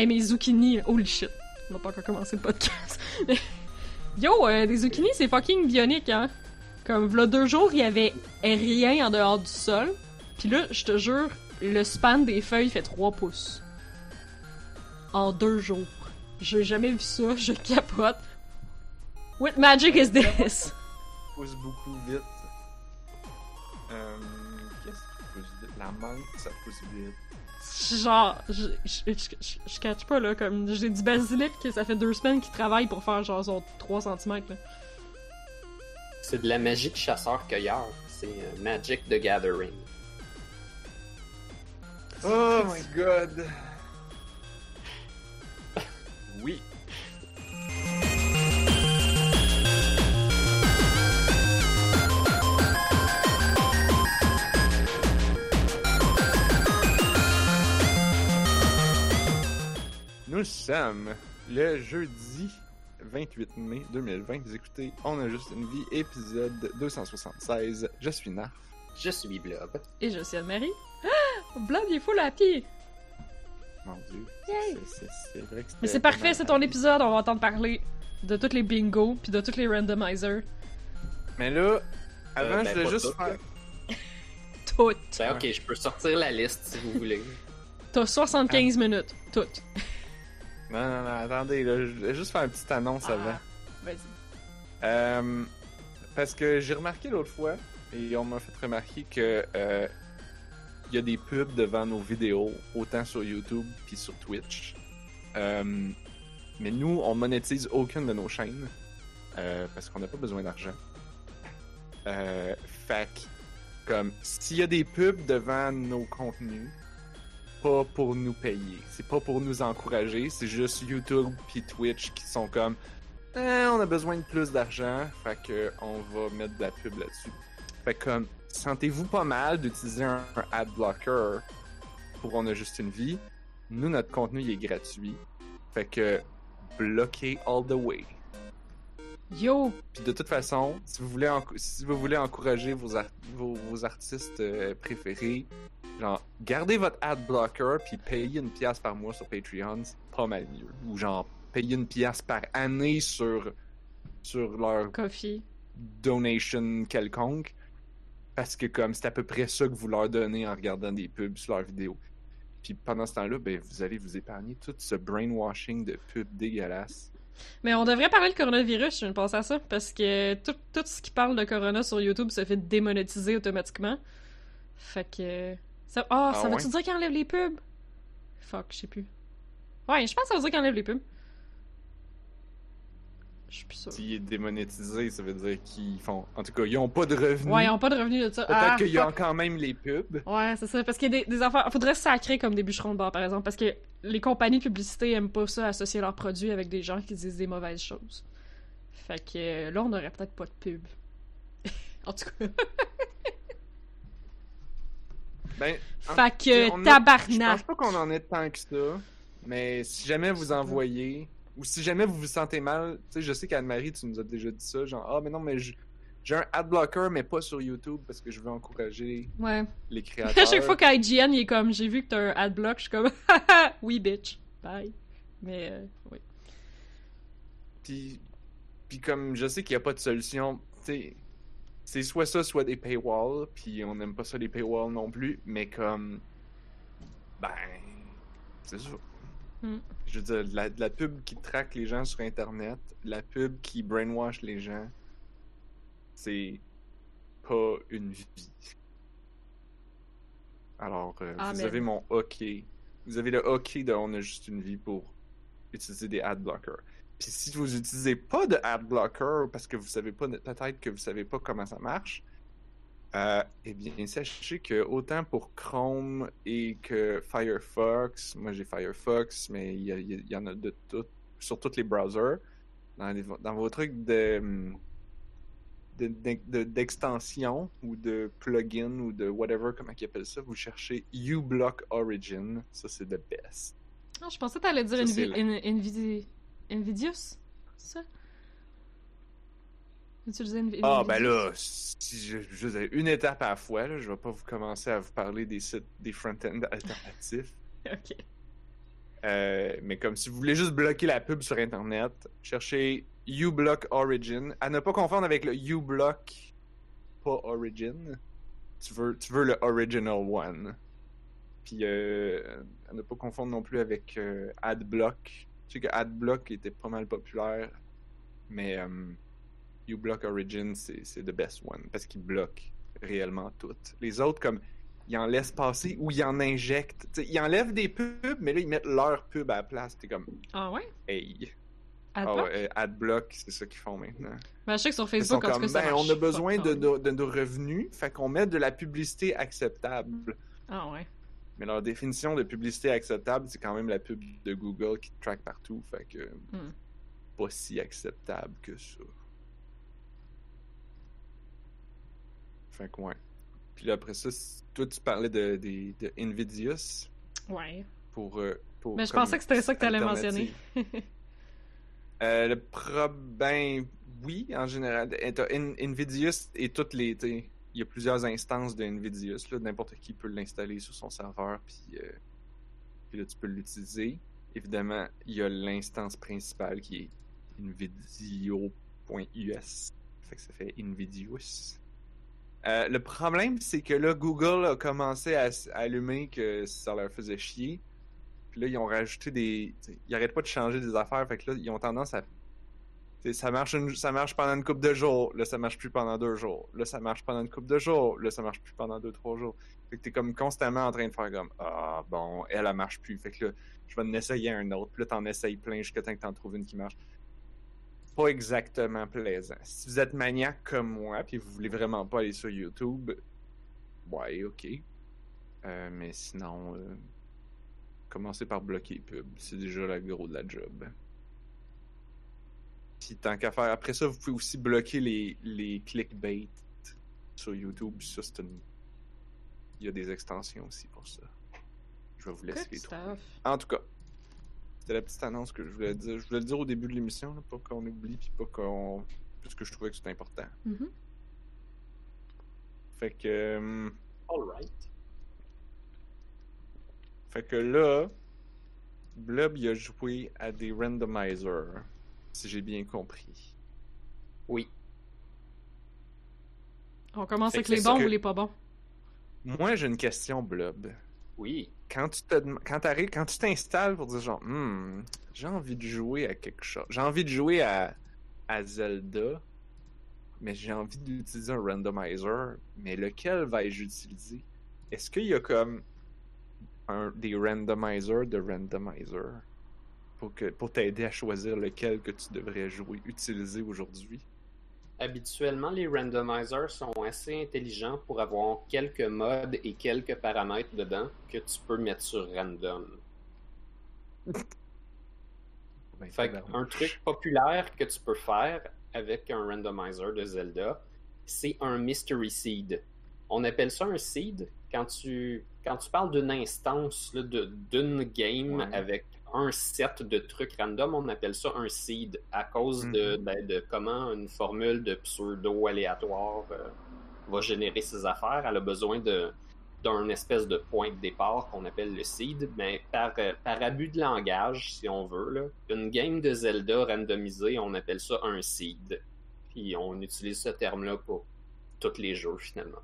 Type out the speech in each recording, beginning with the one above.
Hey, mes zucchini, holy shit. On n'a pas encore commencé le podcast. Mais- Yo, euh, des zucchini, c'est fucking bionique, hein. Comme, v'là deux jours, il y avait rien en dehors du sol. Puis là, je te jure, le span des feuilles fait 3 pouces. En deux jours. J'ai jamais vu ça, je capote. What magic is this? pousse beaucoup vite. Euh, Qu'est-ce qui pousse vite? La menthe, ça pousse vite. Genre, je, je, je, je, je catch pas, là, comme, j'ai du basilic que ça fait deux semaines qu'il travaille pour faire genre son 3 cm, là. C'est de la magie de chasseur-cueilleur. C'est euh, Magic the Gathering. Oh my god! Oui. Nous sommes le jeudi 28 mai 2020. Vous écoutez On a juste une vie, épisode 276. Je suis Narf. Je suis Blob. Et je suis Anne-Marie. Ah! Blood, il est fou la pied! Mon dieu. Yay! C'est- vrai que Mais c'est parfait, c'est ton épisode, on va entendre parler de tous les bingos puis de tous les randomizers. Mais là, avant, Euh, ben, je voulais juste toutes, faire. Toutes! Ben, ok, je peux sortir la liste si vous voulez. T'as 75 minutes, toutes. Non, non, non, attendez, là, je voulais juste faire une petite annonce avant. Vas-y. Euh, parce que j'ai remarqué l'autre fois, et on m'a fait remarquer que euh, il y a des pubs devant nos vidéos, autant sur YouTube puis sur Twitch. Euh, mais nous, on monétise aucune de nos chaînes euh, parce qu'on n'a pas besoin d'argent. Euh, fait comme s'il y a des pubs devant nos contenus, pas pour nous payer, c'est pas pour nous encourager, c'est juste YouTube puis Twitch qui sont comme eh, on a besoin de plus d'argent, fait que on va mettre de la pub là-dessus. Fait que comme sentez-vous pas mal d'utiliser un, ad blocker pour On a juste une vie. Nous notre contenu il est gratuit. Fait que bloquez all the way. Yo! Puis de toute façon, si vous voulez, si vous voulez encourager vos, ar- vos, vos artistes euh, préférés, genre, gardez votre ad blocker puis payez une pièce par mois sur Patreon, c'est pas mal mieux. Ou genre, payez une pièce par année sur, sur leur Coffee. donation quelconque. Parce que comme c'est à peu près ça que vous leur donnez en regardant des pubs sur leurs vidéos. Puis pendant ce temps-là, ben, vous allez vous épargner tout ce brainwashing de pubs dégueulasses. Mais on devrait parler de coronavirus, je viens de penser à ça, parce que tout, tout ce qui parle de corona sur YouTube se fait démonétiser automatiquement. Fait que... Ça, ah, ça veut-tu dire qu'ils enlèvent les pubs? Fuck, je sais plus. Ouais, je pense que ça veut dire qu'ils enlèvent les pubs. Je suis plus sûre. S'il est démonétisé, ça veut dire qu'ils font. En tout cas, ils ont pas de revenus. Ouais, ils ont pas de revenus de ça. Peut-être Ah, qu'il y a fuck. quand même les pubs. Ouais, c'est ça. Parce qu'il y a des, des affaires. Faudrait sacrer comme des bûcherons de bar, par exemple. Parce que les compagnies de publicité aiment pas ça, associer leurs produits avec des gens qui disent des mauvaises choses. Fait que euh, là, on aurait peut-être pas de pub. en tout cas. Ben, en- fait que a- Je tabarnak. pense pas qu'on en ait tant que ça. Mais si jamais vous envoyez, ou si jamais vous vous sentez mal, tu sais, je sais qu'Anne-Marie, tu nous as déjà dit ça, genre, ah, mais non, mais je- j'ai un ad blocker, mais pas sur YouTube parce que je veux encourager Ouais. les créateurs. À chaque fois qu'IGN il est comme, j'ai vu que t'as un adblock, je suis comme, oui, bitch. Bye. Mais, euh, oui. Puis, puis comme je sais qu'il n'y a pas de solution, tu sais, c'est soit ça, soit des paywalls, puis on n'aime pas ça les paywalls non plus, mais comme, ben, c'est ça. Hmm. Je veux dire, de la, de la pub qui traque les gens sur Internet, la pub qui brainwash les gens, c'est pas une vie. Alors, euh, vous Amen. avez mon OK. Vous avez le OK de On a juste une vie pour utiliser des ad blockers. Puis si vous utilisez pas de ad blocker parce que vous savez pas, peut-être que vous savez pas comment ça marche, euh, eh bien sachez que autant pour Chrome et que Firefox, moi j'ai Firefox, mais il y, en a de tout, sur tous les browsers, dans, les- dans vos trucs de de- de- de- d'extension ou de plugin ou de whatever, comment ils appellent ça, vous cherchez uBlock Origin, ça c'est the best. Ah, je pensais que dire Ça, la- In- Nvidi- Nvidius? Ça? Utiliser Ah, ben là, si je, je une étape à la fois, là, je vais pas vous commencer à vous parler des sites, des front-end alternatifs. Ok. Euh, mais comme si vous voulez juste bloquer la pub sur Internet, cherchez uBlock Origin. À ne pas confondre avec le uBlock, pas Origin. Tu veux, tu veux le Original One. Puis euh, à ne pas confondre non plus avec euh, AdBlock. Je sais que AdBlock était pas mal populaire, mais uBlock Origin, c'est c'est the best one parce qu'il bloque réellement tout. Les autres, comme, ils en laissent passer ou ils en injectent. T'sais, ils enlèvent des pubs, mais là, ils mettent leur pub à la place. T'es comme, Ah ouais? hey. Adblock? Ah ouais, AdBlock, c'est ça qu'ils font maintenant. Ben, je sais que sur Facebook, en tout comme, cas, ça ben, on a besoin de, de, de nos revenus, fait qu'on met de la publicité acceptable. Ah ouais. Mais leur définition de publicité acceptable, c'est quand même la pub de Google qui te track partout, fait que Hmm. pas si acceptable que ça. Fait que ouais. Puis là, après ça, toi tu parlais de, des- de Invidious Ouais. pour. euh, pour Mais je pensais que c'était ça que t'allais mentionner. alternative. Euh, le problème, ben oui, en général. In- Invidious et toutes les. Il y a plusieurs instances de Invidious. là, N'importe qui peut l'installer sur son serveur, puis, euh, puis là, tu peux l'utiliser. Évidemment, il y a l'instance principale qui est invidio.us. Fait que ça fait Invidious. Euh, le problème, c'est que là, Google a commencé à, allumer que ça leur faisait chier. Puis là, ils ont rajouté des. Ils arrêtent pas de changer des affaires. Fait que là, ils ont tendance à. Ça marche, ça marche pendant une couple de jours. Là, ça marche plus pendant deux jours. Là, ça marche pendant une couple de jours. Là, ça marche plus pendant deux, trois jours. Fait que t'es comme constamment en train de faire comme Ah, bon, elle, elle marche plus. Fait que là, je vais en essayer un autre. Puis là, t'en essayes plein jusqu'à temps que t'en trouves une qui marche. Pas exactement plaisant. Si vous êtes maniaque comme moi, puis vous voulez vraiment pas aller sur YouTube, ouais, ok. Euh, mais sinon, euh, commencez par bloquer les pubs. C'est déjà le gros de la job. Puis tant qu'à faire, après ça, vous pouvez aussi bloquer les, les clickbait sur YouTube. Ça, c'est une... Il y a des extensions aussi pour ça. Je vais vous laisser Good les trouver. stuff. En tout cas, c'était la petite annonce que je voulais dire. Je voulais le dire au début de l'émission, là, pas qu'on oublie, puis pas qu'on. Parce que je trouvais que c'était important. Mhm. Fait que. euh, Alright. Fait que là, Blob, il a joué à des randomizers, si j'ai bien compris. Oui. On commence Fait avec les bons que- ou les pas bons? Moi, j'ai une question, Blob. Oui. Quand tu quand quand tu t'installes pour dire genre, Hmm, j'ai envie de jouer à quelque chose, j'ai envie de jouer à, à Zelda, mais j'ai envie d'utiliser un randomizer, mais lequel vais-je utiliser? Est-ce qu'il y a comme un, des randomizers de randomizer pour que pour t'aider à choisir lequel que tu devrais jouer, utiliser aujourd'hui? Habituellement, les randomizers sont assez intelligents pour avoir quelques modes et quelques paramètres dedans que tu peux mettre sur random. Ben, Fait un truc populaire que tu peux faire avec un randomizer de Zelda, c'est un mystery seed. On appelle ça un seed quand tu quand tu parles d'une instance d'une game Ouais. avec un set de trucs random, on appelle ça un seed à cause de, Mhm. ben, de comment une formule de pseudo aléatoire euh, va générer ses affaires. Elle a besoin de d'un espèce de point de départ qu'on appelle le seed, mais par, euh, par abus de langage, si on veut, là, une game de Zelda randomisée, on appelle ça un seed. Puis on utilise ce terme-là pour tous les jeux finalement.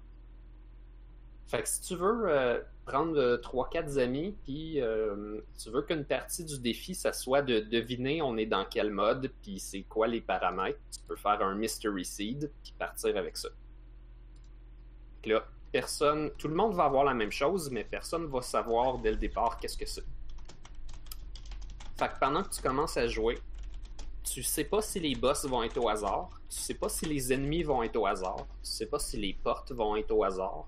Fait que si tu veux euh, prendre 3-4 amis, puis euh, tu veux qu'une partie du défi, ça soit de deviner on est dans quel mode, puis c'est quoi les paramètres, tu peux faire un mystery seed, puis partir avec ça. Que là, personne, tout le monde va avoir la même chose, mais personne va savoir dès le départ qu'est-ce que c'est. Fait que pendant que tu commences à jouer, tu sais pas si les boss vont être au hasard, tu sais pas si les ennemis vont être au hasard, tu sais pas si les portes vont être au hasard,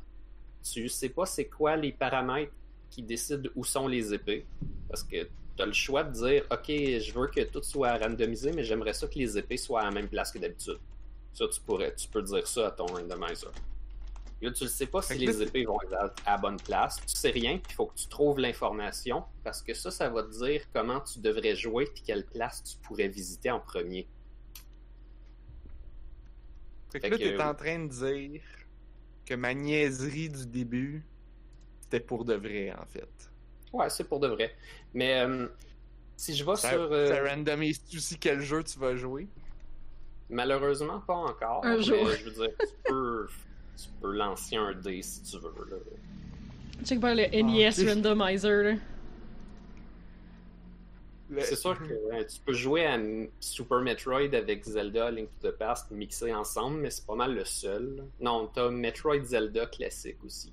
tu sais pas c'est quoi les paramètres qui décident où sont les épées, parce que tu as le choix de dire ok je veux que tout soit randomisé, mais j'aimerais ça que les épées soient à la même place que d'habitude. Ça tu pourrais, tu peux dire ça à ton randomizer. Là, tu ne sais pas si les épées vont être à la bonne place. Tu sais rien, puis il faut que tu trouves l'information, parce que ça, ça va te dire comment tu devrais jouer, puis quelle place tu pourrais visiter en premier. Fait que là, t'es en train de dire que ma niaiserie du début, c'était pour de vrai, en fait. Ouais, c'est pour de vrai. Mais euh, Si je vais Ça, sur. euh, ça randomise aussi quel jeu tu vas jouer? Malheureusement, pas encore. Un mais jour. Je veux dire, tu peux, tu peux lancer un dé si tu veux. Là. Check pas le NES ok. randomizer, là. Le- C'est sûr que euh, tu peux jouer à Super Metroid avec Zelda, Link to the Past, mixés ensemble, mais c'est pas mal le seul. Non, t'as Metroid Zelda classique aussi.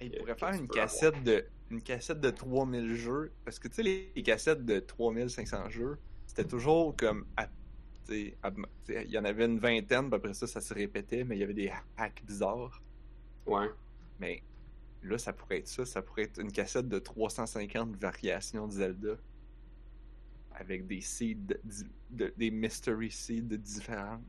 Il que- pourrait faire une cassette de une cassette de 3000 jeux parce que tu sais les, les cassettes de 3500 jeux, c'était toujours comme il y en avait une vingtaine, puis après ça ça se répétait mais il y avait des hacks bizarres. Ouais. Mais là ça pourrait être ça, ça pourrait être une cassette de 350 variations de Zelda avec des seeds de- des mystery seeds différentes.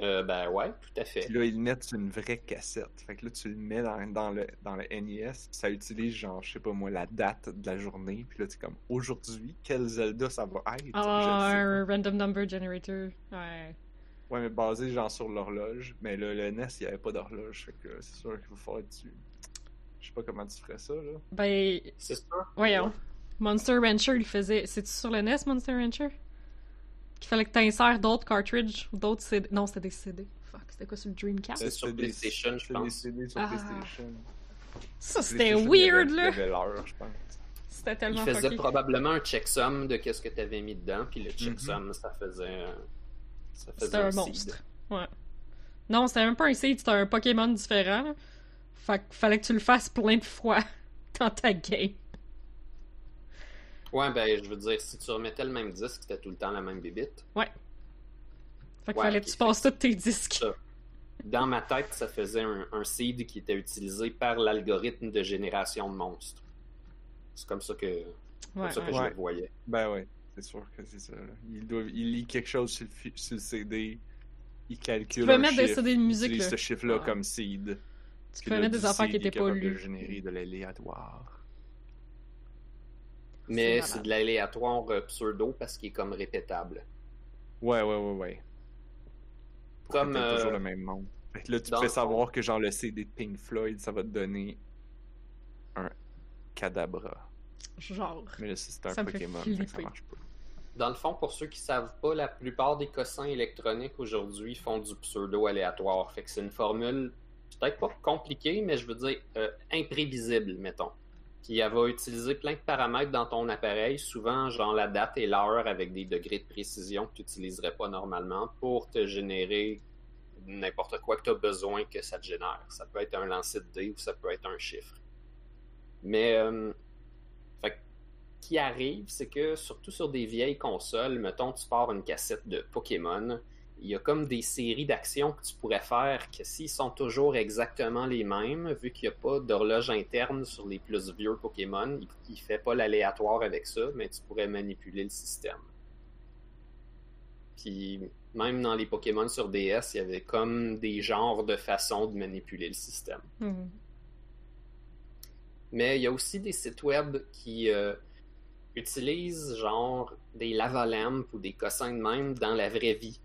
Euh, ben ouais, tout à fait. Puis là, ils le mettent sur une vraie cassette. Fait que là, tu le mets dans, dans le, dans le NES. Ça utilise, genre, je sais pas moi, la date de la journée. Puis là, tu es comme, aujourd'hui, quel Zelda ça va être? Ah, un random number generator. Ouais. Ouais, mais basé, genre, sur l'horloge. Mais là, le NES, il n'y avait pas d'horloge. Fait que c'est sûr qu'il va falloir que tu... Je sais pas comment tu ferais ça, là. Ben, C'est ça. voyons. Monster Rancher, il faisait. C'est-tu sur le NES, Monster Rancher? Qu'il fallait que t'insères d'autres cartridges ou d'autres CD. Non, c'était des CD. Fuck, c'était quoi sur le Dreamcast? C'est sur des- PlayStation, je pense. des CD sur Ah. PlayStation. Ça, c'était il weird, là. Il je pense. C'était Il tellement faisait fucké. probablement un checksum de qu'est-ce que t'avais mis dedans, puis le Mhm. checksum, ça faisait. Ça faisait C'était un seed. monstre. Ouais. Non, c'était même pas un seed, c'était un Pokémon différent. Fait fallait que tu le fasses plein de fois dans ta game. Ouais, ben, je veux dire, si tu remettais le même disque, c'était tout le temps la même bébite. Fait que Ouais, fallait que tu passes tous tes disques. Ça. Dans ma tête, ça faisait un, un seed qui était utilisé par l'algorithme de génération de monstres. C'est comme ça que, comme Ouais, ça que ouais. je Ouais. le voyais. Ben ouais, c'est sûr que c'est ça. Il, doit, il lit quelque chose sur le, fi- sur le CD, il calcule Tu peux un mettre des CD de musique, là. ce chiffre-là Ouais. comme seed. Tu là, mettre des affaires qui il est étaient pas capable de lues. générer de l'aléatoire. Mais C'est de l'aléatoire euh, pseudo parce qu'il est comme répétable. Ouais, ouais, ouais, ouais. Comme, toujours euh, le même. Fait que là, tu dans peux savoir que genre le CD de Pink Floyd, ça va te donner un Cadabra. Genre. Mais là, si c'est un Ça me fait Pokémon, ça marche pas. Dans le fond, pour ceux qui savent pas, la plupart des cossins électroniques aujourd'hui font du pseudo aléatoire. Fait que c'est une formule peut-être pas compliquée, mais je veux dire euh, imprévisible, mettons. Puis elle va utiliser plein de paramètres dans ton appareil, souvent genre la date et l'heure avec des degrés de précision que tu n'utiliserais pas normalement pour te générer n'importe quoi que tu as besoin que ça te génère. Ça peut être un lancer de dés ou ça peut être un chiffre. Mais euh, que qui arrive, c'est que surtout sur des vieilles consoles, mettons tu pars une cassette de Pokémon, il y a comme des séries d'actions que tu pourrais faire que s'ils sont toujours exactement les mêmes, vu qu'il n'y a pas d'horloge interne sur les plus vieux Pokémon, il ne fait pas l'aléatoire avec ça, mais tu pourrais manipuler le système. Puis même dans les Pokémon sur DS, il y avait comme des genres de façons de manipuler le système. Mhm. Mais il y a aussi des sites web qui euh, utilisent genre des lavalampes ou des cossins de même dans la vraie vie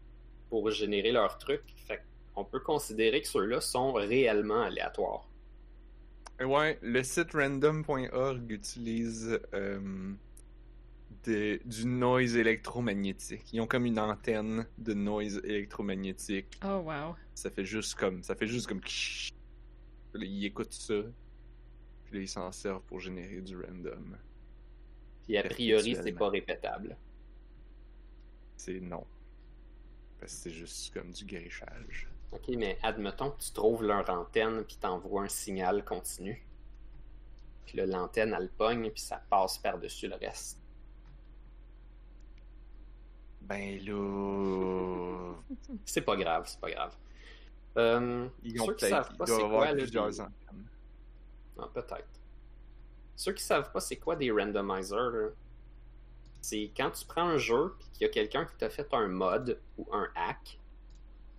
pour générer leurs trucs. Fait on peut considérer que ceux-là sont réellement aléatoires. Ouais, le site random.org utilise euh, de- du noise électromagnétique. Ils ont comme une antenne de noise électromagnétique. Oh, wow. Ça fait juste comme. Ça fait juste comme. Ils écoutent ça. Puis là, ils s'en servent pour générer du random. Puis a priori, c'est pas répétable. C'est non. Parce que c'est juste comme du grichage. Ok, mais admettons que tu trouves leur antenne puis t'envoies un signal continu. Puis là, l'antenne, elle pogne puis ça passe par-dessus le reste. Ben là. C'est pas grave, c'est pas grave. Euh, Ils ont ceux qui peut-être. savent pas c'est quoi. Ah, peut-être. Ceux qui savent pas c'est quoi des randomizers, là, c'est quand tu prends un jeu et qu'il y a quelqu'un qui t'a fait un mod ou un hack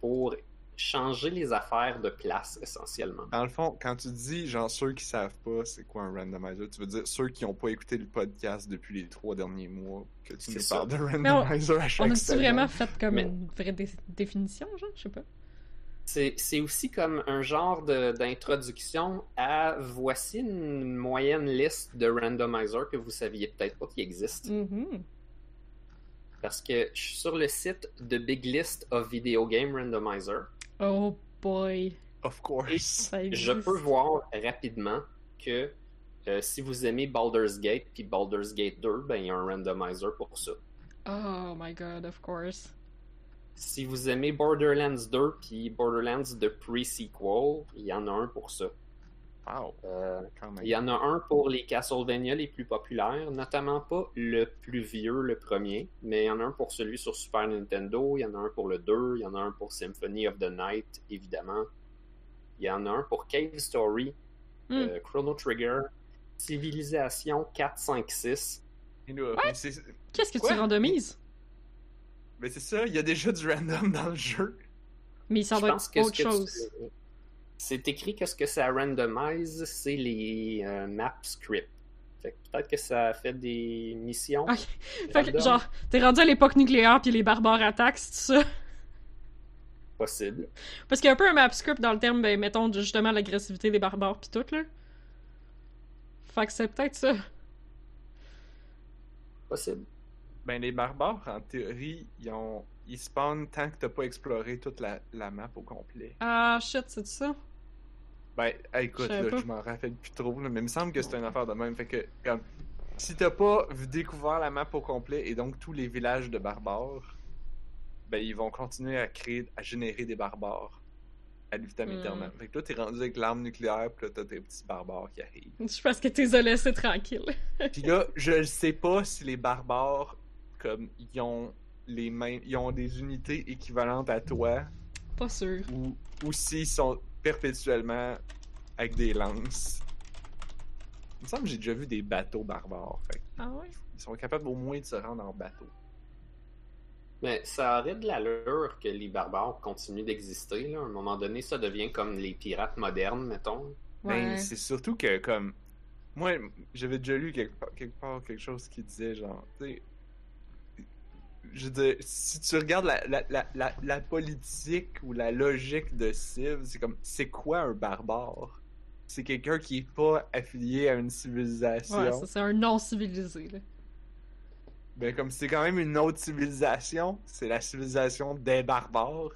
pour changer les affaires de place essentiellement. Dans le fond, quand tu dis, genre, ceux qui savent pas c'est quoi un randomizer, tu veux dire ceux qui ont pas écouté le podcast depuis les trois derniers mois que tu nous parles de on- randomizer à chaque On a-tu vraiment fait comme Mais- une vraie dé- définition, genre? Je sais pas. C'est aussi comme un genre de- d'introduction à voici une moyenne liste de randomizers que vous saviez peut-être pas qui existent. Mhm. Parce que je suis sur le site de Big List of Video Game Randomizer. Oh boy. Of course. Je peux voir rapidement que euh, si vous aimez Baldur's Gate puis Baldur's Gate 2, ben il y a un randomizer pour ça. Oh my god, of course. Si vous aimez Borderlands 2 puis Borderlands de pre-sequel, il y en a un pour ça. Wow, Euh, il y en a un pour les Castlevania les plus populaires, notamment pas le plus vieux, le premier, mais il y en a un pour celui sur Super Nintendo, il y en a un pour le 2, il y en a un pour Symphony of the Night, évidemment. Il y en a un pour Cave Story, Hmm. euh, Chrono Trigger, Civilisation 4, 5, 6. Et là, mais c'est Qu'est-ce que Quoi? tu randomises? Mais c'est ça, il y a déjà du random dans le jeu. Mais doit pense être autre tu- chose. C'est écrit que ce que ça randomise, c'est les euh, map scripts. Fait que peut-être que ça fait des missions. Fait que, genre, t'es rendu à l'époque nucléaire puis les barbares attaquent, c'est ça? Possible. Parce qu'il y a un peu un map script dans le terme, ben, mettons, justement l'agressivité des barbares pis tout, là. Fait que c'est peut-être ça. Possible. Ben, les barbares, en théorie, ils, ont... ils spawnent tant que t'as pas exploré toute la, la map au complet. Ah, shit, c'est ça? Ben, écoute, Je là, m'en rappelle plus trop, là, mais il me semble que c'est une affaire de même. Fait que, comme, si t'as pas découvert la map au complet et donc tous les villages de barbares, ben, ils vont continuer à créer, à générer des barbares à Hmm. aeternam. Fait que là, t'es rendu avec l'arme nucléaire, pis là, t'as tes petits barbares qui arrivent. Je pense que t'es laissé tranquille. Puis là, je sais pas si les barbares, comme, ils ont les mêmes, ils ont des unités équivalentes à toi, Pas sûr. ou, ou s'ils sont perpétuellement avec des lances. Il me semble que j'ai déjà vu des bateaux barbares. Fait Ah ouais? ils sont capables au moins de se rendre en bateau. Mais ça aurait de l'allure que les barbares continuent d'exister. là. À un moment donné, ça devient comme les pirates modernes, mettons. Ben, Ouais. c'est surtout que, comme. Moi, j'avais déjà lu quelque part, quelque part quelque chose qui disait, genre, tu sais. Je veux dire, si tu regardes la, la, la, la, la politique ou la logique de Civ, c'est comme, c'est quoi un barbare? C'est quelqu'un qui est pas affilié à une civilisation. Ouais, ça, c'est un non-civilisé, là. Ben, comme c'est quand même une autre civilisation, c'est la civilisation des barbares.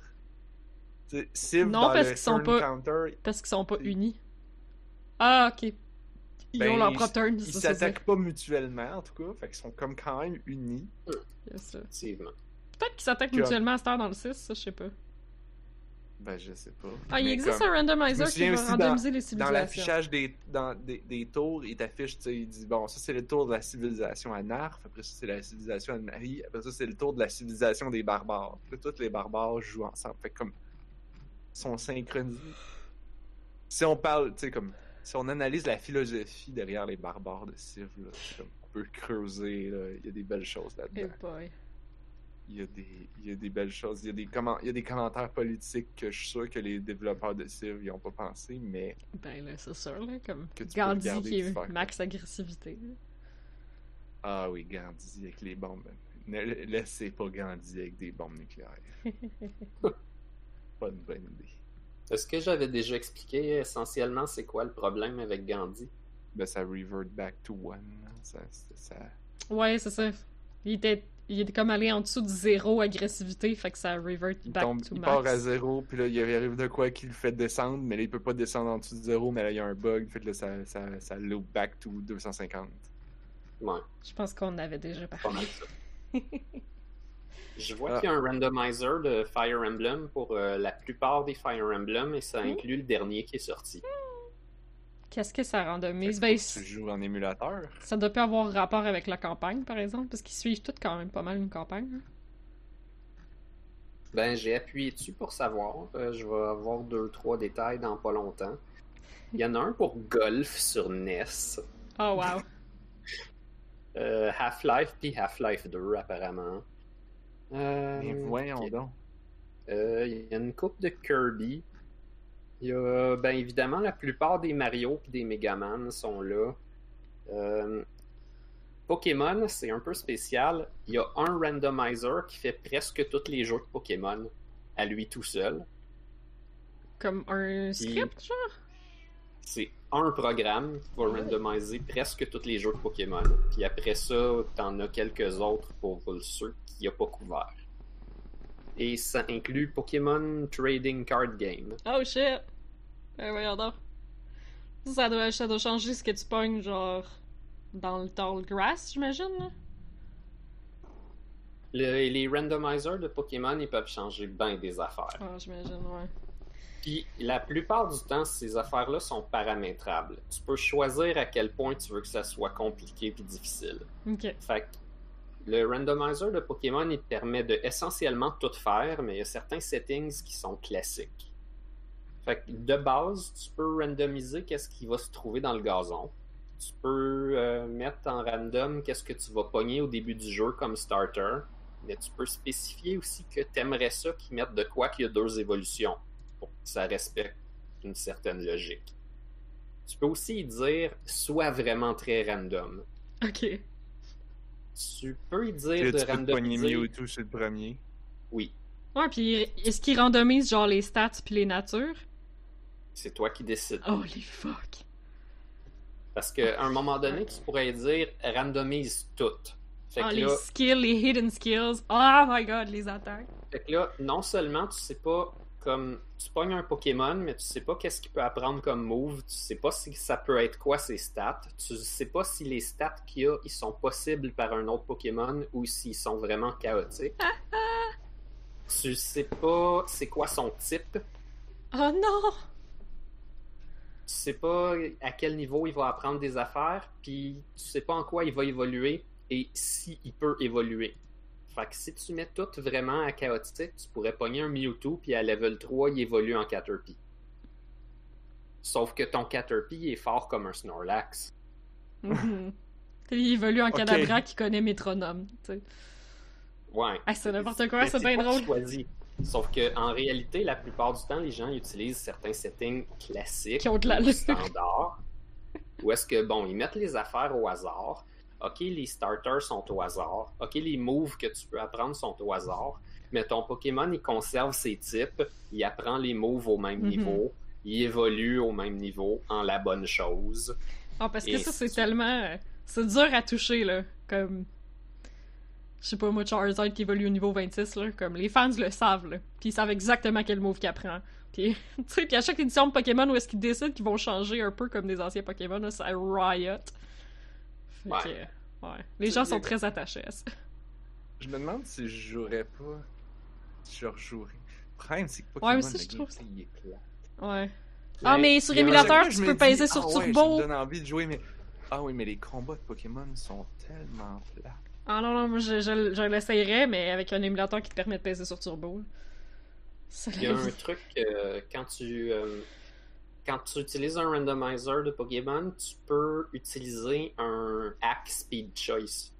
Tu sais, Civ, Non, dans parce qu'ils sont pas- counter, Parce qu'ils sont pas unis. Ah, ok. Ils Ben, ont leur ils- propre turn, ils s'attaquent pas mutuellement, en tout cas. Fait qu'ils sont comme quand même unis. Yes. Effectivement. Peut-être qu'ils s'attaquent Comme- mutuellement à cette heure dans le 6, ça, je sais pas. Ben, je sais pas. Ah, il existe comme- un randomizer qui va randomiser les Dans civilisations. l'affichage des, dans, des, des tours, il t'affiche, tu sais, il dit, bon, ça c'est le tour de la civilisation à Narf, après ça c'est la civilisation à Nari, après ça c'est le tour de la civilisation des barbares. Puis là, tous les barbares jouent ensemble. Fait comme, ils sont synchronisés. Si on parle, tu sais, comme, si on analyse la philosophie derrière les barbares de Civ, là, on peut creuser, là, il y a des belles choses là-dedans. il y a des il y a des belles choses. Il y a des comment il y a des commentaires politiques que je suis sûr que les développeurs de Civ y ont pas pensé mais Ben là, c'est sûr, là, comme Que tu Gandhi qui est max agressivité. ah oui Gandhi avec les bombes. Ne laissez pas Gandhi avec des bombes nucléaires. Pas une bonne idée Est-ce que j'avais déjà expliqué essentiellement c'est quoi le problème avec Gandhi? ben ça revert back to one là. ça, ça, ça- Ouais, c'est ça. Il était, il était comme allé en dessous de zéro agressivité, fait que ça revert il, back tombe, to il max. part à zéro puis là il arrive de quoi qui le fait descendre mais là il peut pas descendre en dessous de zéro mais là il y a un bug fait que là ça, ça, ça loop back to 250 Ouais, Je pense qu'on avait déjà pas parlé. Je vois Ah. qu'il y a un randomizer de Fire Emblem pour euh, la plupart des Fire Emblem et Hmm. ça inclut le dernier qui est sorti. Qu'est-ce que ça randomise? Ben, tu joues en émulateur? ça doit pas avoir rapport avec la campagne, par exemple, parce qu'ils suivent toutes quand même pas mal une campagne. hein. Ben, j'ai appuyé dessus pour savoir. Euh, je vais avoir deux, trois détails dans pas longtemps. Il y en a un pour golf sur NES. Oh wow. Euh, Half-Life puis Half-Life 2, apparemment. Euh, mais voyons donc Euh, Il y a une coupe de Kirby. Il y a, ben évidemment, la plupart des Mario et des Megaman sont là. Euh, Pokémon, c'est un peu spécial. Il y a un randomizer qui fait presque tous les jeux de Pokémon à lui tout seul. Comme un script, genre? C'est un programme qui va randomiser presque tous les jeux de Pokémon. Puis après ça, t'en as quelques autres pour ceux qui a pas couvert. Et ça inclut Pokémon Trading Card Game. Oh shit! Ben voyons donc. Ça, doit, ça doit changer ce que tu pognes, genre, dans le tall grass, j'imagine? Le- les randomizers de Pokémon, ils peuvent changer bien des affaires. Ah, j'imagine, ouais. Puis la plupart du temps, ces affaires-là sont paramétrables. Tu peux choisir à quel point tu veux que ça soit compliqué puis difficile. Ok. Fait que le randomizer de Pokémon, il te permet de essentiellement tout faire, mais il y a certains settings qui sont classiques. Fait que de base, tu peux randomiser qu'est-ce qui va se trouver dans le gazon. Tu peux euh, mettre en random qu'est-ce que tu vas pogner au début du jeu comme starter. Mais tu peux spécifier aussi que tu aimerais ça qu'ils mettent de quoi qu'il y a deux évolutions ça respecte une certaine logique. Tu peux aussi dire soit vraiment très random. Ok. Tu peux y dire Tu de peux randomiser. Mewtwo sur le premier. Oui, Ouais, pis est-ce qu'il randomise, genre, les stats pis les natures? c'est toi qui décides. Holy fuck. Parce qu'à un moment donné, tu pourrais dire randomise tout. Fait Ah, que, les là, skills, les hidden skills. Oh my god, les attaques. fait que là, non seulement tu sais pas comme tu pognes un Pokémon, mais tu sais pas qu'est-ce qu'il peut apprendre comme move, tu sais pas si ça peut être quoi ses stats, tu sais pas si les stats qu'il y a, ils sont possibles par un autre Pokémon ou s'ils sont vraiment chaotiques. tu sais pas c'est quoi son type, Oh non! tu sais pas à quel niveau il va apprendre des affaires, puis tu sais pas en quoi il va évoluer et si il peut évoluer. Fait que si tu mets tout vraiment à chaotique, tu pourrais pogner un Mewtwo, puis à level 3, il évolue en Caterpie. Sauf que ton Caterpie est fort comme un Snorlax. Mhm. Il évolue en Ok. cadabra qui connaît métronome. Ouais. Ah, c'est n'importe quoi, c'est bien drôle. Sauf que en réalité, la plupart du temps, les gens utilisent certains settings classiques Qui ont de la ou standards. Où est-ce que, bon, ils mettent les affaires au hasard. OK, les starters sont au hasard. OK, les moves que tu peux apprendre sont au hasard. Mais ton Pokémon, il conserve ses types. Il apprend les moves au même Mhm. niveau. Il évolue au même niveau en la bonne chose. Ah, parce que ça, c'est tu- tellement. euh, C'est dur à toucher, là. Comme. Je sais pas, moi, Charizard qui évolue au niveau 26, là. Comme les fans le savent, là. Puis ils savent exactement quel move qu'il apprend. Puis, tu sais, puis à chaque édition de Pokémon où est-ce qu'ils décident qu'ils vont changer un peu comme des anciens Pokémon, là, ça riot. Ouais. que, ouais. Les gens sont très attachés à ça. Je me demande si je jouerais pas. Si je rejouerais. Le problème, c'est que Ouais, Pokémon, aussi, le je trouve gameplay, il est plat. Ouais. Ah, mais sur émulateur, tu peux peser ah sur ouais, Ça Turbo. me donne envie de jouer, mais. Ah oui, mais les combats de Pokémon sont tellement plats. Ah non, non, moi je, je, je l'essayerais, mais avec un émulateur qui te permet de peser sur Turbo. Ça Il y a un truc euh, quand tu euh, quand tu utilises un randomizer de Pokémon, tu peux utiliser un hack speed choice.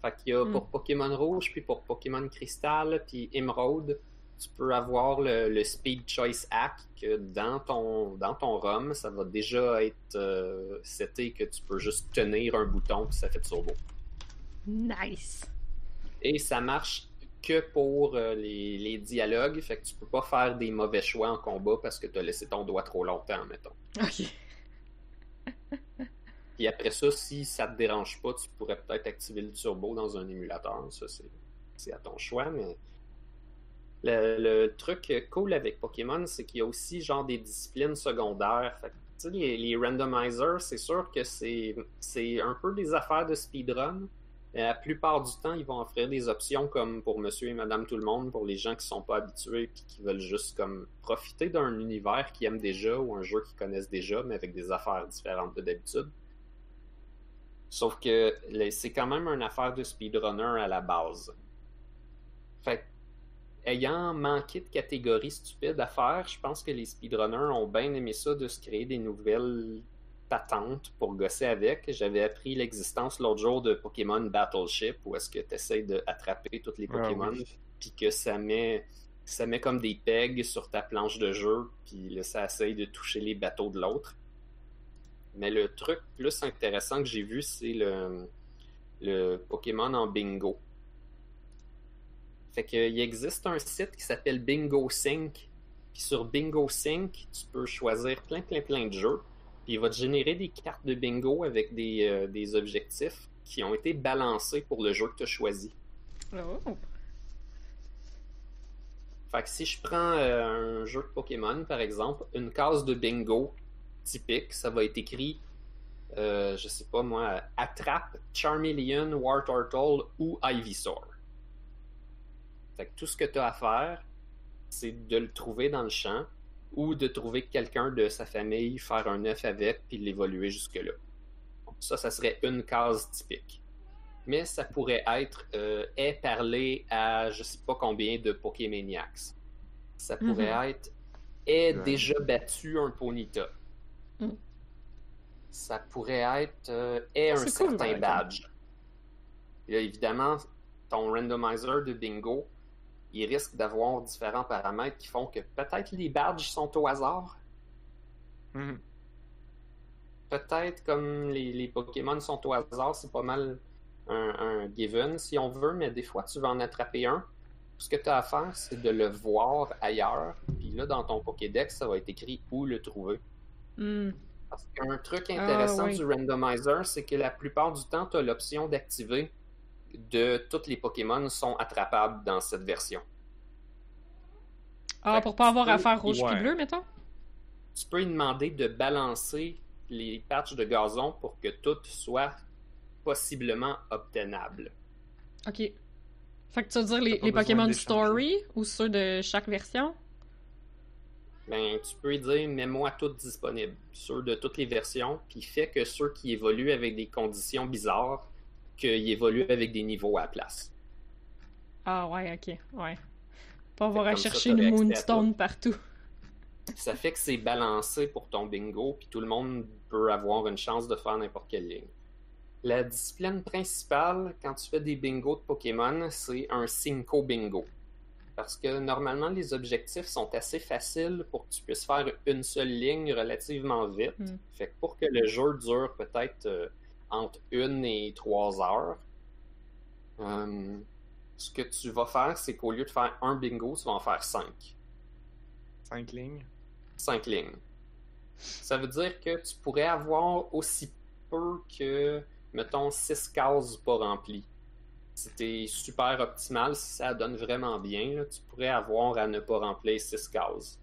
Fait qu'il y a Hmm. pour Pokémon rouge, puis pour Pokémon cristal, puis émeraude, tu peux avoir le, le speed choice hack que dans ton dans ton ROM, ça va déjà être euh, que tu peux juste tenir un bouton puis ça fait turbo. Nice. Et ça marche que pour euh, les, les dialogues, fait que tu peux pas faire des mauvais choix en combat parce que tu as laissé ton doigt trop longtemps, mettons. Ok. Puis après ça, si ça te dérange pas, tu pourrais peut-être activer le turbo dans un émulateur. Ça, c'est, c'est à ton choix, mais le, le truc cool avec Pokémon, c'est qu'il y a aussi genre des disciplines secondaires. Fait que, tu sais, les, les randomizers, c'est sûr que c'est, c'est un peu des affaires de speedrun. La plupart du temps, ils vont offrir des options comme pour monsieur et madame tout le monde, pour les gens qui sont pas habitués et qui veulent juste comme profiter d'un univers qu'ils aiment déjà ou un jeu qu'ils connaissent déjà, mais avec des affaires différentes de d'habitude. Sauf que c'est quand même une affaire de speedrunner à la base. Fait ayant manqué de catégories stupides à faire, je pense que les speedrunners ont bien aimé ça de se créer des nouvelles patentes pour gosser avec. J'avais appris l'existence l'autre jour de Pokémon Battleship où est-ce que tu essaies d'attraper tous les Ah Pokémon oui. puis que ça met ça met comme des pegs sur ta planche de jeu puis là ça essaye de toucher les bateaux de l'autre. Mais le truc plus intéressant que j'ai vu, c'est le, le Pokémon en bingo. Fait qu'il existe un site qui s'appelle Bingo Sync. Puis sur Bingo Sync, tu peux choisir plein, plein, plein de jeux. Puis il va te générer des cartes de bingo avec des, euh, des objectifs qui ont été balancés pour le jeu que tu as choisi. Oh. Fait que si je prends euh, un jeu de Pokémon, par exemple, une case de bingo typique, ça va être écrit, euh, je sais pas moi, Attrape, Charmeleon, Wartortle ou Ivysaur. Fait que tout ce que tu as à faire, c'est de le trouver dans le champ ou de trouver quelqu'un de sa famille, faire un œuf avec, puis l'évoluer jusque-là. Ça, ça serait une case typique. Mais ça pourrait être euh, est parler à je sais pas combien de Pokémaniacs. Ça pourrait Mhm. être est Ouais. déjà battu un Ponyta. Mm. Ça pourrait être euh, est un certain badge. Et là, évidemment, ton randomizer de bingo, il risque d'avoir différents paramètres qui font que peut-être les badges sont au hasard. Mhm. Peut-être comme les, les Pokémon sont au hasard, c'est pas mal un, un given si on veut, mais des fois tu vas en attraper un. Ce que tu as à faire, c'est de le voir ailleurs. Puis là, dans ton Pokédex, ça va être écrit où le trouver. Hmm. Parce qu'un truc intéressant oui. du randomizer, c'est que la plupart du temps, tu as l'option d'activer de tous les Pokémon sont attrapables dans cette version. Ah, Fait pour pas avoir peux- à faire rouge Ouais. puis bleu, mettons? Tu peux lui demander de balancer les patchs de gazon pour que tout soit possiblement obtenable. Ok. Fait que tu veux dire les, Pokémon. Story ou ceux de chaque version? Ben, tu peux lui dire, mets-moi toutes disponibles, ceux de toutes les versions, puis fait que ceux qui évoluent avec des conditions bizarres, qu'ils évoluent avec des niveaux à la place. Ah ouais, ok, ouais. Pas avoir à chercher une Moonstone partout. Ça fait que c'est balancé pour ton bingo, puis tout le monde peut avoir une chance de faire n'importe quelle ligne. La discipline principale, quand tu fais des bingos de Pokémon, c'est un Cinco Bingo. Parce que normalement, les objectifs sont assez faciles pour que tu puisses faire une seule ligne relativement vite. Mm. Fait que pour que le jeu dure peut-être euh, entre une et trois heures, euh, ce que tu vas faire, c'est qu'au lieu de faire un bingo, tu vas en faire cinq. Cinq lignes? 5 lignes. Ça veut dire que tu pourrais avoir aussi peu que, mettons, 6 cases pas remplies. Si t'es super optimal, si ça donne vraiment bien, là, tu pourrais avoir à ne pas remplir 6 cases.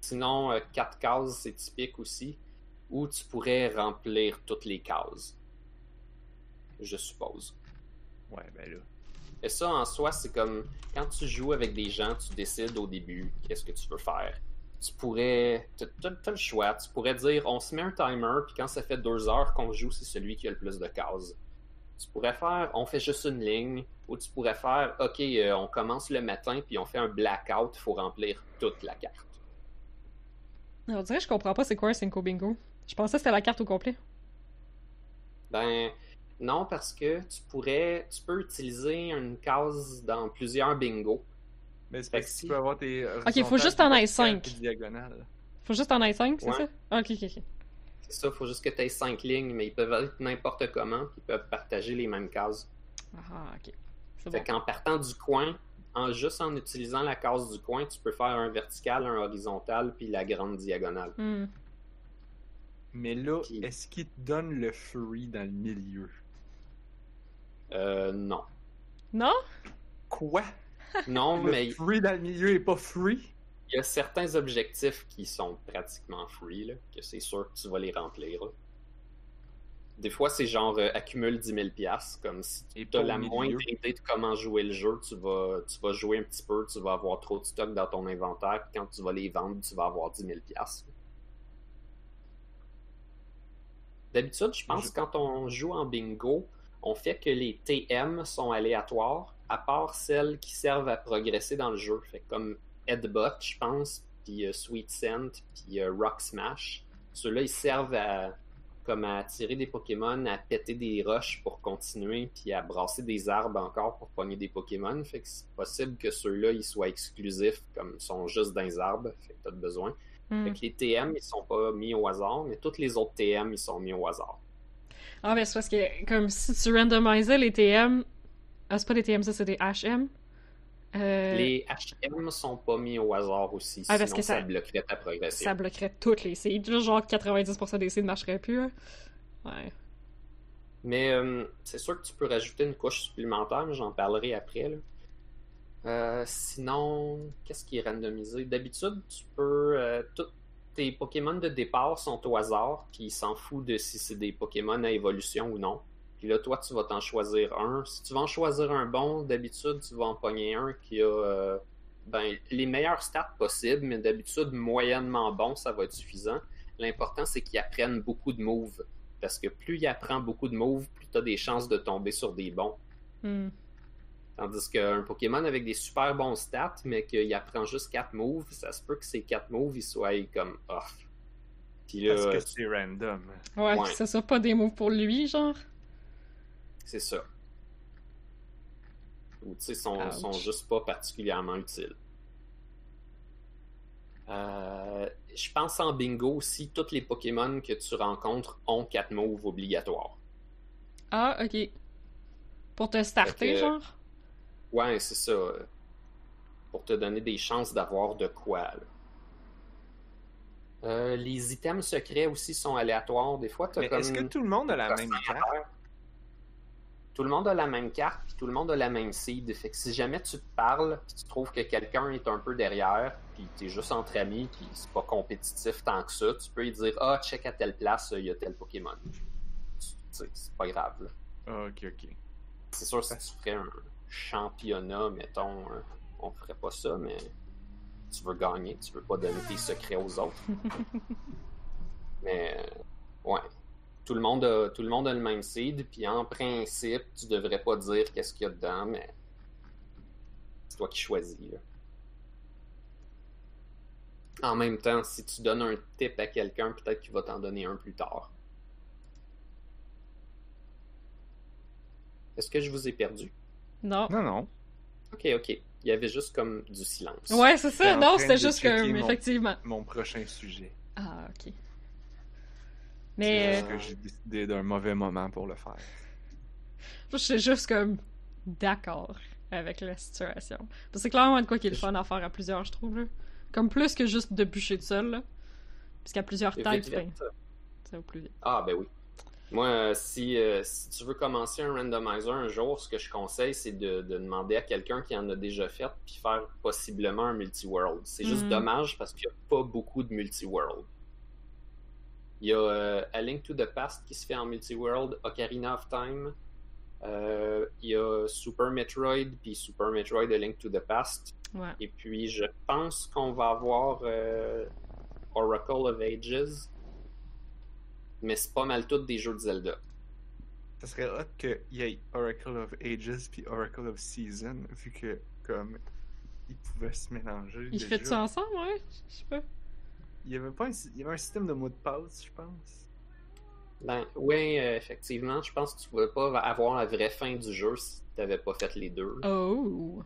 Sinon, 4 cases, c'est typique aussi, ou tu pourrais remplir toutes les cases. Je suppose. Ouais, ben là. Et ça, en soi, c'est comme quand tu joues avec des gens, tu décides au début qu'est-ce que tu veux faire. Tu pourrais. T'as t'as- t'as le choix. Tu pourrais dire on se met un timer, puis quand ça fait deux heures qu'on joue, c'est celui qui a le plus de cases. Tu pourrais faire on fait juste une ligne, ou tu pourrais faire ok, euh, on commence le matin, puis on fait un blackout, il faut remplir toute la carte. On dirait que je comprends pas c'est quoi un Cinco Bingo. Je pensais que c'était la carte au complet. Ben. Non, parce que tu pourrais. Tu peux utiliser une case dans plusieurs bingos. Mais c'est parce que que si- tu peux avoir tes. Ok, faut juste en avoir cinq. diagonale. Faut juste en avoir 5, c'est Ouais. ça? Ah, ok, ok, ok. C'est ça, il faut juste que tu aies cinq lignes, mais ils peuvent être n'importe comment, puis ils peuvent partager les mêmes cases. Ah, ok. C'est Fait bon. qu'en partant du coin, en juste en utilisant la case du coin, tu peux faire un vertical, un horizontal, puis la grande diagonale. Hmm. Mais là, Puis- est-ce qu'il te donne le free dans le milieu? Euh, non. Non? Quoi? Non, Le mais free dans le milieu est pas free? il y a certains objectifs qui sont pratiquement free, là, que c'est sûr que tu vas les remplir. là. Des fois, c'est genre euh, accumule 10 000 piastres, comme si Et tu as la moindre idée de comment jouer le jeu, tu vas, tu vas jouer un petit peu, tu vas avoir trop de stock dans ton inventaire, puis quand tu vas les vendre, tu vas avoir 10 000 D'habitude, je pense Je- quand on joue en bingo, on fait que les TM sont aléatoires, à part celles qui servent à progresser dans le jeu. Fait comme Headbutt, je pense, puis euh, Sweet Scent, puis euh, Rock Smash. Ceux-là, ils servent à comme à tirer des Pokémon, à péter des roches pour continuer, puis à brasser des arbres encore pour pogner des Pokémon. Fait que c'est possible que ceux-là, ils soient exclusifs, comme ils sont juste dans les arbres, fait que t'as besoin. Hmm. Fait que les TM, ils sont pas mis au hasard, mais tous les autres TM, ils sont mis au hasard. Ah, ben c'est parce que, comme si tu randomisais les TM. Ah, c'est pas des TM, ça, c'est des HM. Euh, Les HM sont pas mis au hasard aussi, Ah, sinon parce que ça... ça- bloquerait ta progression. Ça bloquerait toutes les seeds. Genre 90% des seeds ne marcheraient plus. hein. Ouais. Mais euh, c'est sûr que tu peux rajouter une couche supplémentaire, mais j'en parlerai après. là. Euh, sinon, qu'est-ce qui est randomisé? D'habitude, tu peux. euh, tous tes Pokémon de départ sont au hasard, puis il s'en fout de si c'est des Pokémon à évolution ou non. Puis là, toi, tu vas t'en choisir un. Si tu vas en choisir un bon, d'habitude, tu vas en pogner un qui a euh, ben, les meilleurs stats possibles, mais d'habitude, moyennement bon, ça va être suffisant. L'important, c'est qu'il apprenne beaucoup de moves. Parce que plus il apprend beaucoup de moves, plus tu as des chances de tomber sur des bons. Hmm. Tandis qu'un Pokémon avec des super bons stats, mais qu'il apprend juste 4 moves, ça se peut que ces 4 moves ils soient comme off. Puis là, Parce que c'est random. Ouais, Ouais. que ce soit pas des mots pour lui, genre. c'est ça. Ou tu sais, sont, sont juste pas particulièrement utiles. Euh, je pense en bingo aussi, tous les Pokémon que tu rencontres ont 4 moves obligatoires. Ah, ok. Pour te starter, que- genre? Ouais, c'est ça. euh, Pour te donner des chances d'avoir de quoi. là. Euh, les items secrets aussi sont aléatoires. Des fois, Mais comme... est-ce que tout le monde a la même carte? Tout le monde a la même carte, puis tout le monde a la même seed. Fait que si jamais tu te parles, puis tu trouves que quelqu'un est un peu derrière, puis t'es juste entre amis, puis c'est pas compétitif tant que ça, tu peux lui dire Ah, check à telle place, il y a tel Pokémon. Tu tu sais, c'est pas grave. là. Ah, ok, ok. C'est sûr, si tu ferais un championnat, mettons, hein, on ferait pas ça, mais tu veux gagner, tu veux pas donner tes secrets aux autres. mais, euh, ouais. Tout le, monde a, tout le monde a le même seed, puis en principe, tu devrais pas dire qu'est-ce qu'il y a dedans, mais c'est toi qui choisis. là. En même temps, si tu donnes un tip à quelqu'un, peut-être qu'il va t'en donner un plus tard. Est-ce que je vous ai perdu? Non. Non, non. Ok, ok. Il y avait juste comme du silence. Ouais, c'est ça. Non, c'était juste comme, mon- effectivement. Mon prochain sujet. Ah, ok. C'est Mais juste euh, que j'ai décidé d'un mauvais moment pour le faire. je suis juste comme d'accord avec la situation. Parce que c'est clairement de quoi qui est le fun à faire à plusieurs, je trouve. Là. Comme plus que juste de bûcher de seul. Là. Parce qu'à plusieurs têtes, vite. ben, ça va plus vite. Ah, ben oui. Moi, euh, si, euh, si tu veux commencer un randomizer un jour, ce que je conseille, c'est de, de demander à quelqu'un qui en a déjà fait, puis faire possiblement un multi-world. C'est juste Mhm. dommage parce qu'il n'y a pas beaucoup de multi-world. Il y a euh, A Link to the Past qui se fait en multi-world, Ocarina of Time. Euh, il y a Super Metroid, puis Super Metroid A Link to the Past. Ouais. Et puis, je pense qu'on va avoir Oracle of Ages. Mais c'est pas mal toutes des jeux de Zelda. Ça serait hot qu'il y ait Oracle of Ages puis Oracle of Season, vu que, comme, ils pouvaient se mélanger. Ils font ça ensemble, ouais? Je sais pas. Il y avait pas un, il y avait un système de mot de passe, je pense. Ben, oui, euh, effectivement, je pense que tu pouvais pas avoir la vraie fin du jeu si t'avais pas fait les deux. Oh!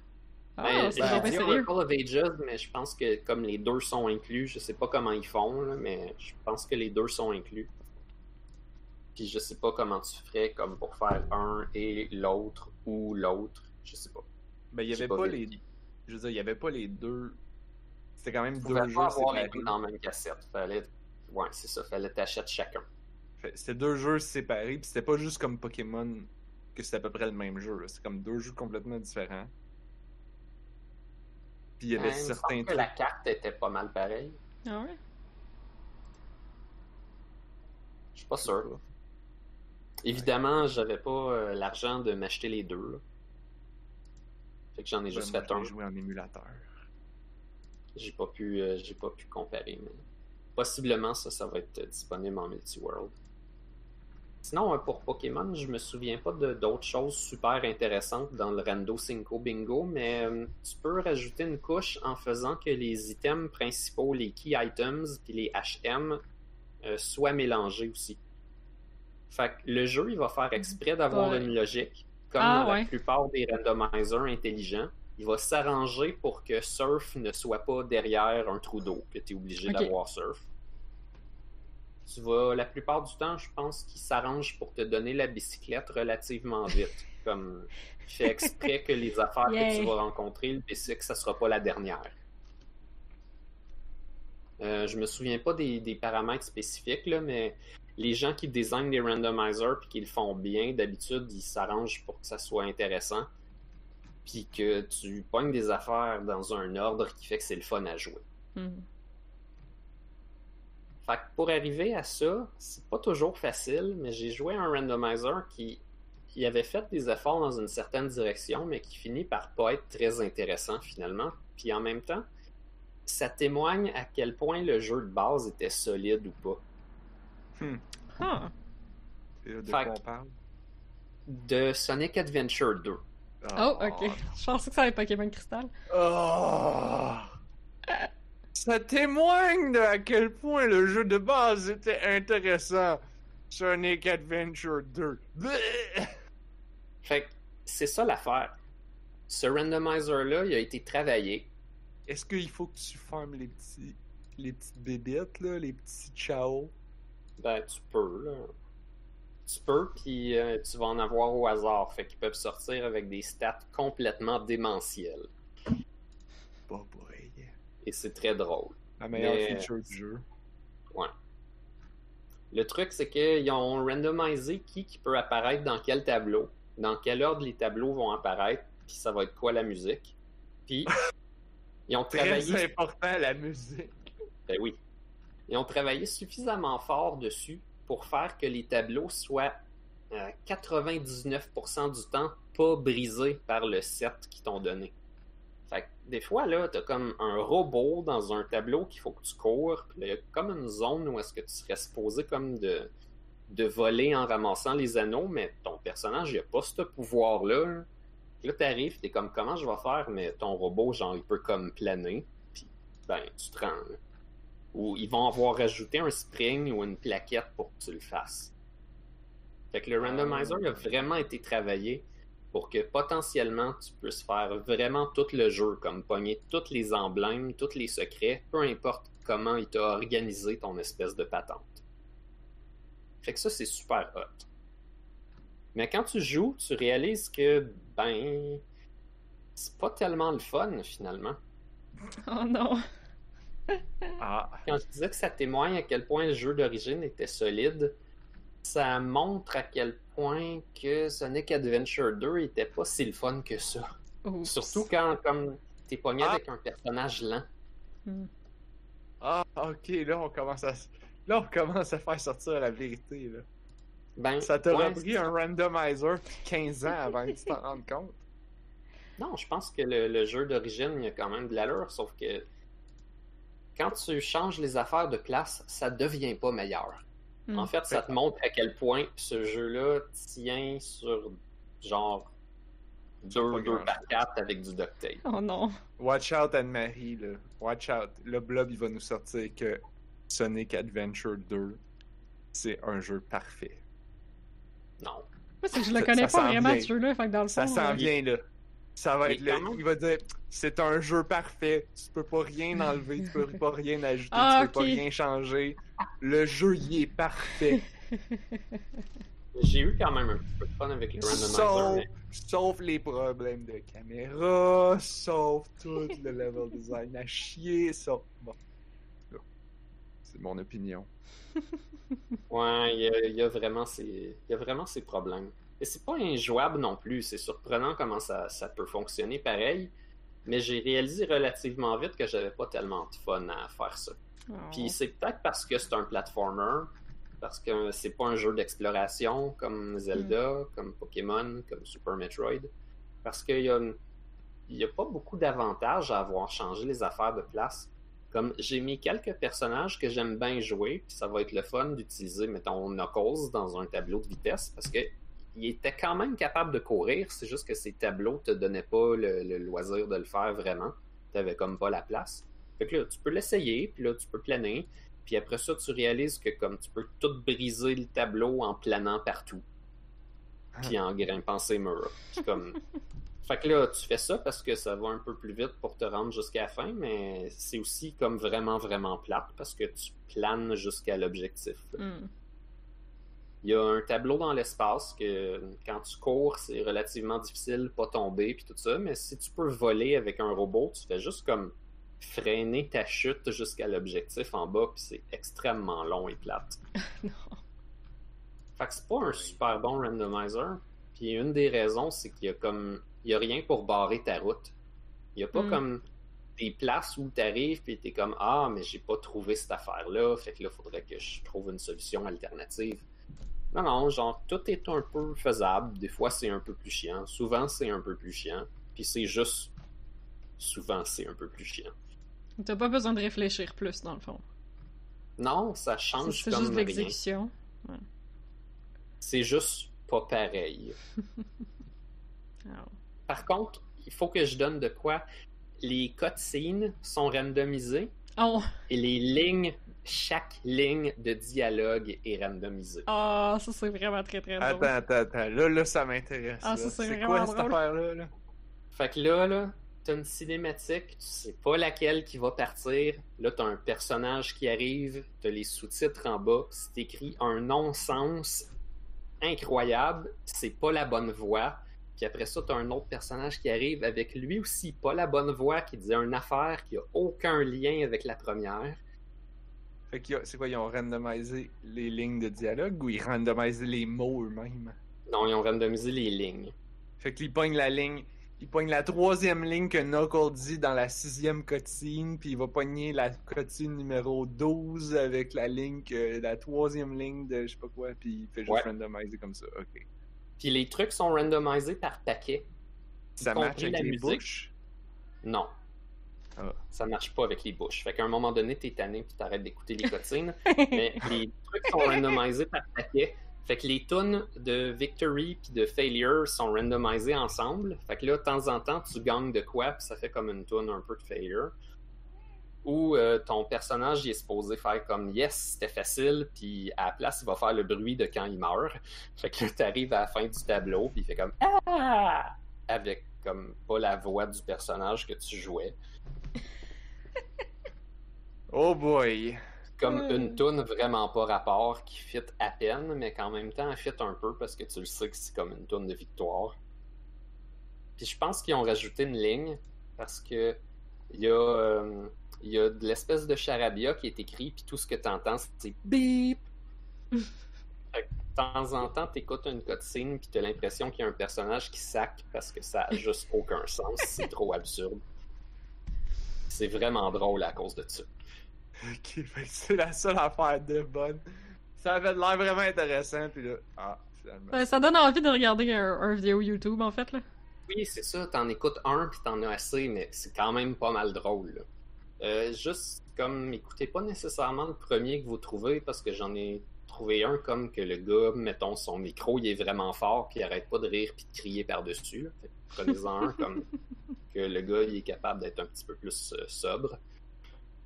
Ah, Ben, c'est j'ai dit sérieux. Oracle of Ages, mais je pense que comme les deux sont inclus, je sais pas comment ils font, là, mais je pense que les deux sont inclus. Puis je sais pas comment tu ferais comme pour faire un et l'autre ou l'autre, je sais pas. Ben, il y avait pas les. Je veux dire, il y avait pas les deux. C'était quand même deux jeux pas avoir les séparés. deux dans la même cassette. Fallait... Ouais, c'est ça, fallait t'achètes chacun. C'était deux jeux séparés, puis c'était pas juste comme Pokémon que c'était à peu près le même jeu. C'est comme deux jeux complètement différents. Puis il y avait semble certains que trucs. la carte était pas mal pareille. Ah ouais? Je suis pas sûr. Évidemment, j'avais pas euh, l'argent de m'acheter les deux. là. Fait que j'en ai juste fait un. joué en émulateur. J'ai pas pu, euh, j'ai pas pu comparer, mais possiblement ça, ça va être disponible en multi-world. Sinon, euh, pour Pokémon, je me souviens pas de d'autres choses super intéressantes dans le Rando Cinco Bingo, mais euh, tu peux rajouter une couche en faisant que les items principaux, les key items puis les HM euh, soient mélangés aussi. Fait que le jeu, il va faire exprès d'avoir Ouais. une logique, comme Ah, dans ouais. la plupart des randomizers intelligents. Il va s'arranger pour que Surf ne soit pas derrière un trou d'eau, que tu es obligé d'avoir Surf. tu vas, la plupart du temps, je pense qu'il s'arrange pour te donner la bicyclette relativement vite. Comme, il fait exprès que les affaires que tu vas rencontrer, le bicycle, ça sera pas la dernière. Euh, je me souviens pas des, des paramètres spécifiques, là, mais les gens qui designent des randomizers puis qui le font bien, d'habitude, ils s'arrangent pour que ça soit intéressant. Puis que tu pognes des affaires dans un ordre qui fait que c'est le fun à jouer. Mhm. Fait que pour arriver à ça, c'est pas toujours facile, mais j'ai joué un randomizer qui il avait fait des efforts dans une certaine direction, mais qui finit par pas être très intéressant finalement. Puis en même temps, ça témoigne à quel point le jeu de base était solide ou pas. Ah. Et là, de Fait quoi on parle? De Sonic Adventure 2. Oh, ok. Je pensais que ça allait être Pokémon Crystal. Oh! Ça témoigne de à quel point le jeu de base était intéressant. Sonic Adventure 2. Bleh! Fait que c'est ça l'affaire. Ce randomizer-là, il a été travaillé. Est-ce qu'il faut que tu farmes les petits les petites bébites là, les petits chao? Ben, tu peux, là. Tu peux, puis euh, tu vas en avoir au hasard. Fait qu'ils peuvent sortir avec des stats complètement démentielles. Bah boy. Et c'est très drôle. La meilleure Mais- feature du jeu. Le truc, c'est qu'ils ont randomisé qui, qui peut apparaître dans quel tableau, dans quel ordre les tableaux vont apparaître, puis ça va être quoi la musique. Puis, ils ont Très travaillé. important la musique. Ben oui. Ils ont travaillé suffisamment fort dessus pour faire que les tableaux soient euh, 99% du temps pas brisés par le set qu'ils t'ont donné. Fait que des fois, là, t'as comme un robot dans un tableau qu'il faut que tu cours, puis il y a comme une zone où est-ce que tu serais supposé comme de, de voler en ramassant les anneaux, mais ton personnage, il a pas ce pouvoir-là. là, t'arrives, t'es comme, comment je vais faire? Mais ton robot, genre, il peut comme planer, puis ben, tu te rends. Ou ils vont avoir rajouté un spring ou une plaquette pour que tu le fasses. Fait que le randomizer a vraiment été travaillé pour que potentiellement tu puisses faire vraiment tout le jeu, comme pogner tous les emblèmes, tous les secrets, peu importe comment il t'a organisé ton espèce de patente. Fait que ça, c'est super hot. Mais quand tu joues, tu réalises que, ben, c'est pas tellement le fun finalement. Oh non. Ah. Quand je disais que ça témoigne à quel point le jeu d'origine était solide, ça montre à quel point que Sonic Adventure 2 était pas si le fun que ça. Oups. Surtout quand comme t'es pogné Ah. avec un personnage lent. Hmm. Ah, ok, là on commence à là on commence à faire sortir la vérité là. Ben, Ça t'a ouais, pris un randomizer puis 15 ans avant que tu t'en rendes compte? Non, je pense que le, le jeu d'origine, il y a quand même de l'allure, sauf que quand tu changes les affaires de place, ça devient pas meilleur. Hmm. En fait, ça te montre à quel point ce jeu-là tient sur genre Sur pas 2 2 grand-chose. par 4 avec du duct tape. Oh non. Watch out Anne-Marie là. Watch out. Le blob il va nous sortir que Sonic Adventure 2 c'est un jeu parfait. Non. Moi, je le Ça- connais ça pas s'en vraiment, ce jeu-là. Fait que dans le Ça s'en euh, vient là. Ça va Mais être le... même- Il va dire c'est un jeu parfait. Tu peux pas rien enlever, tu peux pas rien ajouter, Ah, tu peux pas rien changer. Le jeu il est parfait. J'ai eu quand même un petit peu de fun avec les randomizer, Sauf, mais sauf les problèmes de caméra, sauf tout le level design à chier, sauf. Bon. C'est mon opinion. ouais, il y a, il y a vraiment ces, il y a vraiment ces problèmes. Et c'est pas injouable non plus. C'est surprenant comment ça, ça peut fonctionner pareil. Mais j'ai réalisé relativement vite que j'avais pas tellement de fun à faire ça. oh. Puis c'est peut-être parce que c'est un platformer, parce que c'est pas un jeu d'exploration comme Zelda, comme Pokémon, comme Super Metroid. Parce qu'il y a, il a pas beaucoup d'avantages à avoir changé les affaires de place. Comme j'ai mis quelques personnages que j'aime bien jouer, puis ça va être le fun d'utiliser, mettons, Knuckles dans un tableau de vitesse, parce que il était quand même capable de courir, c'est juste que ces tableaux te donnaient pas le, le loisir de le faire vraiment. T'avais comme pas la place. Fait que là, tu peux l'essayer, puis là, tu peux planer. Puis après ça, tu réalises que comme tu peux tout briser le tableau en planant partout. Puis en grimpant ses murs. Comme. Fait que là, tu fais ça parce que ça va un peu plus vite pour te rendre jusqu'à la fin, mais c'est aussi comme vraiment, vraiment plate parce que tu planes jusqu'à l'objectif. Hmm. Il y a un tableau dans l'espace que quand tu cours, c'est relativement difficile de pas tomber puis tout ça, mais si tu peux voler avec un robot, tu fais juste comme freiner ta chute jusqu'à l'objectif en bas puis c'est extrêmement long et plate. Non. Fait que c'est pas un super bon randomizer. Puis une des raisons, c'est qu'il y a comme il y a rien pour barrer ta route. Il y a pas Mm. comme des places où tu arrives puis t'es comme ah mais j'ai pas trouvé cette affaire là, fait que là faudrait que je trouve une solution alternative. Non non, genre tout est un peu faisable. Des fois c'est un peu plus chiant. Souvent c'est un peu plus chiant. Puis c'est juste souvent c'est un peu plus chiant. T'as pas besoin de réfléchir plus, dans le fond. Non, ça change c'est comme juste l'exécution. C'est juste pas pareil. Ah. Par contre, il faut que je donne de quoi. Les cutscenes sont randomisées Oh, et les lignes, chaque ligne de dialogue est randomisée. ah, ça c'est vraiment très très drôle. Attends, attends, attends. Là, là, ça m'intéresse. Ah, ça, c'est vraiment quoi cette affaire-là? Là? Fait que là, là, t'as une cinématique, tu sais pas laquelle qui va partir. Là, t'as un personnage qui arrive, t'as les sous-titres en bas, c'est écrit un non-sens incroyable, c'est pas la bonne voix. Puis après ça, t'as un autre personnage qui arrive avec lui aussi pas la bonne voix, qui dit une affaire qui a aucun lien avec la première. Fait que c'est quoi, ils ont randomisé les lignes de dialogue ou ils randomisé les mots eux-mêmes? Non, ils ont randomisé les lignes. Fait qu'ils pognent la ligne. Il pogne la troisième ligne que Knuckle dit dans la sixième cutscene, puis il va pogner la cutscene numéro 12 avec la ligne que la troisième ligne de je sais pas quoi, puis il fait juste Ouais. randomiser comme ça. Ok. Puis les trucs sont randomisés par paquet. Ça match avec la les musique? bouches? Non. Ah. Ça marche pas avec les bouches. Fait qu'à un moment donné, t'es tanné puis t'arrêtes d'écouter les cutscenes. mais les trucs sont randomisés par paquet. Fait que les tunes de Victory puis de Failure sont randomisés ensemble. Fait que là, de temps en temps, tu gagnes de quoi puis ça fait comme une tune un peu de Failure. Ou euh, ton personnage il est supposé faire comme Yes, c'était facile, puis à la place, il va faire le bruit de quand il meurt. Fait que là, t'arrives à la fin du tableau, puis il fait comme Ah! Avec comme pas la voix du personnage que tu jouais. Oh boy! Comme Ouais. une toune vraiment pas rapport qui fit à peine, mais qu'en même temps elle fit un peu parce que tu le sais que c'est comme une toune de victoire. Puis je pense qu'ils ont rajouté une ligne parce que il y a, euh, il y a de l'espèce de charabia qui est écrit, puis tout ce que tu entends, c'est bip. Fait que de temps en temps, t'écoutes une cutscene, puis t'as l'impression qu'il y a un personnage qui sac parce que ça a juste aucun sens, c'est trop absurde. C'est vraiment drôle à cause de ça. Ok, c'est la seule affaire de bonne. Ça avait l'air vraiment intéressant, puis là. Ah, finalement. Ouais, ça donne envie de regarder un, un vidéo YouTube en fait là. Oui, c'est ça, t'en écoutes un puis t'en as assez, mais c'est quand même pas mal drôle. là. Euh, juste comme écoutez pas nécessairement le premier que vous trouvez parce que j'en ai trouvé un comme que le gars, mettons son micro, il est vraiment fort puis il arrête pas de rire puis de crier par-dessus. Prenez-en un comme que le gars il est capable d'être un petit peu plus euh, sobre.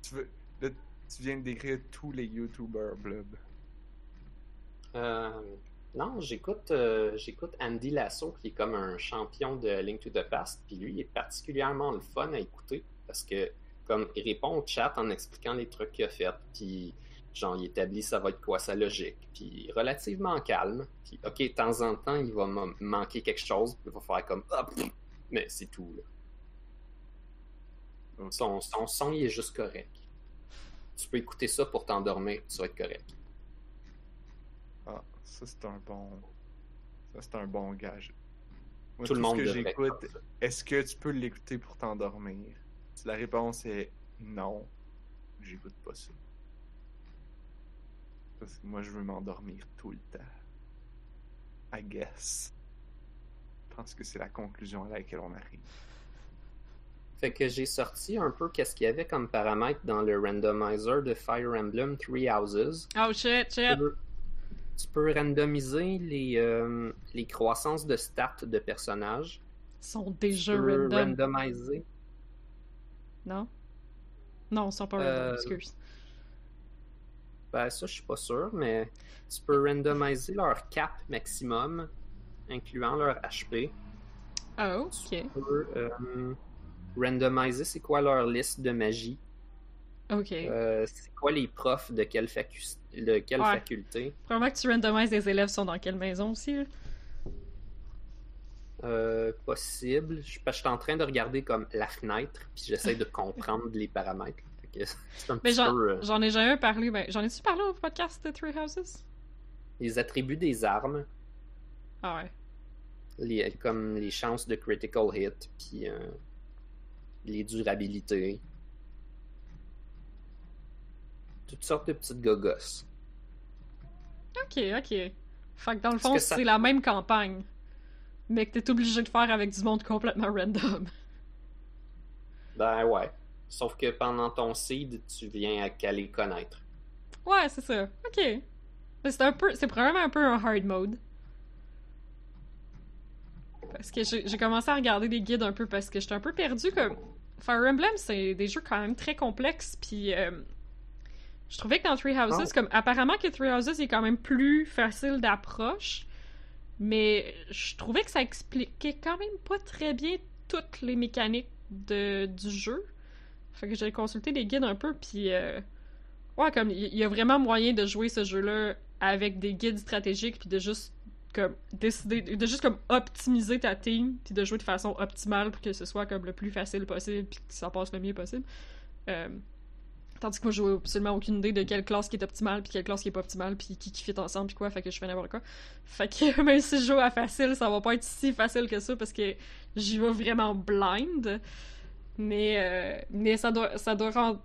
Tu, veux... là, tu viens de décrire tous les YouTubers blub. Euh, non, j'écoute euh, j'écoute Andy Lasso qui est comme un champion de Link to the Past, puis lui il est particulièrement le fun à écouter parce que comme il répond au chat en expliquant les trucs qu'il a fait, puis genre il établit ça va être quoi sa logique, puis relativement calme, puis ok de temps en temps il va manquer quelque chose, puis il va faire comme pff, mais c'est tout là. Ok. Son, son son il est juste correct. Tu peux écouter ça pour t'endormir, tu vas être correct. Ah, ça c'est un bon. Ça c'est un bon gage. Moi, Tout le monde ce que j'écoute, est-ce que tu peux l'écouter pour t'endormir? Si la réponse est non, j'écoute pas ça. Parce que moi je veux m'endormir tout le temps. I guess. Je pense que c'est la conclusion à laquelle on arrive. Fait que j'ai sorti un peu qu'est-ce qu'il y avait comme paramètres dans le randomizer de Fire Emblem Three Houses. Oh shit, Tu shit. peux, tu peux randomiser les, euh, les croissances de stats de personnages. Ils sont Tu déjà peux random. randomiser. Non? Non, ils sont pas Euh, excuse. Ben, ça, je suis pas sûr, mais tu peux randomiser leur cap maximum, incluant leur HP. Oh, ok. Tu peux euh, randomiser c'est quoi leur liste de magie. Ok. Euh, c'est quoi les profs de quelle, facu- de quelle Ouais. faculté. Probablement que tu randomises les élèves sont dans quelle maison aussi. là. Euh, possible. Je, parce que je suis en train de regarder comme la fenêtre, puis j'essaie de comprendre les paramètres. Mais j'en euh, j'en ai jamais parlé. Ben, j'en ai-tu parlé au podcast de Three Houses? les attributs des armes, Ah ouais. les, comme les chances de critical hit, puis euh, les durabilités. Toutes sortes de petites gogosses. Ok, ok. Fait que dans le fond, ça- c'est la même campagne. Mais que t'es obligé de faire avec du monde complètement random. Ben ouais. Sauf que pendant ton seed, tu viens à les connaître. Ouais, c'est ça. Ok. Mais c'est un peu. C'est probablement un peu un hard mode. Parce que j'ai commencé à regarder des guides un peu parce que j'étais un peu perdu comme. Fire Emblem, c'est des jeux quand même très complexes, puis euh, je trouvais que dans Three Houses, Oh. comme apparemment que Three Houses est quand même plus facile d'approche, mais je trouvais que ça expliquait quand même pas très bien toutes les mécaniques de, du jeu. Fait que j'ai consulté des guides un peu, puis euh, ouais, comme il y, y a vraiment moyen de jouer ce jeu-là avec des guides stratégiques, puis de juste comme décider, de juste comme optimiser ta team, puis de jouer de façon optimale pour que ce soit comme le plus facile possible, puis que ça passe le mieux possible. Euh, Tandis que moi, j'ai absolument aucune idée de quelle classe qui est optimale, puis quelle classe qui est pas optimale, puis qui, qui fit ensemble, puis quoi, fait que je fais n'importe quoi. Fait que même si je joue à facile, ça va pas être si facile que ça, parce que j'y vais vraiment blind. Mais, euh, mais ça, doit, ça, doit rendre,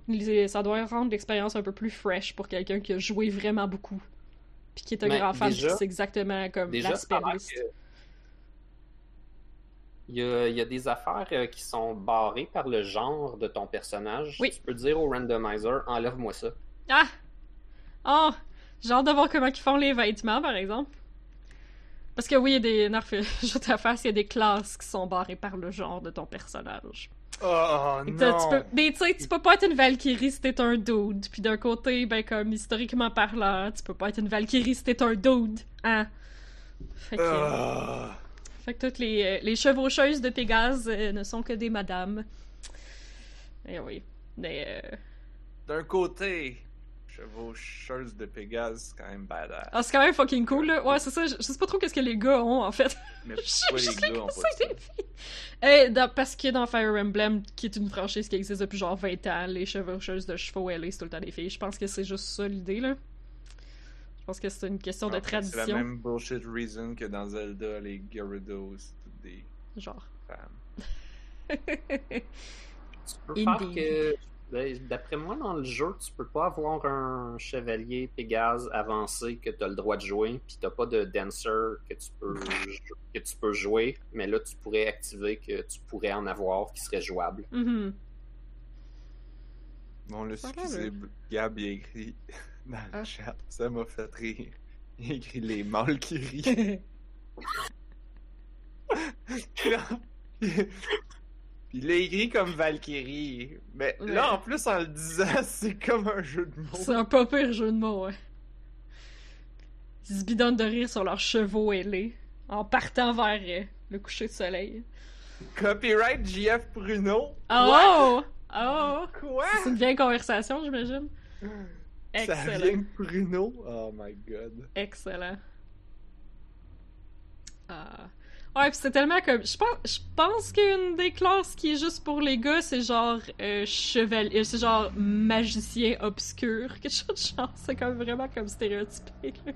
ça doit rendre l'expérience un peu plus fresh pour quelqu'un qui a joué vraiment beaucoup. Puis qui est un Mais grand fan, c'est exactement comme l'aspect ça a l'air liste. que- Il y, a, il y a des affaires euh, qui sont barrées par le genre de ton personnage. Oui. Tu peux dire au randomizer, enlève-moi ça. Ah! Oh! J'ai hâte de voir comment ils font les vêtements, par exemple. Parce que oui, il y a des... Non, je ta face, il y a des classes qui sont barrées par le genre de ton personnage. Oh non! tu peux... Mais tu sais, tu peux pas être une Valkyrie si t'es un dude. Puis d'un côté, ben comme historiquement parlant, tu peux pas être une Valkyrie si t'es un dude. Hein? Fait que, Ah. Fait que toutes les, euh, les chevaucheuses de Pégase euh, ne sont que des madames. Eh oui. Mais... euh, D'un côté, chevaucheuse de Pégase, c'est quand même badass. Ah, c'est quand même fucking cool, là. Ouais, c'est ça. Je, je sais pas trop qu'est-ce que les gars ont, en fait. Mais Je pourquoi sais les juste gars ont pas ça? des filles. Eh, dans- parce que dans Fire Emblem, qui est une franchise qui existe depuis genre 20 ans, les chevaucheuses de chevaux LA, c'est tout le temps des filles. Je pense que c'est juste ça l'idée, là. Je pense que c'est une question de En fait, C'est la tradition. même bullshit reason que dans Zelda, les Gyarados, c'est toutes des Genre. femmes. Tu peux faire Indeed. que. ben, D'après moi, dans le jeu, tu peux pas avoir un chevalier Pégase avancé que tu as le droit de jouer, puis t'as pas de dancer que tu peux que tu peux jouer, mais là tu pourrais activer que tu pourrais en avoir qui serait jouable. Mhm. Bon, là, Pas excusez, Gab, il a écrit dans le Ah. chat, ça m'a fait rire. Il a écrit les mâles qui rient. Il l'a écrit comme Valkyrie. Mais Ouais. là, en plus, en le disant, c'est comme un jeu de mots. c'est un pas pire jeu de mots, ouais. Ils se bidonnent de rire sur leurs chevaux ailés en partant vers euh, le coucher de soleil. Copyright JF Bruno. Oh! Oh! Quoi? C'est une vieille conversation, j'imagine. Ça Excellent. vient de Bruno? Oh my god. Excellent. Ah. Ouais, pis c'est tellement comme. Je pense, je pense qu'une des classes qui est juste pour les gars, c'est genre euh, chevalier. C'est genre magicien obscur. Quelque chose de genre. C'est comme vraiment comme stéréotypé. là.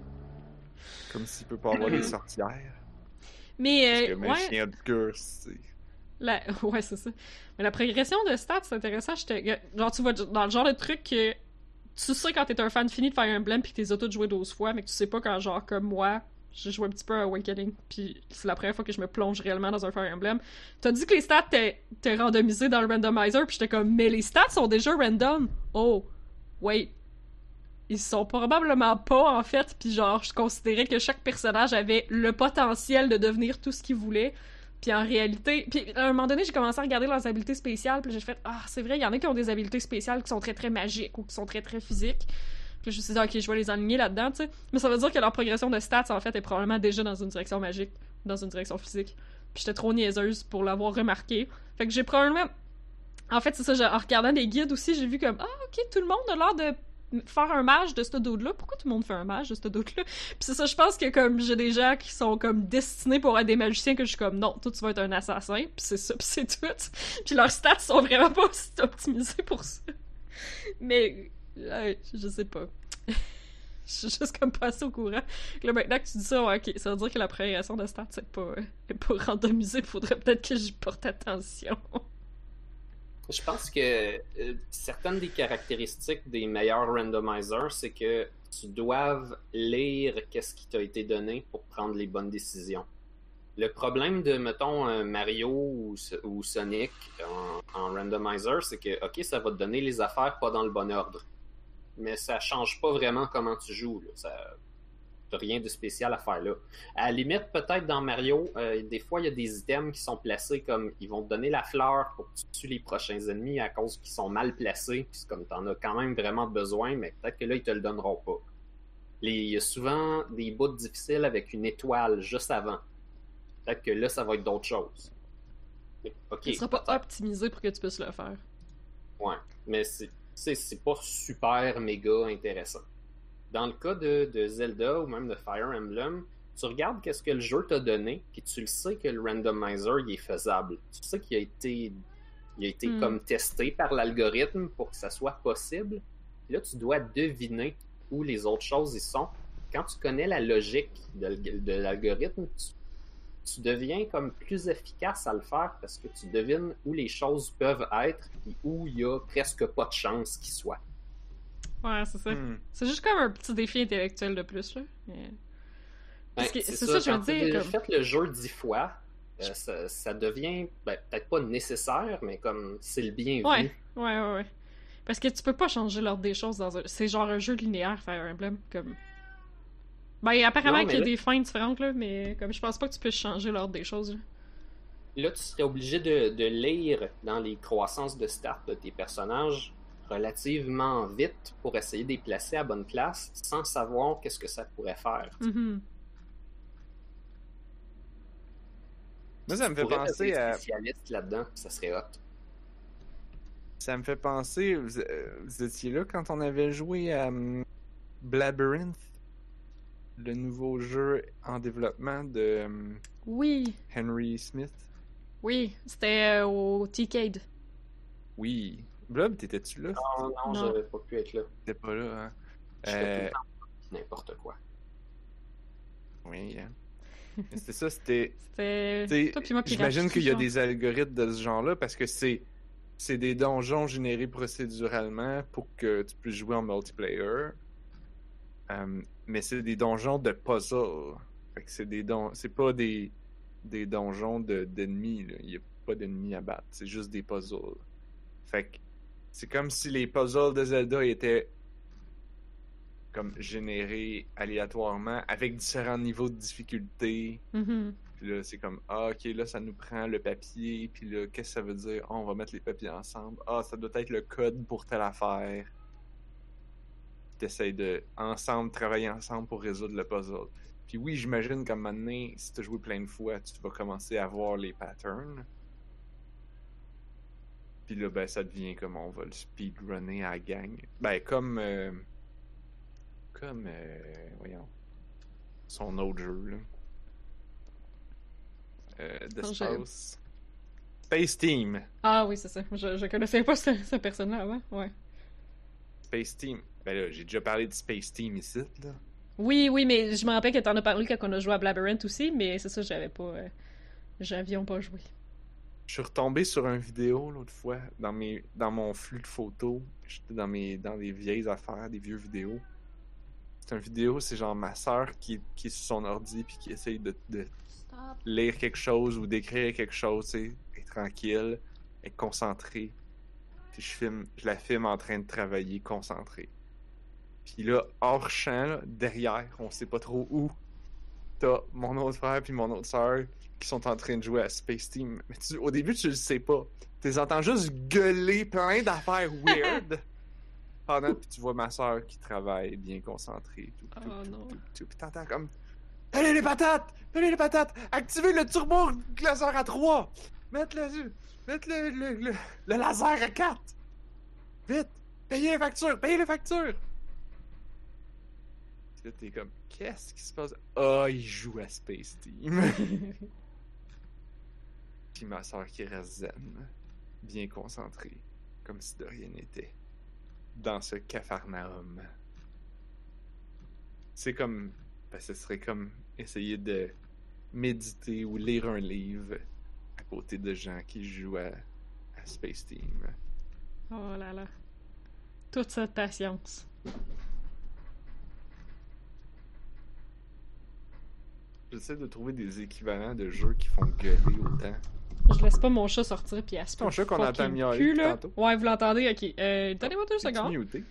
Comme s'il peut pas avoir des sorcières. Mais, Parce que euh, ouais. magicien obscur, c'est... La... Ouais, c'est ça. Mais la progression de stats, c'est intéressant. Genre, tu vois, dans le genre de truc que tu sais quand t'es un fan fini de Fire Emblem pis que t'es auto joué 12 fois, mais que tu sais pas quand, genre, comme moi, j'ai joué un petit peu à Awakening, puis c'est la première fois que je me plonge réellement dans un Fire Emblem. T'as dit que les stats t'es randomisés dans le randomizer, puis j'étais comme, mais les stats sont déjà random. Oh, wait. Ils sont probablement pas, en fait, puis genre, je considérais que chaque personnage avait le potentiel de devenir tout ce qu'il voulait. Puis en réalité, puis à un moment donné, j'ai commencé à regarder leurs habiletés spéciales, puis j'ai fait ah, c'est vrai, il y en a qui ont des habiletés spéciales qui sont très très magiques ou qui sont très très physiques. Puis je me suis dit OK, je vais les aligner là-dedans, tu sais. Mais ça veut dire que leur progression de stats en fait est probablement déjà dans une direction magique, dans une direction physique. Puis j'étais trop niaiseuse pour l'avoir remarqué. Fait que j'ai probablement. En fait, c'est ça, en regardant des guides aussi, j'ai vu comme Ah, ok, tout le monde a l'air de faire un mage de ce dude-là. Pourquoi tout le monde fait un mage de ce dude-là? Puis c'est ça, je pense que comme j'ai des gens qui sont comme destinés pour être des magiciens que je suis comme non, toi tu vas être un assassin, puis c'est ça, puis c'est tout. Puis leurs stats sont vraiment pas optimisés pour ça. Mais je sais pas. Je suis juste comme pas assez au courant. Là, maintenant que tu dis ça, ok, ça veut dire que la progression de stats, c'est pas, euh, est pas randomisé. Faudrait peut-être que j'y porte attention. Je pense que euh, certaines des caractéristiques des meilleurs randomizers, c'est que tu dois lire qu'est-ce qui t'a été donné pour prendre les bonnes décisions. Le problème de, mettons, un Mario ou, Sonic en, randomizer, c'est que, OK, ça va te donner les affaires pas dans le bon ordre. Mais ça change pas vraiment comment tu joues. Là. Rien de spécial à faire là. À la limite, peut-être dans Mario, euh, des fois, il y a des items qui sont placés comme ils vont te donner la fleur pour que tu tues les prochains ennemis à cause qu'ils sont mal placés. Puis comme t'en as quand même vraiment besoin, mais peut-être que là, ils te le donneront pas. Les- Il y a souvent des bouts difficiles avec une étoile juste avant. Peut-être que là, ça va être d'autres choses. Ok. Ce sera pas optimisé pour que tu puisses le faire. Ouais, mais c'est pas super méga intéressant. Dans le cas de, de Zelda ou même de Fire Emblem, tu regardes qu'est-ce que le jeu t'a donné, puis tu le sais que le randomizer il est faisable. Tu sais qu'il a été, il a été Hmm. comme testé par l'algorithme pour que ça soit possible. Puis là, tu dois deviner où les autres choses y sont. Quand tu connais la logique de, de l'algorithme, tu, tu deviens comme plus efficace à le faire parce que tu devines où les choses peuvent être et où il y a presque pas de chance qu'ils soient. Ouais, c'est ça. Hmm. C'est juste comme un petit défi intellectuel de plus, là. Mais- Parce que Ben, c'est ça, je veux dire, comme- fait le jeu dix fois, euh, ça, ça devient ben, peut-être pas nécessaire, mais comme c'est le bienvenu. Ouais, ouais, ouais, ouais. Parce que tu peux pas changer l'ordre des choses dans un... C'est genre un jeu linéaire, Fire Emblem, comme... Ben, apparemment qu'il y a là- des fins différentes, là, mais comme je pense pas que tu puisses changer l'ordre des choses, là. Là, tu serais obligé de, de lire dans les croissances de stats de tes personnages relativement vite pour essayer de les placer à bonne place sans savoir qu'est-ce que ça pourrait faire. Mhm. Moi, ça me fait penser à. spécialiste là-dedans, ça serait hot. Ça me fait penser. Vous, euh, vous étiez là quand on avait joué à hum, Labyrinth, le nouveau jeu en développement de hum, Oui, Henry Smith. oui, c'était euh, au T-Cade. Oui. Blob, t'étais-tu là? Non, non, Non. j'avais pas pu être là. T'étais pas là, hein? Je fais tout Euh, n'importe quoi. Oui, hein. C'était ça, c'était. C'était J'imagine qu'il y a des algorithmes de ce genre-là parce que c'est c'est des donjons générés procéduralement pour que tu puisses jouer en multiplayer. Euh, mais c'est des donjons de puzzle. Fait que c'est des don c'est pas des des donjons de d'ennemis. Il y a pas d'ennemis à battre. C'est juste des puzzles. Fait que c'est comme si les puzzles de Zelda étaient comme générés aléatoirement avec différents niveaux de difficulté. Mhm. Puis là, c'est comme, ah, ok, là, ça nous prend le papier. Puis là, qu'est-ce que ça veut dire? Ah, on va mettre les papiers ensemble. Ah, ça doit être le code pour telle affaire. T'essayes de, ensemble, travailler ensemble pour résoudre le puzzle. Puis oui, j'imagine qu'à un moment donné, si t'as joué plein de fois, tu vas commencer à voir les patterns. Puis là, ben, ça devient comme on va le speedrunner à la gang. Ben, comme. euh, comme. euh, voyons. Son autre jeu, là. Euh, Non, d'espace. Space Team. Ah oui, c'est ça. Je, je connaissais pas ce, cette personne-là avant, ouais. Space Team. Ben là, j'ai déjà parlé de Space Team ici, là. Oui, oui, mais je me rappelle que t'en as parlé quand on a joué à Labyrinth aussi, mais c'est ça, j'avais pas... Euh, J'avions pas joué. Je suis retombé sur une vidéo l'autre fois dans mes dans mon flux de photos. J'étais dans mes dans des vieilles affaires, des vieux vidéos. C'est une vidéo, c'est genre ma soeur qui, qui est sur son ordi puis qui essaye de, de lire quelque chose ou d'écrire quelque chose, tu sais, est tranquille, est concentrée. Puis je filme, je la filme en train de travailler concentrée. Puis là, hors champ, là, derrière, on sait pas trop où, t'as mon autre frère puis mon autre soeur qui sont en train de jouer à Space Team. Mais tu- au début, tu le sais pas. Tu les entends juste gueuler plein d'affaires weird. Pendant, puis tu vois ma soeur qui travaille bien concentrée. Tout, tout, Oh tout, non. tout, t'entends comme Allez les patates! Allez les patates! Activez le turbo laser à 3! Mettre le, mettre le, le, le, le laser à 4! Vite! Payez les factures! Payez les factures! Là, t'es comme, qu'est-ce qui se passe? Ah, il joue à Space Team. Puis ma soeur qui reste zen, bien concentrée, comme si de rien n'était, dans ce cafarnaum. C'est comme, ben, ce serait comme essayer de méditer ou lire un livre à côté de gens qui jouent à, à Space Team. Oh là là. Toute cette patience. J'essaie de trouver des équivalents de jeux qui font gueuler autant. Je laisse pas mon chat sortir puis elle se Ton chat qu'on entend miauler tantôt. Ouais, vous l'entendez? Ok. Euh, Donnez-moi deux secondes. muté?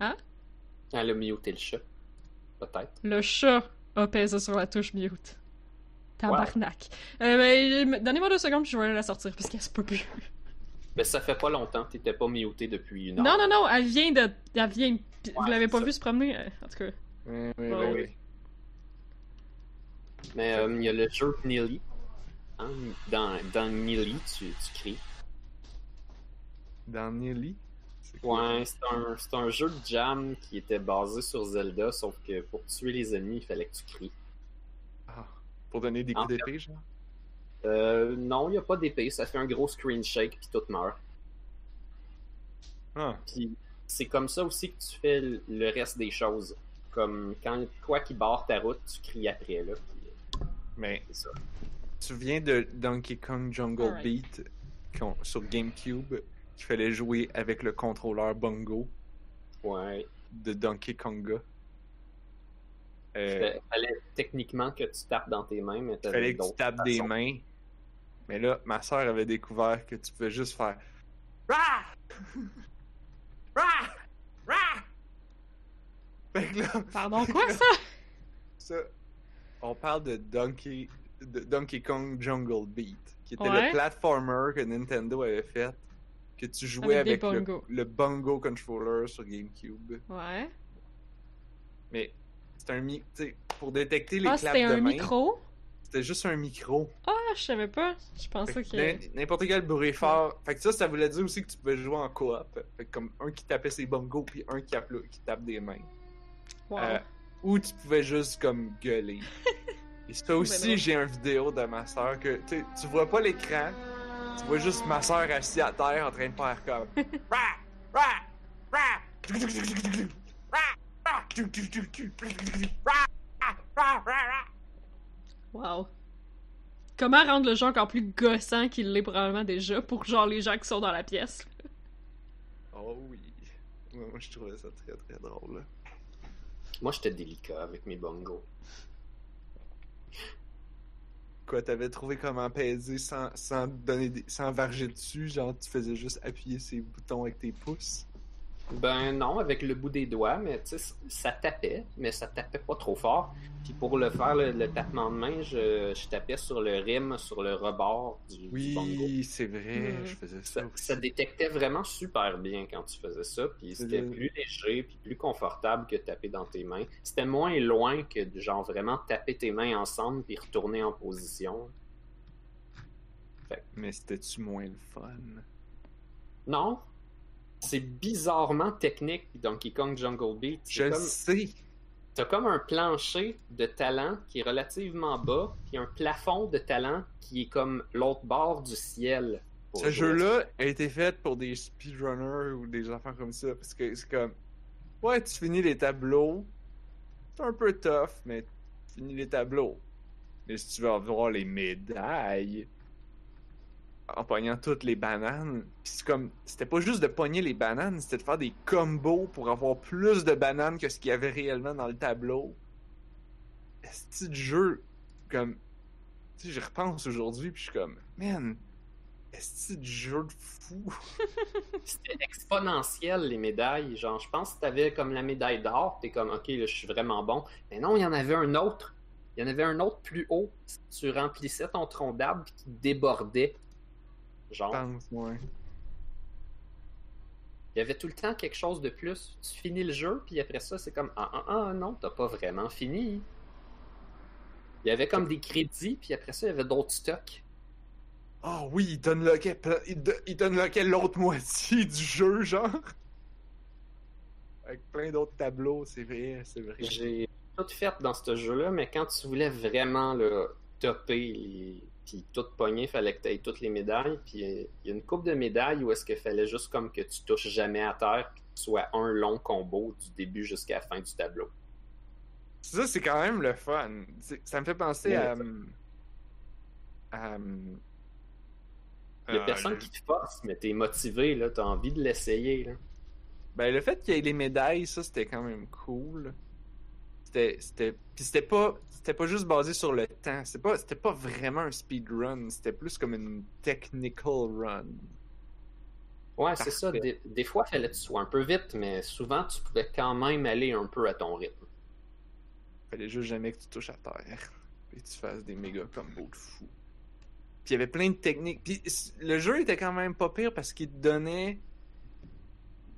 Elle a muté le chat. Peut-être. Le chat a pesé sur la touche mute. Tabarnak. Euh, mais, mais donnez-moi deux secondes puis je vais aller la sortir parce qu'elle se peut plus. Mais ça fait pas longtemps, t'étais pas muté depuis une heure. Non, non, non, elle vient de. Elle vient. vous l'avez pas ça. vu se promener? euh, En tout cas. Oui, oui, oui. Mais euh, il y a le jeu Nearly. Hein? Dans, dans Nearly, tu, tu cries. Dans quoi? Ouais, c'est un, un jeu de jam qui était basé sur Zelda, sauf que pour tuer les ennemis, il fallait que tu cries. Ah, pour donner des coups d'épée, genre? Euh, non, il n'y a pas d'épée, ça fait un gros screen shake puis tout meurt. Ah, Puis c'est comme ça aussi que tu fais le- le reste des choses. Comme quand quoi qui barre ta route, tu cries après là. Mais ça. tu viens de Donkey Kong Jungle. Beat sur GameCube qu'il fallait jouer avec le contrôleur bongo? Ouais. de Donkey Konga. Euh, Fallait techniquement que tu tapes dans tes mains, mais Il fallait que tu tapes des mains. Mais là, ma soeur avait découvert que tu pouvais juste faire Rah! Rah! Rah! Fait que là, Pardon, quoi ça? ça, on parle de Donkey, de Donkey Kong Jungle Beat, qui était Ouais. le platformer que Nintendo avait fait, que tu jouais Avec le, le bongo controller sur GameCube. Ouais. Mais c'est un mi, tu sais, pour détecter les Ah, claps c'était de un main, micro? c'était juste un micro. Ah, je savais pas. Je pensais que que. n'im- N'importe quel bruit fort. Fait que ça, ça voulait dire aussi que tu pouvais jouer en coop. Fait que comme un qui tapait ses bongos, puis un qui tape des mains. Wow. Euh, ou tu pouvais juste comme gueuler. Et ça ben aussi, j'ai une vidéo de ma soeur que tu vois pas l'écran, tu vois juste ma soeur assise à terre en train de faire comme. Wow. Comment rendre le jeu encore plus gossant qu'il l'est probablement déjà pour genre les gens qui sont dans la pièce? oh oui. Moi, je trouvais ça très très drôle. Moi, j'étais délicat avec mes bongos. Quoi, t'avais trouvé comment peser sans, sans donner sans varger dessus, genre tu faisais juste appuyer ces boutons avec tes pouces? Ben non, avec le bout des doigts, mais tu sais, ça tapait, mais ça tapait pas trop fort. Puis pour le faire, le, le tapement de main, je, je tapais sur le rim, sur le rebord du, du bongo. Oui, c'est vrai, Mm. je faisais ça Ça, détectait vraiment super bien quand tu faisais ça, puis c'était plus léger, puis plus confortable que taper dans tes mains. C'était moins loin que genre vraiment taper tes mains ensemble puis retourner en position. Mais c'était-tu moins le fun? Non, c'est bizarrement technique Donkey Kong Jungle Beat. Je comme- sais! T'as comme un plancher de talent qui est relativement bas, puis un plafond de talent qui est comme l'autre bord du ciel. Ce jeu-là a été fait pour des speedrunners ou des enfants comme ça, parce que c'est comme... Ouais, tu finis les tableaux, c'est un peu tough, mais tu finis les tableaux. Mais si tu veux avoir les médailles, en pognant toutes les bananes, pis c'est comme... C'était pas juste de pogner les bananes, c'était de faire des combos pour avoir plus de bananes que ce qu'il y avait réellement dans le tableau. Ce de jeu, comme... Tu sais, j'y repense aujourd'hui, puis je suis comme... Man, est-ce de jeu de fou? C'était exponentiel les médailles. Genre, je pense que t'avais comme la médaille d'or, t'es comme, ok, là, je suis vraiment bon. Mais non, il y en avait un autre. Il y en avait un autre plus haut. Tu remplissais ton tronc d'arbre puis qui débordait. Genre, Je pense, ouais. il y avait tout le temps quelque chose de plus. Tu finis le jeu, puis après ça, c'est comme, ah, ah, ah, non, t'as pas vraiment fini. Il y avait comme des crédits, puis après ça, il y avait d'autres stocks. Oh oui, il il t'unlockait l'autre moitié du jeu, genre. Avec plein d'autres tableaux, c'est vrai, c'est vrai. J'ai tout fait dans ce jeu-là, mais quand tu voulais vraiment le topper les... puis tout pogner, fallait que tu aies toutes les médailles. Puis euh, il y a une coupe de médailles où est-ce qu'il fallait juste comme que tu touches jamais à terre, puis que tu sois un long combo du début jusqu'à la fin du tableau. Ça, c'est quand même le fun. Ça me fait penser à. hum, à, hum, Il y a euh, personne qui te force, mais t'es motivé, là, t'as envie de l'essayer. là. Ben, le fait qu'il y ait les médailles, ça, c'était quand même cool. C'était. c'était... Puis c'était pas. C'était pas juste basé sur le temps. C'était pas, c'était pas vraiment un speedrun. C'était plus comme une technical run. Ouais, c'est ça. Des, des fois, il fallait que tu sois un peu vite, mais souvent, tu pouvais quand même aller un peu à ton rythme. Fallait juste jamais que tu touches à terre. Et que tu fasses des méga combos de fou. Puis il y avait plein de techniques. Puis le jeu était quand même pas pire parce qu'il te donnait.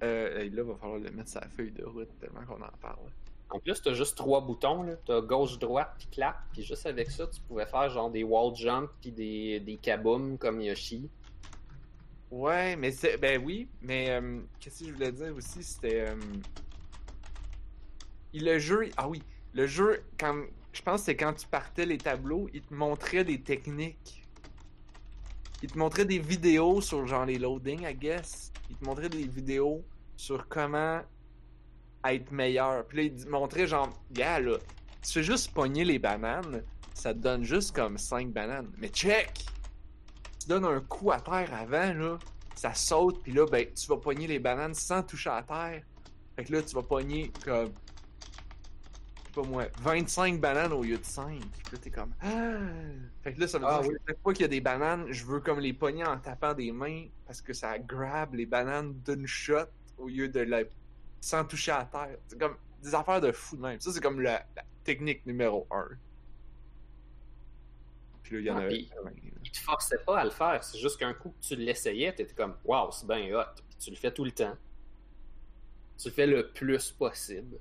Euh, là, va falloir le mettre sur la feuille de route tellement qu'on en parle. En plus, t'as juste trois boutons, là. T'as gauche, droite, puis clap. Puis juste avec ça, tu pouvais faire genre des wall jump puis des, des kaboom comme Yoshi. Ouais, mais c'est. Ben oui, mais euh, qu'est-ce que je voulais dire aussi, c'était. euh, Le jeu. Ah oui, le jeu, quand. Je pense que c'est quand tu partais les tableaux, il te montrait des techniques. Il te montrait des vidéos sur genre les loadings, I guess. Il te montrait des vidéos sur comment être meilleur. Puis là, il montrait genre, gars, là, tu fais juste pogner les bananes, ça te donne juste comme 5 bananes. Mais check! tu donnes un coup à terre avant, là, ça saute, puis là, ben, tu vas pogner les bananes sans toucher à terre. Fait que là, tu vas pogner comme. je sais pas moi, 25 bananes au lieu de 5. Puis là, t'es comme. Ah! Fait que là, ça veut Ah dire oui. que chaque fois qu'il y a des bananes, je veux comme les pogner en tapant des mains parce que ça grab les bananes d'une shot au lieu de la. Sans toucher à terre. C'est comme des affaires de fou de même. Ça, c'est comme la, la technique numéro 1. Puis là, il y en Ah, avait. Il te forçait pas à le faire. C'est juste qu'un coup que tu l'essayais, t'étais comme Waouh, c'est bien hot. Puis tu le fais tout le temps. Tu le fais le plus possible.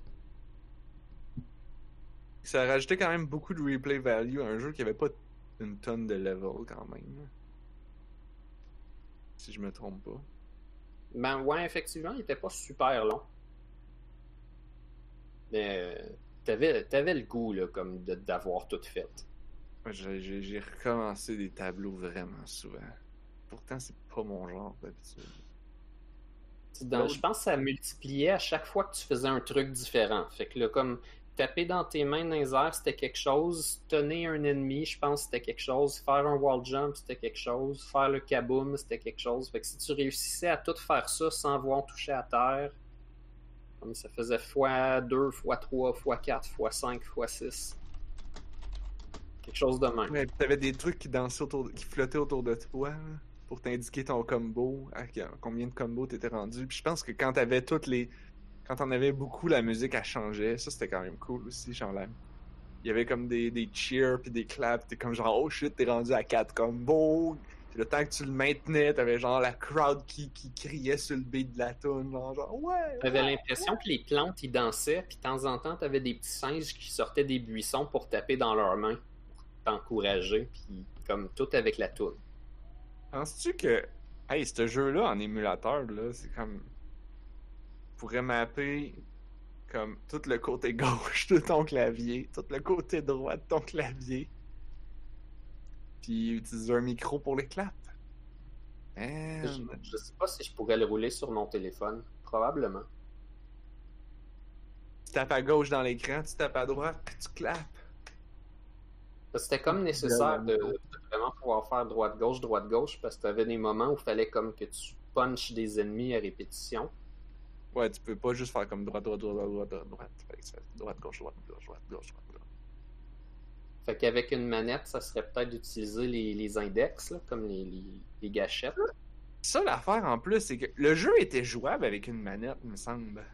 Ça rajoutait quand même beaucoup de replay value à un jeu qui avait pas une tonne de level quand même. Si je me trompe pas. Ben ouais, effectivement, il était pas super long. Mais euh, t'avais, t'avais le goût, là, comme de- d'avoir tout fait. J'ai recommencé des tableaux vraiment souvent. Pourtant, c'est pas mon genre d'habitude. Dans- je pense que ça multipliait à chaque fois que tu faisais un truc différent. Fait que là, comme taper dans tes mains dans les airs, c'était quelque chose. Tenir un ennemi, je pense c'était quelque chose. Faire un wall jump, c'était quelque chose. Faire le kaboom, c'était quelque chose. Fait que si tu réussissais à tout faire ça sans avoir touché à terre, comme ça faisait x2, x3, x4, x5, x6. Quelque chose de même. Ouais, t'avais des trucs qui dansaient autour, de- qui flottaient autour de toi pour t'indiquer ton combo, à combien de combos t'étais rendu. Puis je pense que quand t'avais toutes les, quand t'en avais beaucoup, la musique elle changeait. Ça c'était quand même cool aussi, genre là. Il y avait comme des, des cheers puis des claps. T'es comme genre oh shit, t'es rendu à 4 combos. Le temps que tu le maintenais, t'avais genre la crowd qui, qui criait sur le beat de la tune, genre, genre ouais. J'avais l'impression que les plantes, ils dansaient, puis de temps en temps, t'avais des petits singes qui sortaient des buissons pour taper dans leurs mains, pour t'encourager, puis comme tout avec la toune. Penses-tu que. Hey, ce jeu-là en émulateur, là, c'est comme. pourrait mapper comme tout le côté gauche de ton clavier, tout le côté droit de ton clavier. Puis utiliser un micro pour les claps. Man. Je, je sais pas si je pourrais le rouler sur mon téléphone. Probablement. Tu tapes à gauche dans l'écran, tu tapes à droite, puis tu clapes. C'était comme nécessaire de, de vraiment pouvoir faire droite-gauche, droite-gauche, parce que t'avais des moments où il fallait comme que tu punches des ennemis à répétition. Ouais, tu peux pas juste faire comme droite, droite, droite, droite, droite, droite. Tu droite, gauche, droite, gauche, droite, gauche, droite, gauche. Fait qu'avec une manette, ça serait peut-être d'utiliser les, les index, là, comme les, les, les gâchettes. Ça, l'affaire en plus, c'est que le jeu était jouable avec une manette, il me semble.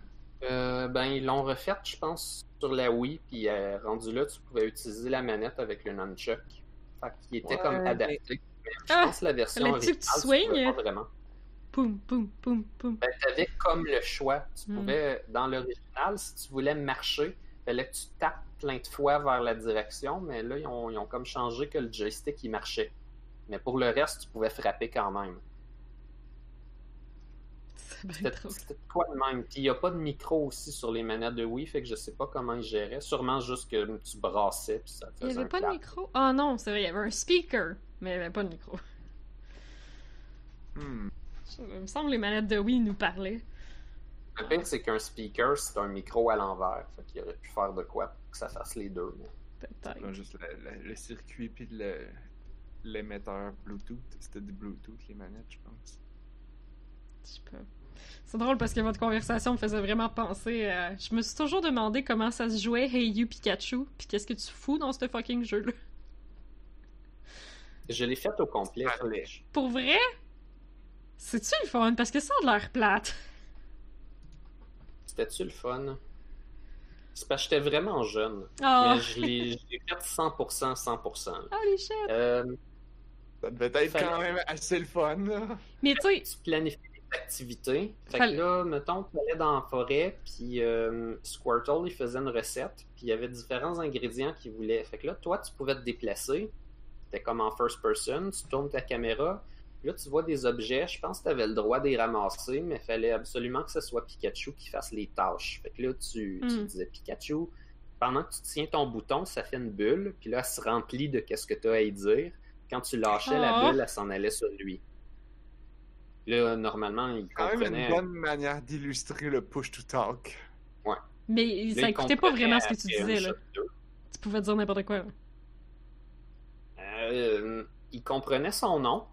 Euh, ben, ils l'ont refait, je pense, sur la Wii, puis euh, rendu là, tu pouvais utiliser la manette avec le nunchuck. Fait qu'il était Ouais, comme adapté. Mais je Ah, pense que la version fallait-tu originale, tu swingues? pas vraiment. Poum, poum, poum, poum. Ben, t'avais comme le choix. Tu Hmm. pouvais, dans l'original, si tu voulais marcher, fallait que tu tapes plein de fois vers la direction, mais là, ils ont, ils ont comme changé que le joystick, il marchait. Mais pour le reste, tu pouvais frapper quand même. C'était quoi de même? Puis il n'y a pas de micro aussi sur les manettes de Wii, fait que je sais pas comment ils géraient. Sûrement juste que tu brassais, puis ça Il faisait y avait un pas de micro? Ah non, c'est vrai, il y avait un speaker, mais il y avait pas de micro. Hmm. Il me semble que les manettes de Wii nous parlaient. Le pire, c'est qu'un speaker, c'est un micro à l'envers. Fait qu'il aurait pu faire de quoi que ça fasse les deux. Peut-être. Juste le, le- le circuit puis le l'émetteur Bluetooth. C'était du Bluetooth les manettes, je pense. Je sais pas. C'est drôle parce que votre conversation me faisait vraiment penser à... Je me suis toujours demandé comment ça se jouait Hey You Pikachu, puis qu'est-ce que tu fous dans ce fucking jeu-là? Je l'ai fait au complet. Ah, Pour vrai? C'est-tu le fun? Parce que ça a l'air plate. C'était-tu le fun? C'est parce que j'étais vraiment jeune. Oh, Mais je l'ai fait 100%, 100%. là. holy shit! Euh, Ça devait être Fallait- quand même assez le fun, là. Mais tu sais, tu planifies des activités. Fait Fallait- que là, mettons, tu allais dans la forêt, puis euh, Squirtle, il faisait une recette, puis il y avait différents ingrédients qu'il voulait. Fait que là, toi, tu pouvais te déplacer. T'es comme en first person, tu tournes ta caméra, là, tu vois des objets. Je pense que tu avais le droit de les ramasser, mais il fallait absolument que ce soit Pikachu qui fasse les tâches. Fait que là, tu, tu Mm. disais Pikachu. Pendant que tu tiens ton bouton, ça fait une bulle, puis là, elle se remplit de qu'est-ce que tu as à y dire. Quand tu lâchais Ah. la bulle, elle s'en allait sur lui. Là, normalement, il Quand même comprenait. une bonne manière d'illustrer le push to talk. mais Là, ça il écoutait pas vraiment ce que tu disais, là. Tu pouvais dire n'importe quoi. là. Euh, il comprenait son nom,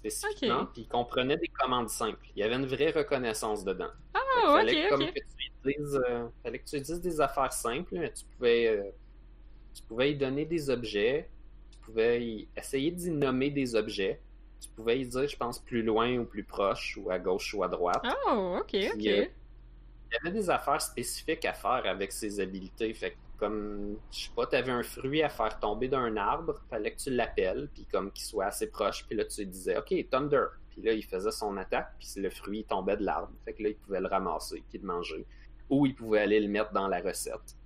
spécifiquement, puis il comprenait des commandes simples. Il y avait une vraie reconnaissance dedans. Ah, fallait ok, comme ok. que tu lui dises, euh, fallait que tu lui dises des affaires simples, mais tu pouvais, euh, tu pouvais lui donner des objets, tu pouvais y- essayer d'y nommer des objets, tu pouvais lui dire, je pense, plus loin ou plus proche, ou à gauche ou à droite. Oh, ok, ok. Euh, il y avait des affaires spécifiques à faire avec ses habilités. Fait comme, je sais pas, t'avais un fruit à faire tomber d'un arbre, fallait que tu l'appelles, puis comme qu'il soit assez proche, puis là tu lui disais, OK, Thunder. Puis là, il faisait son attaque, puis le fruit tombait de l'arbre. Fait que là, il pouvait le ramasser, puis le manger. Ou il pouvait aller le mettre dans la recette.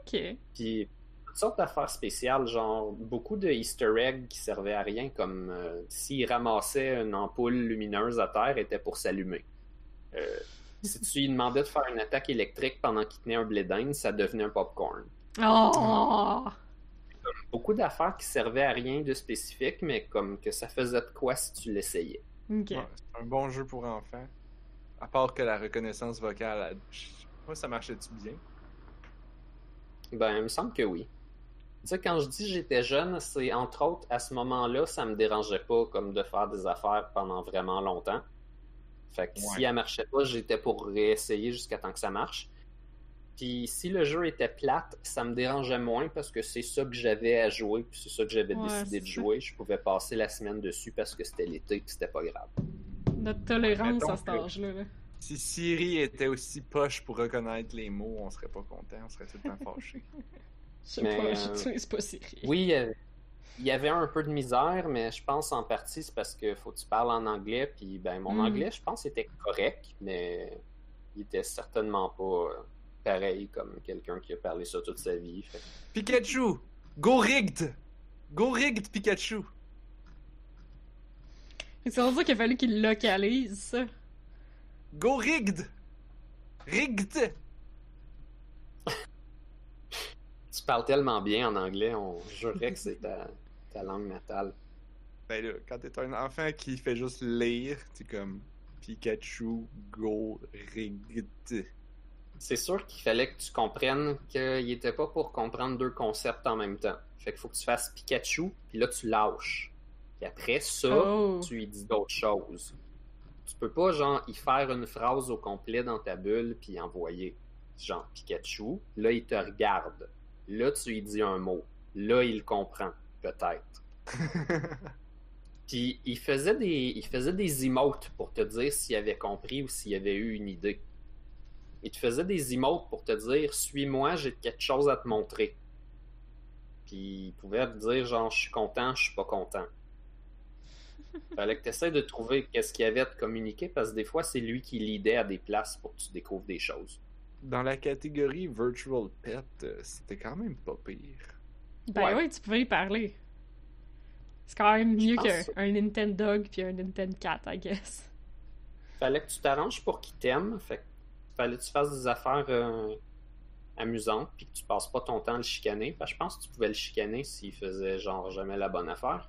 Ok. Puis toutes sortes d'affaires spéciales, genre beaucoup de easter eggs qui servaient à rien, comme euh, s'il ramassait une ampoule lumineuse à terre, était pour s'allumer. Euh, si tu lui demandais de faire une attaque électrique pendant qu'il tenait un blé d'Inde, ça devenait un popcorn. Oh! Beaucoup d'affaires qui servaient à rien de spécifique, mais comme que ça faisait de quoi si tu l'essayais. Ouais, c'est un bon jeu pour enfants. À part que la reconnaissance vocale, pas, ça marchait-tu bien? Ben, il me semble que oui. Tu sais, quand je dis j'étais jeune, c'est entre autres à ce moment-là, ça me dérangeait pas comme de faire des affaires pendant vraiment longtemps. Fait que si elle marchait pas, j'étais pour réessayer jusqu'à temps que ça marche. Puis si le jeu était plate, ça me dérangeait moins parce que c'est ça que j'avais à jouer, puis c'est ça que j'avais Ouais, décidé de jouer. Je pouvais passer la semaine dessus parce que c'était l'été, puis c'était pas grave. Notre tolérance à cet âge-là. là. Si Siri était aussi poche pour reconnaître les mots, on serait pas content, on serait tout le temps fâché. Je sais Mais, pas, euh, j'utilise pas Siri. Oui, il y avait- il y avait un peu de misère, mais je pense en partie c'est parce que faut que tu parles en anglais, puis ben mon Mm. anglais, je pense, était correct, mais il était certainement pas euh, pareil comme quelqu'un qui a parlé ça toute sa vie. Fait Pikachu! Go rigged! Go rigged, Pikachu! C'est pour ça qu'il a fallu qu'il localise ça. Go rigged! Rigged! Tu parles tellement bien en anglais, on jurerait que c'est ta, ta langue natale. Ben là, quand t'es un enfant qui fait juste lire, c'est comme Pikachu, go rigged. C'est sûr qu'il fallait que tu comprennes qu'il était pas pour comprendre deux concepts en même temps. Fait qu'il faut que tu fasses Pikachu, puis là tu lâches. Puis après ça, Oh. tu lui dis d'autres choses. Tu peux pas, genre, y faire une phrase au complet dans ta bulle puis envoyer. Genre, Pikachu, là, il te regarde. Là, tu lui dis un mot. Là, il comprend, peut-être. Puis il faisait des, il faisait des emotes pour te dire s'il avait compris ou s'il avait eu une idée. Il te faisait des emotes pour te dire suis-moi, j'ai quelque chose à te montrer. Puis il pouvait te dire genre je suis content, je suis pas content. Fallait que tu essaies de trouver qu'est-ce qu'il y avait à te communiquer parce que des fois c'est lui qui l'idée à des places pour que tu découvres des choses. dans la catégorie Virtual Pet, euh, c'était quand même pas pire. Ben Ouais. oui, tu pouvais y parler. C'est quand même mieux qu'un Nintendo Dog puis un Nintendo Cat, I guess. Fallait que tu t'arranges pour qu'ils t'aiment. Fait que fallait que tu fasses des affaires euh, amusantes puis que tu passes pas ton temps à le chicaner. Que je pense que tu pouvais le chicaner s'il faisait genre jamais la bonne affaire.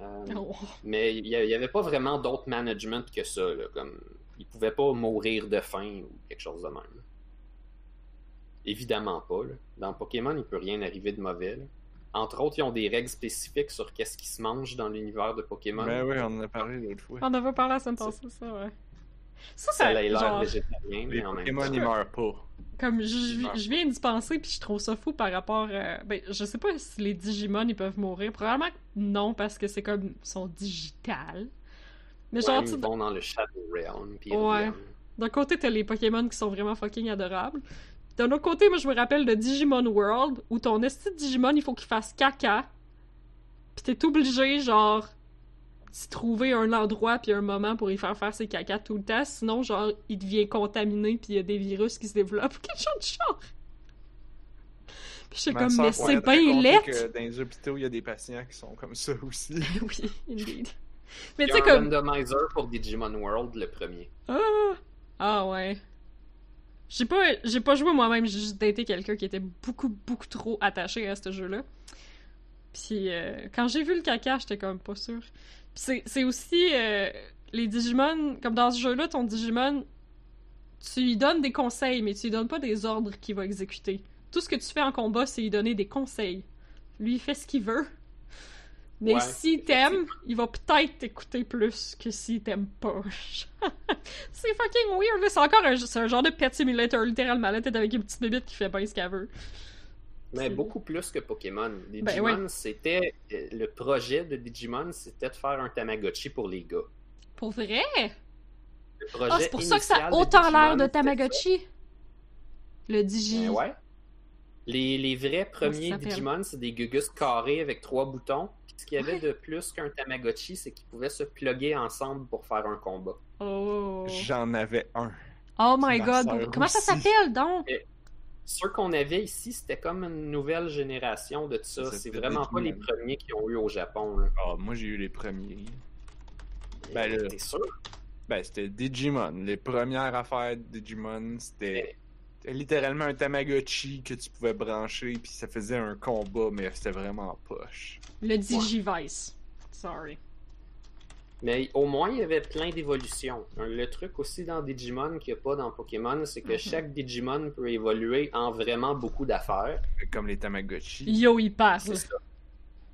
Euh, Oh. Mais il y a- il y avait pas vraiment d'autre management que ça. Là, comme il pouvait pas mourir de faim ou quelque chose de même. Évidemment pas. là. Dans Pokémon, il peut rien arriver de mauvais. là. Entre autres, ils ont des règles spécifiques sur qu'est-ce qui se mange dans l'univers de Pokémon. Ben oui, on en a parlé l'autre fois. On avait parlé la semaine passée, ça, ouais. Ça, Ça a l'air Les mais en même Pokémon, temps. ils meurent pas. comme je, viens d'y penser, puis je trouve ça fou par rapport. euh, ben, je sais pas si les Digimon ils peuvent mourir. Probablement que non, parce que c'est comme. ils sont digitales. Mais Ouais, genre, ils tu vont dans le Shadow Realm. Puis ils Ouais. D'un côté, t'as les Pokémon qui sont vraiment fucking adorables. D'un autre côté, moi, je me rappelle de Digimon World, où ton esti de Digimon, il faut qu'il fasse caca. Pis t'es obligé, genre, trouver un endroit puis un moment pour y faire faire ses caca tout le temps. Sinon, genre, il devient contaminé puis il y a des virus qui se développent ou quelque chose de genre. Pis j'étais comme, mais c'est bien que Dans les hôpitaux, il y a des patients qui sont comme ça aussi. oui, indeed. Mais tu a sais, un comme. randomizer pour Digimon World, le premier. Ah! Ah ouais. J'ai pas, j'ai pas joué moi-même, j'ai juste daté quelqu'un qui était beaucoup, beaucoup trop attaché à ce jeu-là. Puis euh, quand j'ai vu le caca, j'étais comme pas sûre. C'est, aussi euh, les Digimon, comme dans ce jeu-là, ton Digimon, tu lui donnes des conseils, mais tu lui donnes pas des ordres qu'il va exécuter. Tout ce que tu fais en combat, c'est lui donner des conseils. Lui, il fait ce qu'il veut. Mais Ouais, s'il t'aime, il va peut-être t'écouter plus que s'il t'aime pas. c'est fucking weird. C'est encore un, un genre de pet simulator, littéralement. Là, t'es avec une petite bébite qui fait bien ce qu'elle veut. Mais beaucoup plus que Pokémon. Ben Digimon, ouais. c'était. euh, Le projet de Digimon, c'était de faire un Tamagotchi pour les gars. Pour vrai? Le projet Ah, c'est pour ça que ça a autant l'air de Tamagotchi. Le ça. Digi. Ben ouais. Les, les vrais premiers? Digimon, c'est des gugus carrés avec trois boutons. Puis ce qu'il y avait Ouais. de plus qu'un Tamagotchi, c'est qu'ils pouvaient se plugger ensemble pour faire un combat. Oh. J'en avais un. Oh my god. Comment ça s'appelle donc? Ceux qu'on avait ici, c'était comme une nouvelle génération de ça. Ça C'est vraiment pas les premiers qui ont eu au Japon. Là. Ah, moi, j'ai eu les premiers. Ben, là- T'es sûr? Ben, c'était Digimon. Les premières affaires de Digimon, c'était c'était littéralement un Tamagotchi que tu pouvais brancher, puis ça faisait un combat, mais c'était vraiment poche. Le Digivice. Sorry. Mais au moins, il y avait plein d'évolutions. Le truc aussi dans Digimon qu'il n'y a pas dans Pokémon, c'est que Mhm. chaque Digimon peut évoluer en vraiment beaucoup d'affaires. Comme les Tamagotchi. Yo, il parle. C'est ça.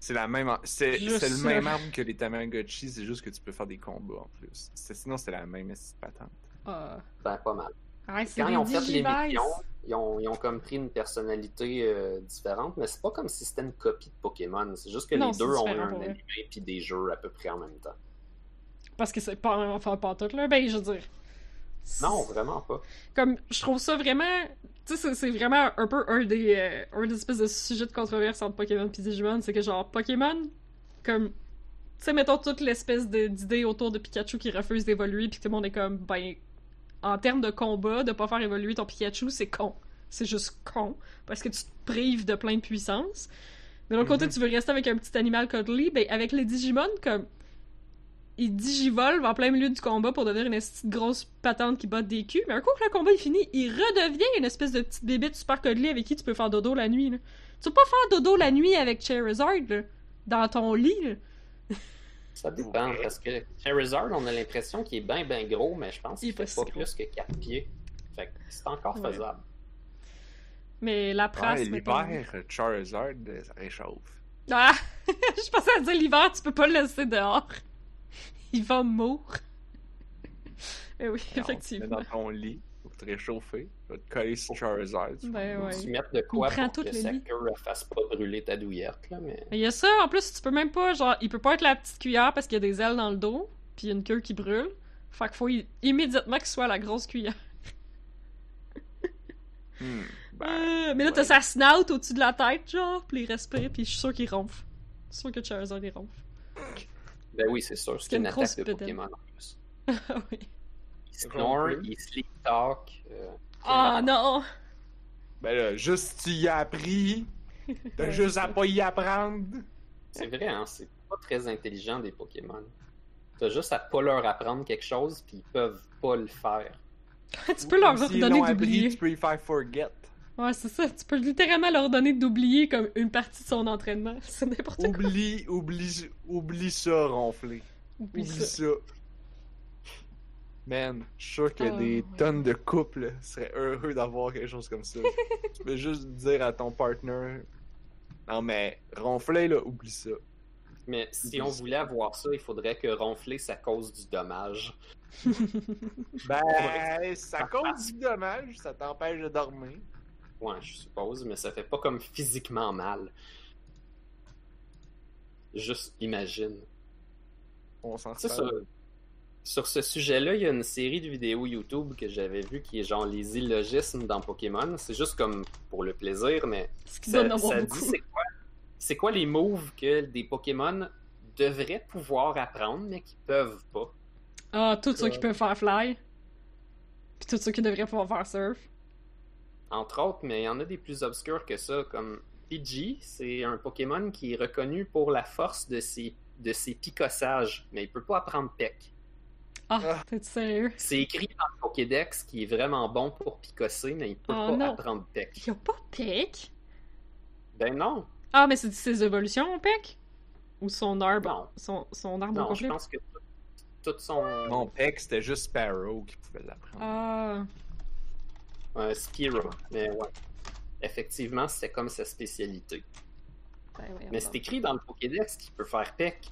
C'est la même. C'est le même arbre que les Tamagotchi, c'est juste que tu peux faire des combats en plus. C'est- Sinon, c'est la même patente. Ben, pas mal. C'est Quand ils ont fait l'émission, ils ont, ils ont comme pris une personnalité euh, différente, mais c'est pas comme si c'était une copie de Pokémon. C'est juste que Non, les deux ont un animé puis des jeux à peu près en même temps. Parce que c'est pas enfin pas tout là. Ben, je veux dire. Non, vraiment pas. Comme, je trouve ça vraiment. Tu sais, c'est- vraiment un peu un des. euh, un des espèces de sujets de controverse entre Pokémon et Digimon. C'est que, genre, Pokémon, comme. Tu sais, mettons toute l'espèce d'idée autour de Pikachu qui refuse d'évoluer, puis tout le monde est comme, ben. En termes de combat, de pas faire évoluer ton Pikachu, c'est con. C'est juste con. Parce que tu te prives de plein de puissance. Mais de l'autre côté, Mhm. tu veux rester avec un petit animal cuddly, ben, avec les Digimon, comme il digivolve en plein milieu du combat pour devenir une petite grosse patente qui botte des culs. Mais un coup que le combat est fini, il redevient une espèce de petite bébête super cuddly avec qui tu peux faire dodo la nuit. Là. Tu peux pas faire dodo la nuit avec Charizard là, dans ton lit. Là. Ça dépend, Ouais. parce que Charizard, on a l'impression qu'il est bien, bien gros, mais je pense qu'il fait pas plus que 4 pieds. Fait que c'est encore Ouais. faisable. Mais la Ouais, prasse. mettons- l'hiver, Charizard, euh, ça réchauffe. Ah! Je pensais à dire l'hiver, tu peux pas le laisser dehors. Il va mourir. Mais oui, Non, effectivement. mets dans ton lit pour te réchauffer. Tu vas te coller sur Charizard. Ben ouais. Tu mettre de quoi pour que le sa queue ne fasse pas brûler ta douillette, là, mais... Mais il y a ça, en plus, tu peux même pas, genre, il peut pas être la petite cuillère parce qu'il y a des ailes dans le dos, puis une queue qui brûle. Fait qu'il faut immédiatement qu'il soit la grosse cuillère. Hmm, ben, Euh, mais là, t'as ouais. sa snout au-dessus de la tête, genre, puis il respire, puis je suis sûr qu'il ronfle. Je suis sûr que Charizard, il ronfle. Ben oui, c'est sûr, c'est une une attaque de. Pokémon en plus. Ah oui. Il snore, il sleep talk. euh, Ah non! Ben là, juste tu y as appris. T'as juste à pas y apprendre. C'est vrai, hein, c'est pas très intelligent des Pokémon. T'as juste à pas leur apprendre quelque chose, puis ils peuvent pas le faire. tu peux leur donner d'oublier. tu peux y faire forget. Ouais, c'est ça. Tu peux littéralement leur donner d'oublier comme une partie de son entraînement. C'est n'importe quoi. Oublie, oublie, oublie ça, ronfler. Oublie Oublie ça. ça. Man, je suis sûr que Ah, des ouais. tonnes de couples seraient heureux d'avoir quelque chose comme ça. tu peux juste dire à ton partner Non, mais ronfler, là, oublie ça. Mais si on voulait avoir ça, il faudrait que ronfler, ça cause du dommage. Ben, ça cause du dommage, ça t'empêche de dormir. Ouais, je suppose, mais ça fait pas comme physiquement mal. Juste imagine. On s'en sur, sur ce sujet-là, il y a une série de vidéos YouTube que j'avais vu qui est genre les illogismes dans Pokémon. C'est juste comme pour le plaisir, mais Ce qui ça, donne ça dit c'est quoi, c'est quoi les moves que des Pokémon devraient pouvoir apprendre, mais qui peuvent pas? Ah, tous ceux qui peuvent faire fly. Puis tous ceux qui devraient pouvoir faire surf. Entre autres, mais il y en a des plus obscurs que ça, comme Pidgey, c'est un Pokémon qui est reconnu pour la force de ses, de ses picossages, mais il peut pas apprendre Peck. Ah, Ah. t'es sérieux? C'est écrit dans le Pokédex qui est vraiment bon pour picosser, mais il peut Oh pas non. apprendre Peck. Y'a pas Peck? Ben non, Ah, mais c'est ses évolutions, Peck? Ou son arbre? Non. Son, son arbre non, je complet? pense que tout, tout son Mon pec, c'était juste Sparrow qui pouvait l'apprendre. Ah. Euh, Spearow, mais ouais. Effectivement, c'est comme sa spécialité. Ben, Mais c'est écrit dans le Pokédex qu'il peut faire Peck.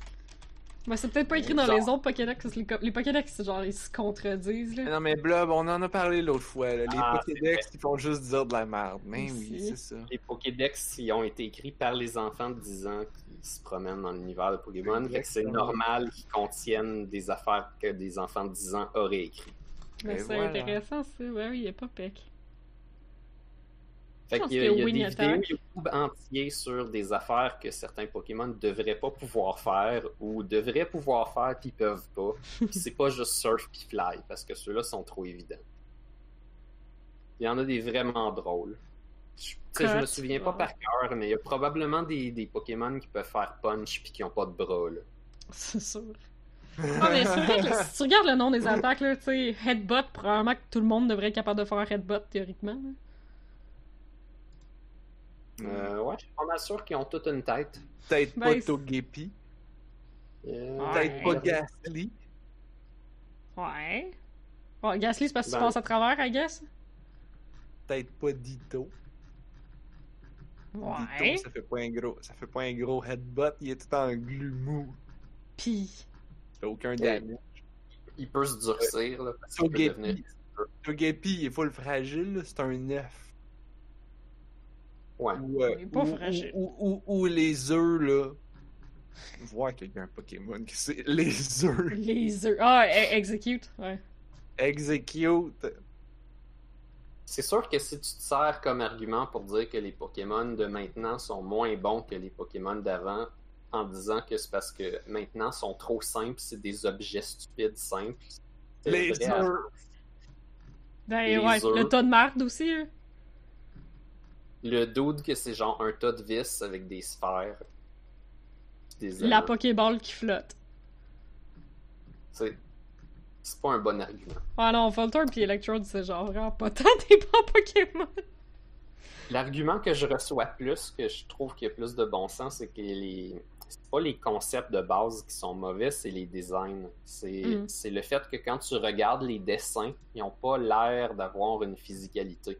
Ben, c'est peut-être pas écrit dans Genre. les autres Pokédex. parce que Les, les Pokédex, genre, ils se contredisent, Mais là. Non, mais Blob, on en a parlé l'autre fois. là. Les Ah, Pokédex, ils font juste dire de la merde. Mais oui, Aussi. c'est ça. Les Pokédex, ils ont été écrits par les enfants de 10 ans qui se promènent dans l'univers de Pokémon. Fait que c'est normal qu'ils contiennent des affaires que des enfants de 10 ans auraient écrites. Et c'est voilà. intéressant, ça. Ouais, oui, y'a pas Peck. Fait Je pense qu'il y a, il y a des vidéos YouTube entiers sur des affaires que certains Pokémon devraient pas pouvoir faire ou devraient pouvoir faire puis peuvent pas. C'est pas juste surf puis fly parce que ceux-là sont trop évidents. Il y en a des vraiment drôles. Je, me souviens pas par cœur, mais il y a probablement des, des Pokémon qui peuvent faire punch puis qui ont pas de bras. C'est sûr. Ah, mais c'est vrai que là, si tu regardes le nom des attaques, là, tu sais, Headbutt, probablement que tout le monde devrait être capable de faire Headbutt, théoriquement. là. Euh, ouais, je suis pas mal sûr qu'ils ont toute une tête. Peut-être Ben, pas Togepi. Euh, Peut-être Ouais. pas Ghastly. Ouais. Bon, Gasly, c'est parce que tu Ben- passes à travers, I guess. Peut-être pas Ditto. Ouais. Ditto, ça fait pas un gros, ça fait pas un gros headbutt, il est tout en glu mou. Pis. Fait aucun damage. Il peut se durcir. Là, parce qu'il peut Togepi. devenir- Togepi, il est full fragile, c'est un 9. Ouais. Ou, euh, Il est pas ou- fragile. Ou, ou- ou les œufs, là. Voir qu'il y a un Pokémon qui c'est les œufs. Les œufs. Ah, e- execute. Ouais. Execute. C'est sûr que si tu te sers comme argument pour dire que les Pokémon de maintenant sont moins bons que les Pokémon d'avant, en disant que c'est parce que maintenant sont trop simples, c'est des objets stupides simples. c'est Les œufs. Ben, Les ouais. Le tas de marde aussi, hein. Le dude que c'est genre un tas de vis avec des sphères. Des La. Pokéball qui flotte. C'est c'est pas un bon argument. Ah non, Voltorb pis Electrode, c'est genre vraiment pas tant des bons Pokémon. L'argument que je reçois plus, que je trouve qu'il y a plus de bon sens, c'est que les. C'est pas les concepts de base qui sont mauvais, c'est les designs. C'est Mm. c'est le fait que quand tu regardes les dessins, ils ont pas l'air d'avoir une physicalité.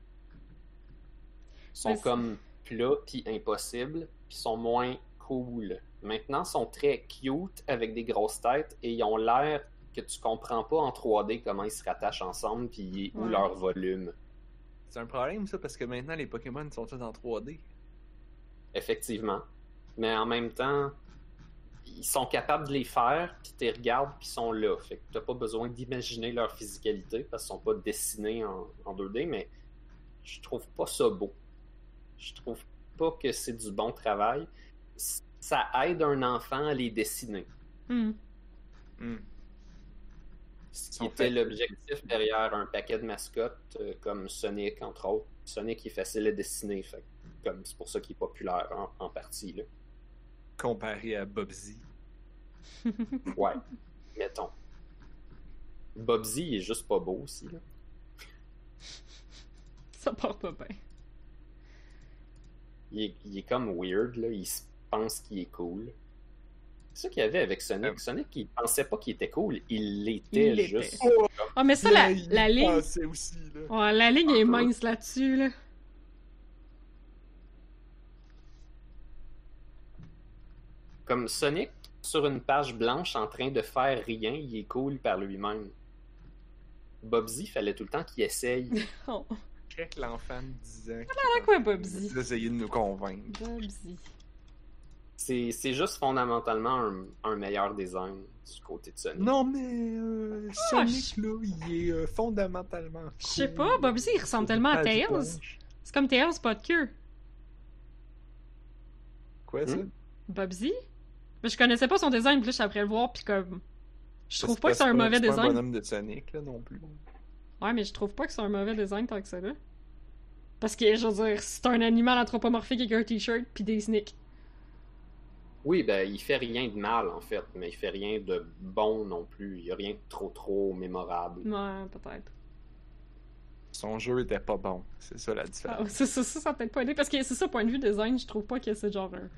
Ils sont comme plats puis impossibles, puis sont moins cool. Maintenant, ils sont très cute avec des grosses têtes et ils ont l'air que tu comprends pas en 3D comment ils se rattachent ensemble puis où Ouais. leur volume. C'est un problème, ça, parce que maintenant, les Pokémon sont tous en 3D. Effectivement. Mais en même temps, ils sont capables de les faire, puis tu les regardes, puis ils sont là. Fait que t'as pas besoin d'imaginer leur physicalité, parce qu'ils sont pas dessinés en, en 2D, mais je trouve pas ça beau. Je trouve pas que c'est du bon travail. Ça aide un enfant à les dessiner. Hmm. Si qui était l'objectif derrière un paquet de mascottes euh, comme Sonic, entre autres. Sonic est facile à dessiner, fait, comme c'est pour ça qu'il est populaire en, en partie. Là. Comparé à Bubsy. ouais, mettons. Bubsy il est juste pas beau aussi. Là. Ça part pas bien. Il est, il est comme weird, là. il se pense qu'il est cool. C'est ça qu'il y avait avec Sonic. Euh. Sonic, il pensait pas qu'il était cool, il l'était juste. Ah, mais ça, la, la ligne. pensait aussi, là. Ouais, la ligne est mince là-dessus, là. Comme Sonic sur une page blanche en train de faire rien, il est cool par lui-même. Bubsy, fallait tout le temps qu'il essaye. Oh. Check l'enfant de 10 ans. À quoi, Bubsy? Vous essayez de nous convaincre. Bubsy. C'est c'est juste fondamentalement un, un meilleur design du côté de Sonic. Non, mais euh, Sonic, là, il est euh, fondamentalement. Ah, Je sais cool. pas, Bubsy, il ressemble tellement à Ah, Tails. C'est comme Tails, pas de queue. Quoi, ça? Hmm? Bubsy? Mais je connaissais pas son design, puis là, après le voir, puis comme. Je trouve C'est pas que c'est un mauvais c'est pas un design. bonhomme de Sonic, là, non plus. Ouais, mais je trouve pas que c'est un mauvais design tant que ça, là. Parce que, je veux dire, c'est un animal anthropomorphique avec un t-shirt puis des sneaks. Oui, ben, il fait rien de mal, en fait, mais il fait rien de bon non plus. Il y a rien de trop, trop mémorable. Ouais, peut-être. Son jeu était pas bon. C'est ça la Ah, différence. ça, ça, ça, ça a peut-être pas aidé. Parce que c'est ça, point de vue design, je trouve pas que c'est genre un,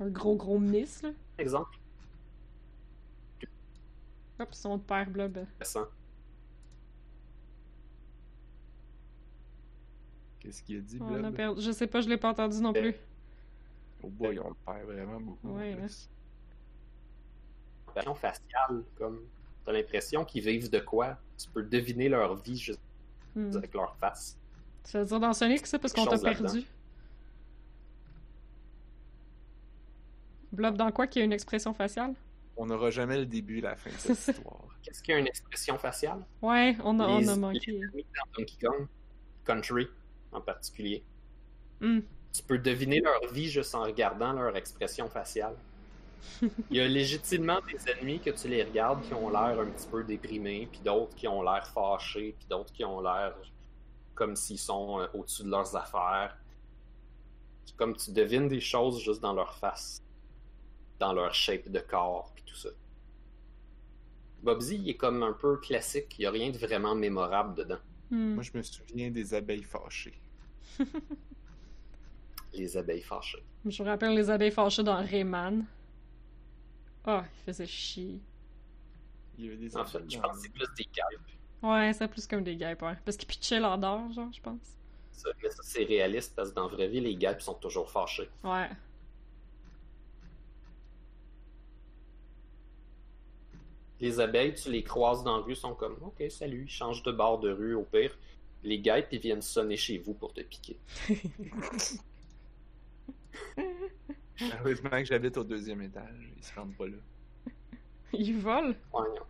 un gros gros miss, là. Exemple, Hop, son père blob. Qu'est-ce qu'il a dit, On a Blob? perdu. Je sais pas, je l'ai pas entendu non plus. Oh boy, on le perd vraiment beaucoup. Ouais. Expression faciale, comme. T'as l'impression qu'ils vivent de quoi? Tu peux deviner leur vie juste Hmm. avec leur face. Tu veux dire dans Sonic, ça, parce qu'on t'a perdu? Blob dans quoi qui a une expression faciale? On n'aura jamais le début et la fin de cette histoire. Qu'est-ce qu'il y a une expression faciale? Ouais, on a, on les manqué. dans Donkey Kong Country, en particulier. Hmm. Tu peux deviner leur vie juste en regardant leur expression faciale. Il y a légitimement des ennemis que tu les regardes qui ont l'air un petit peu déprimés, puis d'autres qui ont l'air fâchés, puis d'autres qui ont l'air comme s'ils sont euh, au-dessus de leurs affaires. Comme tu devines des choses juste dans leur face, dans leur shape de corps, puis tout ça. Bobsy, il est comme un peu classique, il n'y a rien de vraiment mémorable dedans. Hmm. Moi, je me souviens des abeilles fâchées. Les abeilles fâchées. Je me rappelle les abeilles fâchées dans Rayman. Ah, il faisait chier. Il y avait des En fait, abeilles je pense que c'est plus des guêpes. Ouais, c'est plus comme des guêpes, ouais. Parce qu'ils pitchaient l'odeur, genre, je pense. Ça, mais ça, c'est réaliste parce que dans la vraie vie, les guêpes sont toujours fâchés. Ouais. Les abeilles, tu les croises dans la rue, sont comme OK, salut, ils changent de bord de rue au pire. Les guêpes, ils viennent sonner chez vous pour te piquer. Heureusement que j'habite au deuxième étage. Ils se rendent pas là. Ils volent? Ouais, non.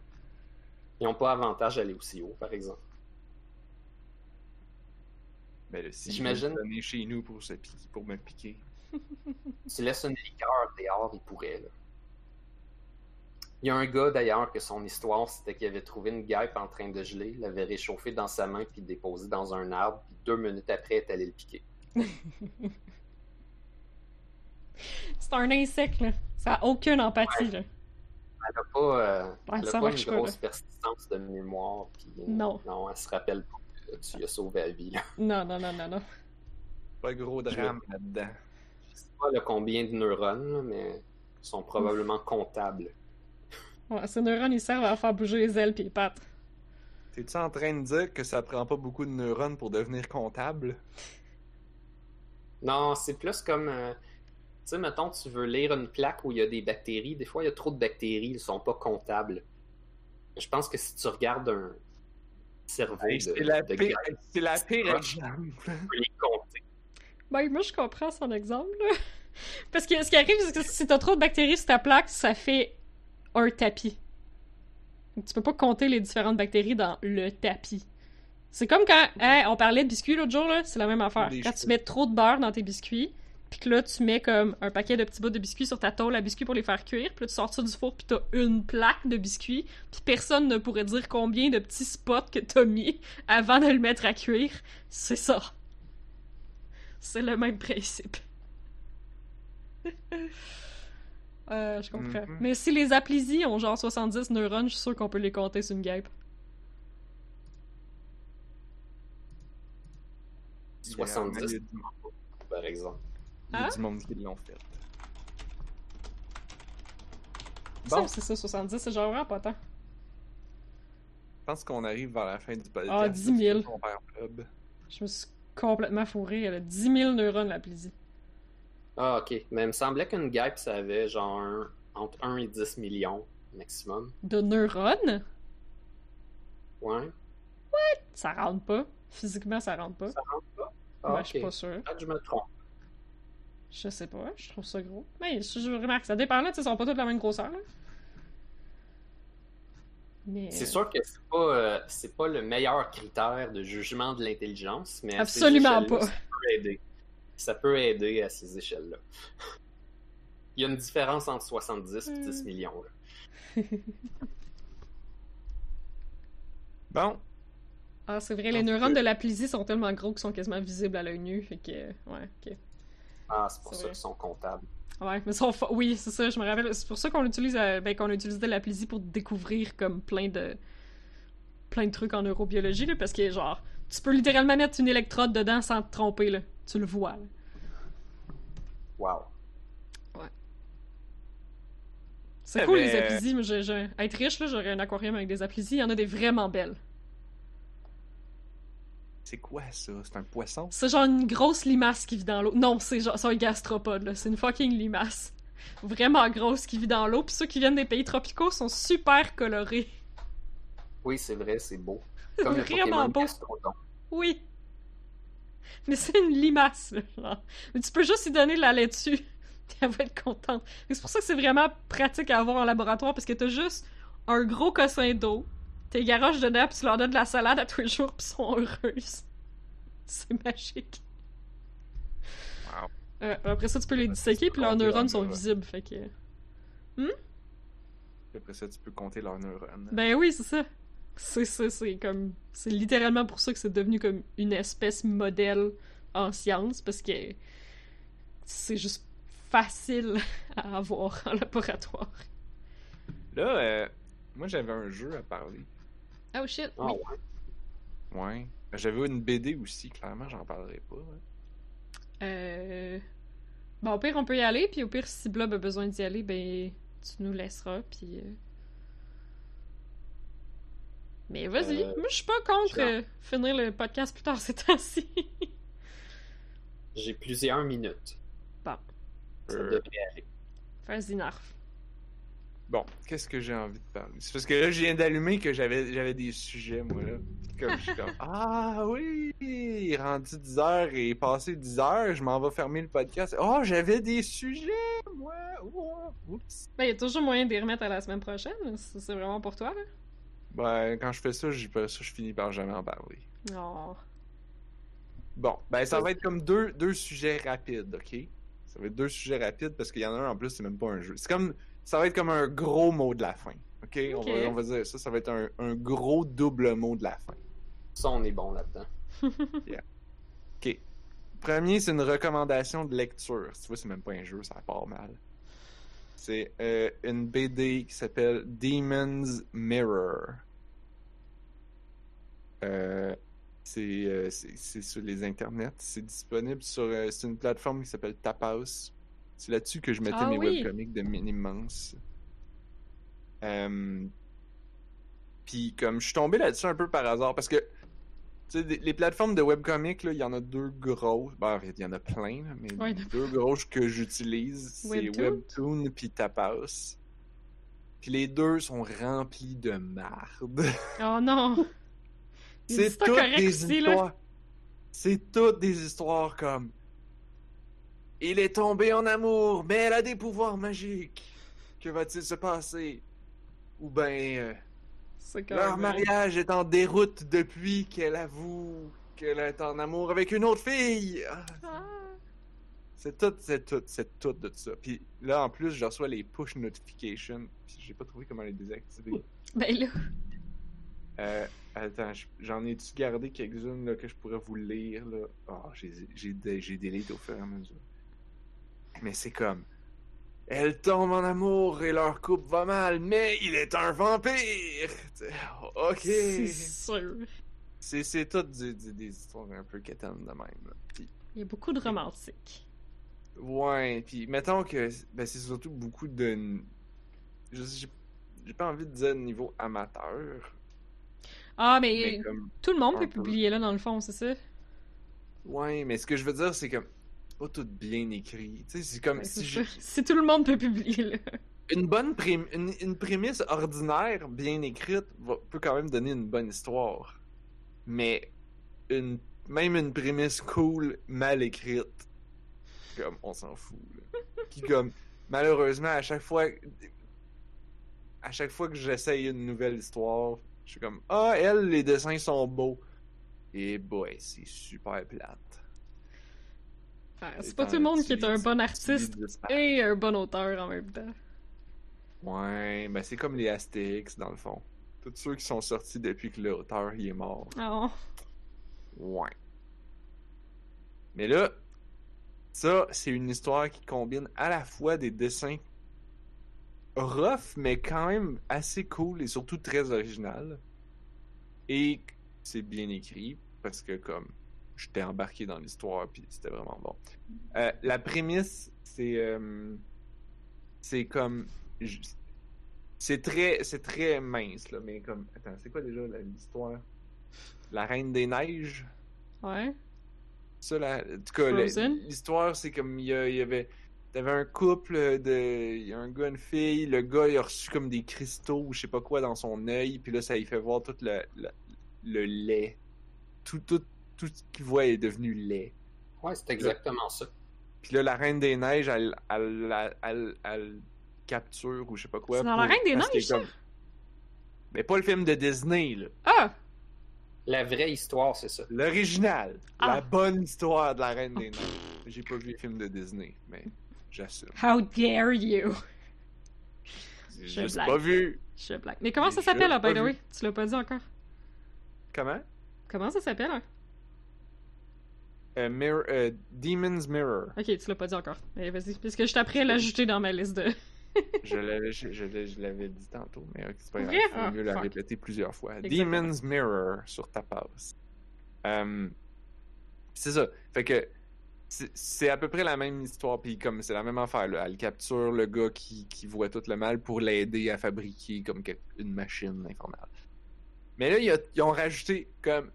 Ils n'ont pas avantage d'aller aussi haut, par exemple. Mais là, si J'imagine- venir chez nous pour, se piquer, pour me piquer. Tu laisses une liqueur dehors, ils pourraient. Là. Il y a un gars d'ailleurs que son histoire c'était qu'il avait trouvé une guêpe en train de geler, l'avait réchauffée dans sa main puis déposée dans un arbre, puis deux minutes après, elle est allée le piquer. C'est un insecte, là. Ça a aucune empathie, là. Elle n'a pas, euh, Ouais, elle a pas marche une pas, grosse persistance de mémoire. Puis, euh, Non. Non, elle se rappelle pas que tu lui as sauvé la vie. là. Non, non, non, non, non. Pas gros drame là-dedans. Je sais pas là, combien de neurones, là, mais ils sont probablement comptables. Ouais, ces neurones, ils servent à faire bouger les ailes pis les pattes. T'es-tu en train de dire que ça prend pas beaucoup de neurones pour devenir comptable? Non, c'est plus comme. euh, tu sais, mettons, tu veux lire une plaque où il y a des bactéries. Des fois, il y a trop de bactéries, ils sont pas comptables. Je pense que si tu regardes un cerveau Hey, c'est la de pire, c'est la pire exemple. tu peux les compter. Ben, moi, je comprends son exemple, là. Parce que ce qui arrive, c'est que si t'as trop de bactéries sur ta plaque, ça fait un tapis. Donc, tu peux pas compter les différentes bactéries dans le tapis. C'est comme quand, hey, on parlait de biscuits l'autre jour, là, c'est la même affaire. Des Quand tu mets trop de beurre dans tes biscuits, Puis que là, tu mets comme un paquet de petits bouts de biscuits sur ta tôle à biscuits pour les faire cuire. Puis là, tu sors ça du four, puis t'as une plaque de biscuits. Puis personne ne pourrait dire combien de petits spots que t'as mis avant de le mettre à cuire. C'est ça. C'est le même principe. euh, je comprends. Mhm. Mais si les Applizy ont genre 70 neurones, je suis sûr qu'on peut les compter sur une guêpe. Il y a- 70, Il y a du- par exemple. il y a Hein? du monde qui l'ont fait. Bon, c'est ça, 70, c'est genre vraiment pas tant. je pense qu'on arrive vers la fin du podcast. Ah, 10 000. On perd pub. Je me suis complètement fourré. Elle a 10 000 neurones, l'Applizy. Ah, ok. Mais il me semblait qu'une guêpe, ça avait genre un- entre 1 et 10 millions maximum. De neurones? Ouais. Ça rentre pas. Physiquement, ça rentre pas. Ça rentre pas? Ah, Ben, ok. je suis pas sûre. Peut-être que je me trompe. Je sais pas, je trouve ça gros. Mais je, je remarque, ça dépend là, ils sont pas tous de la même grosseur. Là. Mais. C'est sûr que c'est pas, euh, c'est pas le meilleur critère de jugement de l'intelligence, mais Absolument pas. Ça peut aider. Ça peut aider à ces échelles-là. Il y a une différence entre 70 et 10 Hmm. millions. là. Bon, Ah, c'est vrai, les Donc, neurones euh, de l'Applizy sont tellement gros qu'ils sont quasiment visibles à l'œil nu. Fait que. Ouais, ok. Ah, c'est pour ça qu'ils sont comptables. Ouais, mais sont fa- oui, c'est ça, je me rappelle. C'est pour ça qu'on utilise, euh, ben, qu'on a utilisé l'Applizy pour découvrir comme plein de plein de trucs en neurobiologie là, parce que genre, tu peux littéralement mettre une électrode dedans sans te tromper là. Tu le vois. Là. Wow. C'est Eh cool ben, les Applizy. Moi, je- je- être riche là, j'aurais un aquarium avec des Applizy. Il y en a des vraiment belles. c'est quoi ça? C'est un poisson? C'est genre une grosse limace qui vit dans l'eau. Non, c'est genre c'est un gastropode là. C'est une fucking limace. Vraiment grosse qui vit dans l'eau. Puis ceux qui viennent des pays tropicaux sont super colorés. Oui, c'est vrai, c'est beau. Comme Vraiment beau. Gastrodon. Oui. Mais c'est une limace, là, genre. Mais tu peux juste lui donner de la laitue. Elle va être contente. C'est pour ça que c'est vraiment pratique à avoir en laboratoire, parce que t'as juste un gros cossin d'eau, t'es garoches dedans, puis tu leur donnes de la salade à tous les jours, puis ils sont heureuses. C'est magique. Wow. Euh, après ça, tu peux les disséquer, puis leurs neurones sont visibles, fait que... Puis Après ça, tu peux compter leurs neurones. Ben oui, c'est ça. C'est ça, c'est comme... C'est littéralement pour ça que c'est devenu comme une espèce modèle en science, parce que c'est juste facile à avoir en laboratoire. Là, euh, moi j'avais un jeu à parler. Oh shit, Ah, oui. ouais. Ouais. J'avais une BD aussi, clairement, j'en parlerai pas. hein. Euh... Bon, au pire, on peut y aller, puis au pire, si Blob a besoin d'y aller, ben, tu nous laisseras, puis... euh. Mais vas-y, Euh, moi je suis pas contre euh, finir le podcast plus tard ces temps-ci. J'ai plusieurs minutes. Bon. Ça Euh, devrait aller. Vas-y, Narf. Bon, qu'est-ce que j'ai envie de parler? C'est parce que là, je viens d'allumer que j'avais j'avais des sujets, moi, là. Comme, je suis comme, ah oui, il est rendu 10 heures et passé 10 heures, je m'en vais fermer le podcast. Oh, j'avais des sujets, moi! Oh, oups! Ben, y a toujours moyen de les remettre à la semaine prochaine, si c'est vraiment pour toi, là. Ben, quand je fais ça, pas ça, je finis par jamais en parler. Oh. Bon, ben, ça va être comme deux, deux sujets rapides, ok? Ça va être deux sujets rapides parce qu'il y en a un en plus, c'est même pas un jeu. C'est comme, ça va être comme un gros mot de la fin, ok? On, va, on va dire ça, ça va être un, un gros double mot de la fin. Ça, on est bon là-dedans. Ok. Premier, c'est une recommandation de lecture. Tu vois, c'est même pas un jeu, ça part mal. C'est euh, une BD qui s'appelle Demon's Mirror. Euh, c'est euh, c'est- sur les internets. C'est disponible sur c'est une plateforme qui s'appelle Taphouse. C'est là-dessus que je mettais Ah mes oui. webcomics de Minimance. Puis comme je suis tombé là-dessus un peu par hasard parce que tu sais, des- les plateformes de webcomics, il y en a deux grosses. Ben, fait, il y en a plein, là, mais Ouais. deux grosses que j'utilise, c'est Webtoon? Puis Tapas. Puis les deux sont remplis de marde. Oh non! C'est toutes correct des histoires. C'est toutes des histoires comme. Il est tombé en amour, mais elle a des pouvoirs magiques. Que va-t-il se passer? Ou ben. euh, Leur mariage est en déroute depuis qu'elle avoue qu'elle est en amour avec une autre fille. Ah. C'est tout, c'est tout, c'est tout de ça. Puis là, en plus, je reçois les push notifications. Puis j'ai pas trouvé comment les désactiver. Ben là. Euh, attends, j'en ai-tu gardé quelques-unes que je pourrais vous lire là? Ah, j'ai, j'ai, délité au fur et à mesure. Mais c'est comme. Elle tombe en amour et leur couple va mal, mais il est un vampire! Ok! C'est sûr. C'est, c'est tout du- du- des histoires un peu quétaines de même. Il y a beaucoup de romantique. ouais, puis mettons que ben, c'est surtout beaucoup de. Je j'ai, j'ai pas envie de dire niveau amateur, Ah, mais, mais comme. tout le monde peut peu. publier là, dans le fond, c'est ça? Ouais, mais ce que je veux dire, c'est que pas tout bien écrit. C'est comme si tout le monde peut publier là. une bonne prém- une, une prémisse ordinaire, bien écrite, va- peut quand même donner une bonne histoire. Mais une même une prémisse cool, mal écrite, comme on s'en fout. là. Puis comme malheureusement à chaque fois, à chaque fois que j'essaye une nouvelle histoire, je suis comme ah elle les dessins sont beaux. Et boy, c'est super plate. C'est pas tout le monde qui est un bon artiste et un bon auteur en même temps. Ouais, ben c'est comme les Astérix dans le fond. Tous ceux qui sont sortis depuis que l'auteur il est mort. Oh. Ouais. Mais là, ça, c'est une histoire qui combine à la fois des dessins rough, mais quand même assez cool et surtout très original. Et c'est bien écrit parce que comme j'étais embarqué dans l'histoire puis c'était vraiment bon. Euh, la prémisse, c'est euh, c'est comme c'est très c'est très mince là, mais comme attends, c'est quoi déjà l'histoire? La Reine des Neiges? Ouais. Ça, là, en tout cas, l'histoire, c'est comme il y, y avait. T'avais un couple de. Il y a un gars, une fille. Le gars, il a reçu comme des cristaux ou je sais pas quoi dans son œil. Puis là, ça lui fait voir tout le, le, le lait. Tout, tout, tout ce qu'il voit est devenu lait. Ouais, c'est exactement ça. Puis là, la Reine des Neiges, elle, elle, elle, elle- elle capture ou je sais pas quoi. C'est dans La Reine des Neiges, comme- Mais pas le film de Disney, là. Ah! La vraie histoire, c'est ça. L'original. Ah. La bonne histoire de la Reine des Neiges. J'ai pas vu les films de Disney, mais j'assume. How dare you! J'ai Je blague. pas vu. Je blague. Mais comment ça s'appelle, là, by the way? Tu l'as pas dit encore? Comment? Comment ça s'appelle? hein? Euh, Mirror- euh, Demon's Mirror. Ok, tu l'as pas dit encore. Mais vas-y, parce que je t'apprête à l'ajouter dans ma liste de. Je l'avais, je, je l'ai- je l'avais dit tantôt, mais ok, c'est pas grave. Il faut Ah, mieux la fuck. répéter plusieurs fois. Exactement. Demon's Mirror sur ta passe. Euh, c'est ça. Fait que c'est- c'est à peu près la même histoire, puis comme c'est la même affaire. Là. Elle capture le gars qui, qui voit tout le mal pour l'aider à fabriquer comme une machine infernale. Mais là, ils ont rajouté comme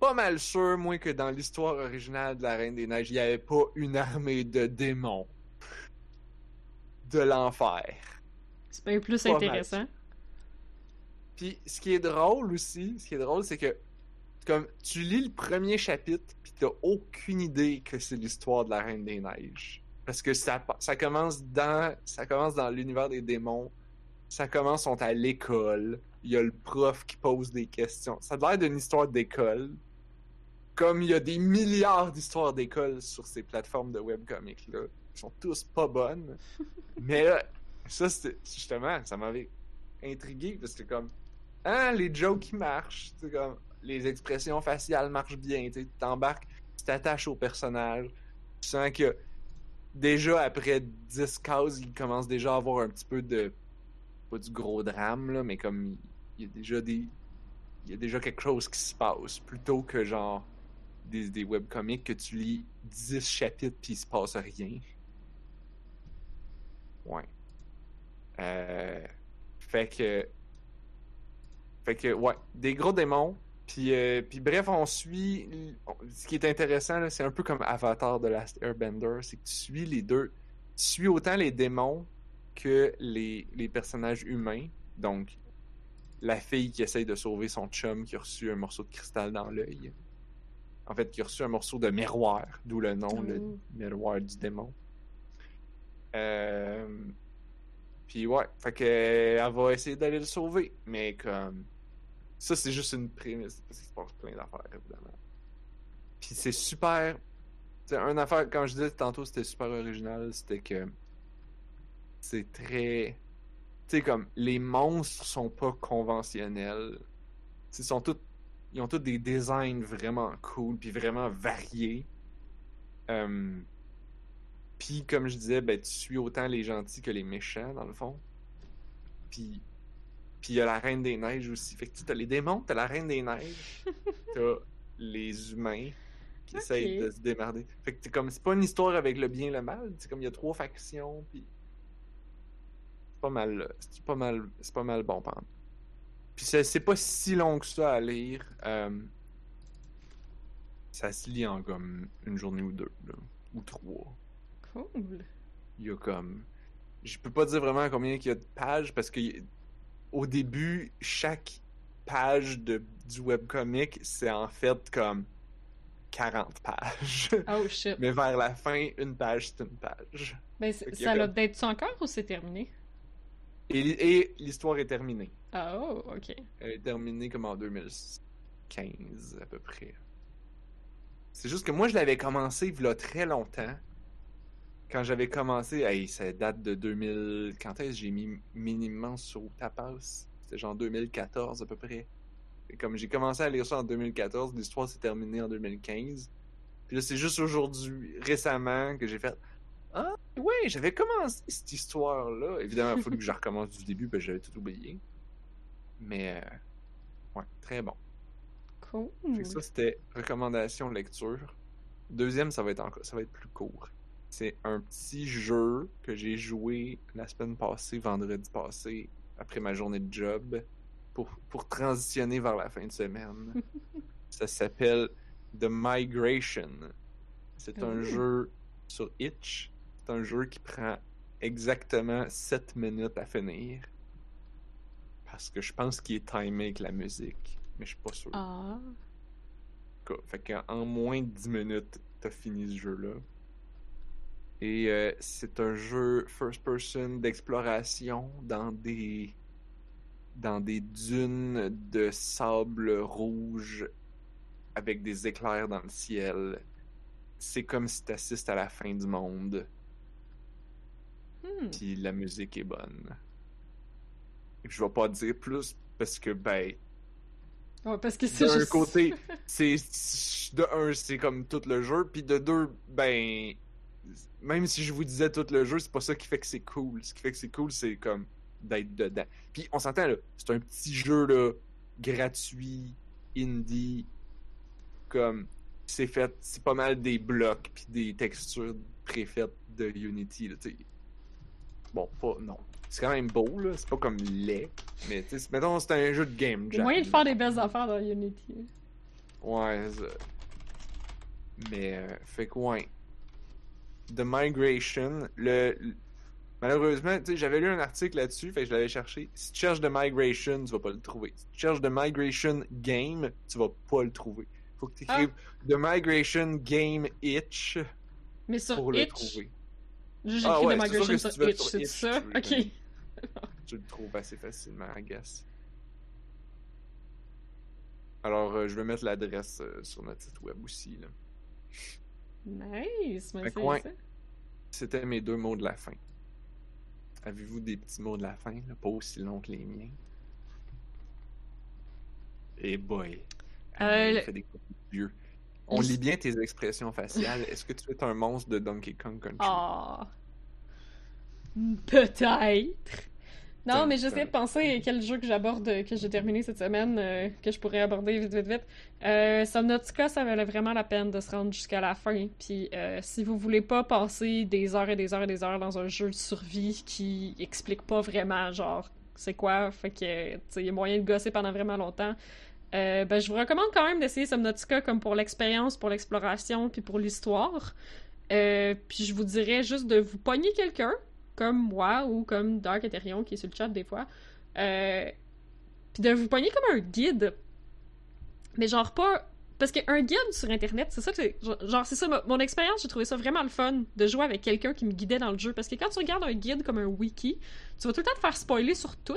pas mal sûr, moi, que dans l'histoire originale de la Reine des Neiges, il n'y avait pas une armée de démons de l'enfer. C'est bien plus Pas mal. intéressant. Puis ce qui est drôle aussi, ce qui est drôle, c'est que comme tu lis le premier chapitre, puis t'as aucune idée que c'est l'histoire de la Reine des Neiges, parce que ça, ça commence dans ça commence dans l'univers des démons, ça commence sont à l'école, il y a le prof qui pose des questions, ça a l'air d'une histoire d'école, comme il y a des milliards d'histoires d'école sur ces plateformes de webcomics là, qui sont tous pas bonnes, mais là, ça c'était justement, ça m'avait intrigué parce que comme ah les jokes qui marchent. C'est comme les expressions faciales marchent bien tu t'embarques tu t'attaches au personnage. Tu sens que déjà après 10 cases il commence déjà à avoir un petit peu de pas du gros drame là mais comme il, y a déjà des il y a déjà quelque chose qui se passe plutôt que genre des, des webcomics que tu lis 10 chapitres puis il se passe rien ouais euh, fait que. Fait que, ouais, des gros démons. Puis, euh, bref, on suit. Ce qui est intéressant, c'est un peu comme Avatar de Last Airbender, c'est que tu suis les deux. Tu suis autant les démons que les personnages humains. Donc, la fille qui essaye de sauver son chum qui a reçu un morceau de cristal dans l'œil. En fait, qui a reçu un morceau de miroir, d'où le nom, le Oh. miroir du démon. Euh, puis ouais, fait que elle va essayer d'aller le sauver, mais comme ça c'est juste une prémisse parce qu'il se passe plein d'affaires évidemment. Puis c'est super C'est un affaire, quand je disais tantôt c'était super original, c'était que c'est très. Tu sais, comme les monstres sont pas conventionnels. Ils sont tous. Ils ont tous des designs vraiment cool puis vraiment variés. Euh, Puis comme je disais, ben tu suis autant les gentils que les méchants dans le fond. Puis puis il y a la Reine des Neiges aussi. Fait que tu as les démons, t'as la Reine des Neiges, t'as les humains qui Ok. essayent de se démerder. Fait que c'est comme c'est pas une histoire avec le bien et le mal, c'est comme il y a trois factions puis pas mal c'est pas mal c'est pas mal bon pendant. Puis c'est pas si long que ça à lire. euh, ça se lit en comme une journée ou deux là, ou trois Cool. il y a comme je peux pas dire vraiment combien il y a de pages parce que au début chaque page de du webcomic c'est en fait comme 40 pages Oh shit. mais vers la fin une page c'est une page Ben, ça comme- l'update tu encore ou c'est terminé? Et, l'histoire est terminée Ah, oh, ok. elle est terminée comme en 2015 à peu près c'est juste que moi je l'avais commencé il y a très longtemps quand j'avais commencé, hey, ça date de 2000. Quand est-ce que j'ai mis minimum sur Tapas C'était genre 2014 à peu près. Et comme j'ai commencé à lire ça en 2014, l'histoire s'est terminée en 2015. Puis là, c'est juste aujourd'hui, récemment, que j'ai fait Ah, ouais, j'avais commencé cette histoire-là. Évidemment, il faut que je recommence du début parce que j'avais tout oublié. Mais, euh, ouais, très bon. Cool. Ça, c'était recommandation lecture. Deuxième, ça va être encore, ça va être plus court. C'est un petit jeu que j'ai joué la semaine passée, vendredi passé, après ma journée de job, pour, pour transitionner vers la fin de semaine. ça s'appelle The Migration. C'est un Oh. jeu sur Itch. C'est un jeu qui prend exactement 7 minutes à finir. Parce que je pense qu'il est timé avec la musique. Mais je suis pas sûr. Ah. Fait qu'en moins de 10 minutes, t'as fini ce jeu-là. Et euh, c'est un jeu first person d'exploration dans des dans des dunes de sable rouge avec des éclairs dans le ciel. C'est comme si t'assistes à la fin du monde, Hmm. puis la musique est bonne. Et je vais pas dire plus parce que ben Ouais, parce que c'est d'un juste... côté, c'est de un, c'est comme tout le jeu, puis de deux, ben même si je vous disais tout le jeu, c'est pas ça qui fait que c'est cool. Ce qui fait que c'est cool, c'est comme d'être dedans. Puis on s'entend là, c'est un petit jeu là gratuit, indie, comme c'est fait, c'est pas mal des blocs puis des textures préfaites de Unity là. Bon, pas non. C'est quand même beau là, c'est pas comme laid, mais tu sais, mettons c'est un jeu de game jam. moyen de faire des belles affaires dans Unity. Ouais, ça. Mais, euh, fait que, ouais. The Migration, le. le- Malheureusement, tu sais, j'avais lu un article là-dessus, fait que je l'avais cherché. Si tu cherches The Migration, tu vas pas le trouver. Si tu cherches The Migration Game, tu vas pas le trouver. Faut que tu écrives The Migration Game Itch Mais sur pour le trouver. J'ai Ah ouais, si sur Itch, c'est ça? Ok. Tu le trouves assez facilement, I guess. Alors, euh, je vais mettre l'adresse euh, sur notre site web aussi, là. Nice, merci. ouais. C'était mes deux mots de la fin. Avez-vous des petits mots de la fin, là? pas aussi longs que les miens? Et boy, Euh, il le- fait des coups de vieux. On lit bien tes expressions faciales. Est-ce que tu es un monstre de Donkey Kong Country? Ah. Peut-être. Non, mais j'essaie de penser à quel jeu que j'aborde, euh, que j'ai terminé cette semaine, euh, que je pourrais aborder vite, vite, vite. Euh, Subnautica, ça valait vraiment la peine de se rendre jusqu'à la fin. Puis euh, si vous voulez pas passer des heures et des heures et des heures dans un jeu de survie qui explique pas vraiment, genre, c'est quoi, fait que, tu sais, il y a moyen de gosser pendant vraiment longtemps. Euh, ben, je vous recommande quand même d'essayer Subnautica comme pour l'expérience, pour l'exploration, puis pour l'histoire. Euh, puis je vous dirais juste de vous pogner quelqu'un, comme moi ou comme Dark Ethereum qui est sur le chat des fois, euh, puis de vous pogner comme un guide. Mais genre pas. Parce qu'un guide sur internet, c'est ça que c'est. Genre, c'est ça, mo- mon expérience, j'ai trouvé ça vraiment le fun de jouer avec quelqu'un qui me guidait dans le jeu. Parce que quand tu regardes un guide comme un wiki, tu vas tout le temps te faire spoiler sur tout.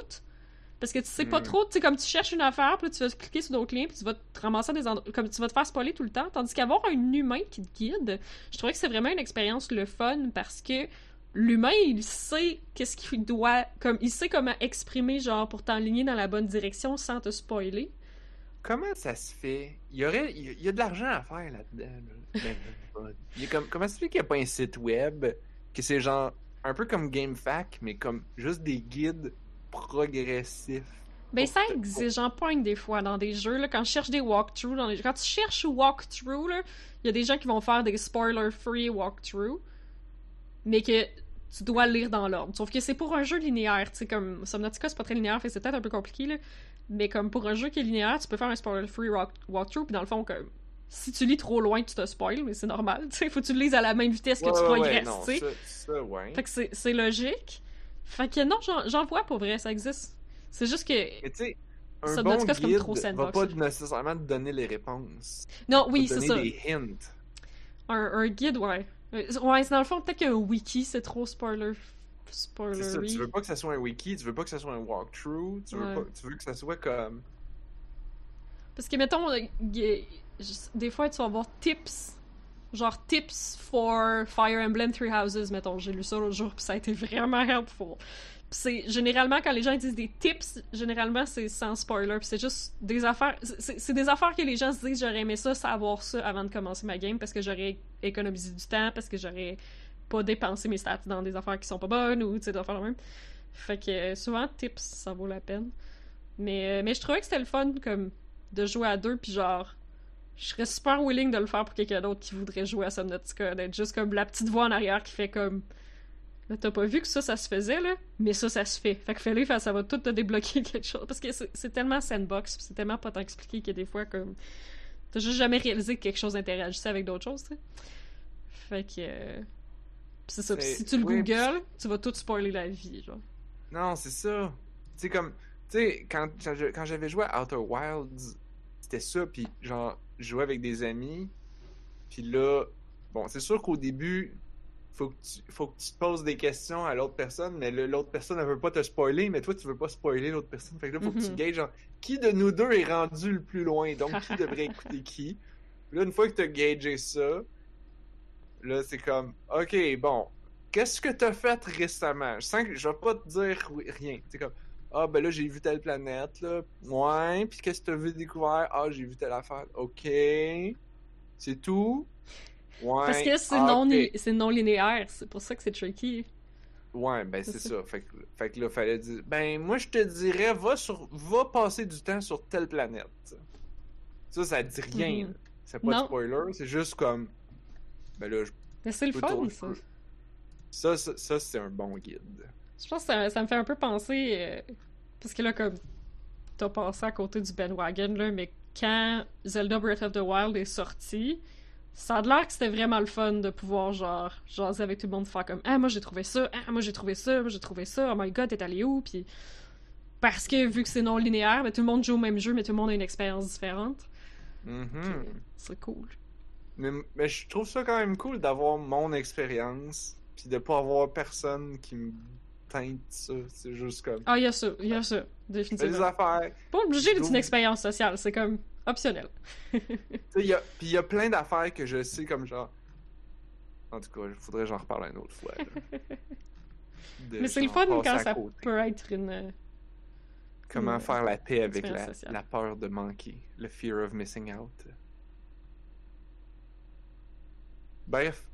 Parce que tu sais pas Hmm. trop, tu sais, comme tu cherches une affaire, puis là, tu vas cliquer sur d'autres liens, puis tu vas te ramasser dans des endroits, comme tu vas te faire spoiler tout le temps. Tandis qu'avoir un humain qui te guide, je trouvais que c'est vraiment une expérience le fun parce que l'humain, il sait qu'est-ce qu'il doit, comme, il sait comment exprimer, genre, pour t'enligner dans la bonne direction sans te spoiler. Comment ça se fait? Il y aurait, il y a- de l'argent à faire là-dedans. là. Ben, ben, a comme, comment ça se fait qu'il n'y a pas un site web que c'est genre un peu comme GameFAQ, mais comme juste des guides progressifs. Ben, ça existe, j'en pogne des fois dans des jeux, là, quand je cherche des walkthroughs, dans les... quand tu cherches walkthrough, il y a des gens qui vont faire des spoiler-free walkthroughs, mais que tu dois lire dans l'ordre. Sauf que c'est pour un jeu linéaire, tu sais, comme Subnautica, c'est pas très linéaire, fait c'est peut-être un peu compliqué, là, mais comme pour un jeu qui est linéaire, tu peux faire un spoiler-free walk- walkthrough, puis dans le fond, comme, si tu lis trop loin, tu te spoil, mais c'est normal, tu sais, faut que tu le lises à la même vitesse que Ouais, tu ouais, ouais, progresses, non, tu sais. ça, ça, ouais. Fait que c'est c'est logique. Fait que non, j'en vois pour vrai, ça existe. C'est juste que Mais tu sais, un Subnautica, bon comme guide trop va pas nécessairement te donner les réponses. Non, oui, c'est ça. des hints. Un, un guide, ouais. Euh, Ouais, c'est dans le fond, peut-être qu'un wiki, c'est trop spoiler. Ça, tu veux pas que ça soit un wiki, tu veux pas que ça soit un walkthrough, tu veux, Ouais. pas, tu veux que ça soit comme... Parce que, mettons, euh, des fois, tu vas avoir tips. Genre, tips for Fire Emblem Three Houses, mettons. J'ai lu ça l'autre jour, puis ça a été vraiment helpful. C'est généralement, quand les gens disent des tips, généralement, c'est sans spoiler. Puis c'est juste des affaires. C'est des affaires que les gens se disent j'aurais aimé ça, savoir ça avant de commencer ma game, parce que j'aurais économisé du temps, parce que j'aurais pas dépensé mes stats dans des affaires qui sont pas bonnes, ou tu sais, des affaires même. Fait que euh, souvent, tips, ça vaut la peine. Mais, euh, mais je trouvais que c'était le fun, comme, de jouer à deux, puis genre, je serais super willing de le faire pour quelqu'un d'autre qui voudrait jouer à Subnautica, d'être juste comme la petite voix en arrière qui fait comme. Là, t'as pas vu que ça, ça se faisait, là, mais ça, ça se fait. Fait que fais-le, ça va tout te débloquer quelque chose. Parce que c'est tellement sandbox, pis c'est tellement pas tant expliqué que des fois, comme. T'as juste jamais réalisé que quelque chose interagissait avec d'autres choses, tu sais. Fait que. euh, pis c'est ça. Pis si tu le oui, pis googles, tu vas tout spoiler la vie, genre. Non, c'est ça. Tu sais, comme... Tu sais, quand, quand j'avais joué à Outer Wilds, c'était ça, puis genre, jouais avec des amis, puis là... Bon, c'est sûr qu'au début, faut que, tu, faut que tu te poses des questions à l'autre personne, mais l'autre personne ne veut pas te spoiler, mais toi, tu veux pas spoiler l'autre personne. Fait que là, faut que tu Mhm. gages, genre, qui de nous deux est rendu le plus loin, donc qui devrait écouter qui? Puis là, une fois que tu as gagé ça, là, c'est comme, OK, bon, qu'est-ce que t'as fait récemment? Je sens que je vais pas te dire rien. C'est comme, ah, ben là, j'ai vu telle planète, là. Ouais, puis qu'est-ce que t'as vu découvert? Ah, j'ai vu telle affaire. OK. C'est tout? Ouais. Parce que c'est ah, non, c'est non linéaire, c'est pour ça que c'est tricky. Ouais, ben C'est ça. ça. Fait que, fait que là, fallait dire, ben moi je te dirais, va sur, va passer du temps sur telle planète. Ça, ça dit rien. Mhm. là. C'est pas de spoiler, c'est juste comme, ben là, je Mais c'est le fun, tourner- ça. Ça, ça, ça, c'est un bon guide. Je pense que ça, ça me fait un peu penser. euh, parce que là, comme. T'as passé à côté du bandwagon, là, mais quand Zelda Breath of the Wild est sorti, ça a l'air que c'était vraiment le fun de pouvoir, genre, jaser avec tout le monde, faire comme Ah, moi j'ai trouvé ça, ah, moi j'ai trouvé ça, moi j'ai trouvé ça, oh my god, t'es allé où? Puis. Parce que vu que c'est non linéaire, mais tout le monde joue au même jeu, mais tout le monde a une expérience différente. Puis, C'est cool. Mais, mais je trouve ça quand même cool d'avoir mon expérience, puis de pas avoir personne qui me teinte ça. C'est juste comme. Ah, il y a ça, il y a ça, Fais des définitivement. affaires. Pas obligé d'être une expérience sociale, c'est comme optionnel. Puis il y a plein d'affaires que je sais comme genre. En tout cas, il faudrait que j'en reparle une autre fois. Mais c'est le fun quand ça côté. peut être une. euh, Comment une faire la paix avec la, la peur de manquer, le fear of missing out. Bref,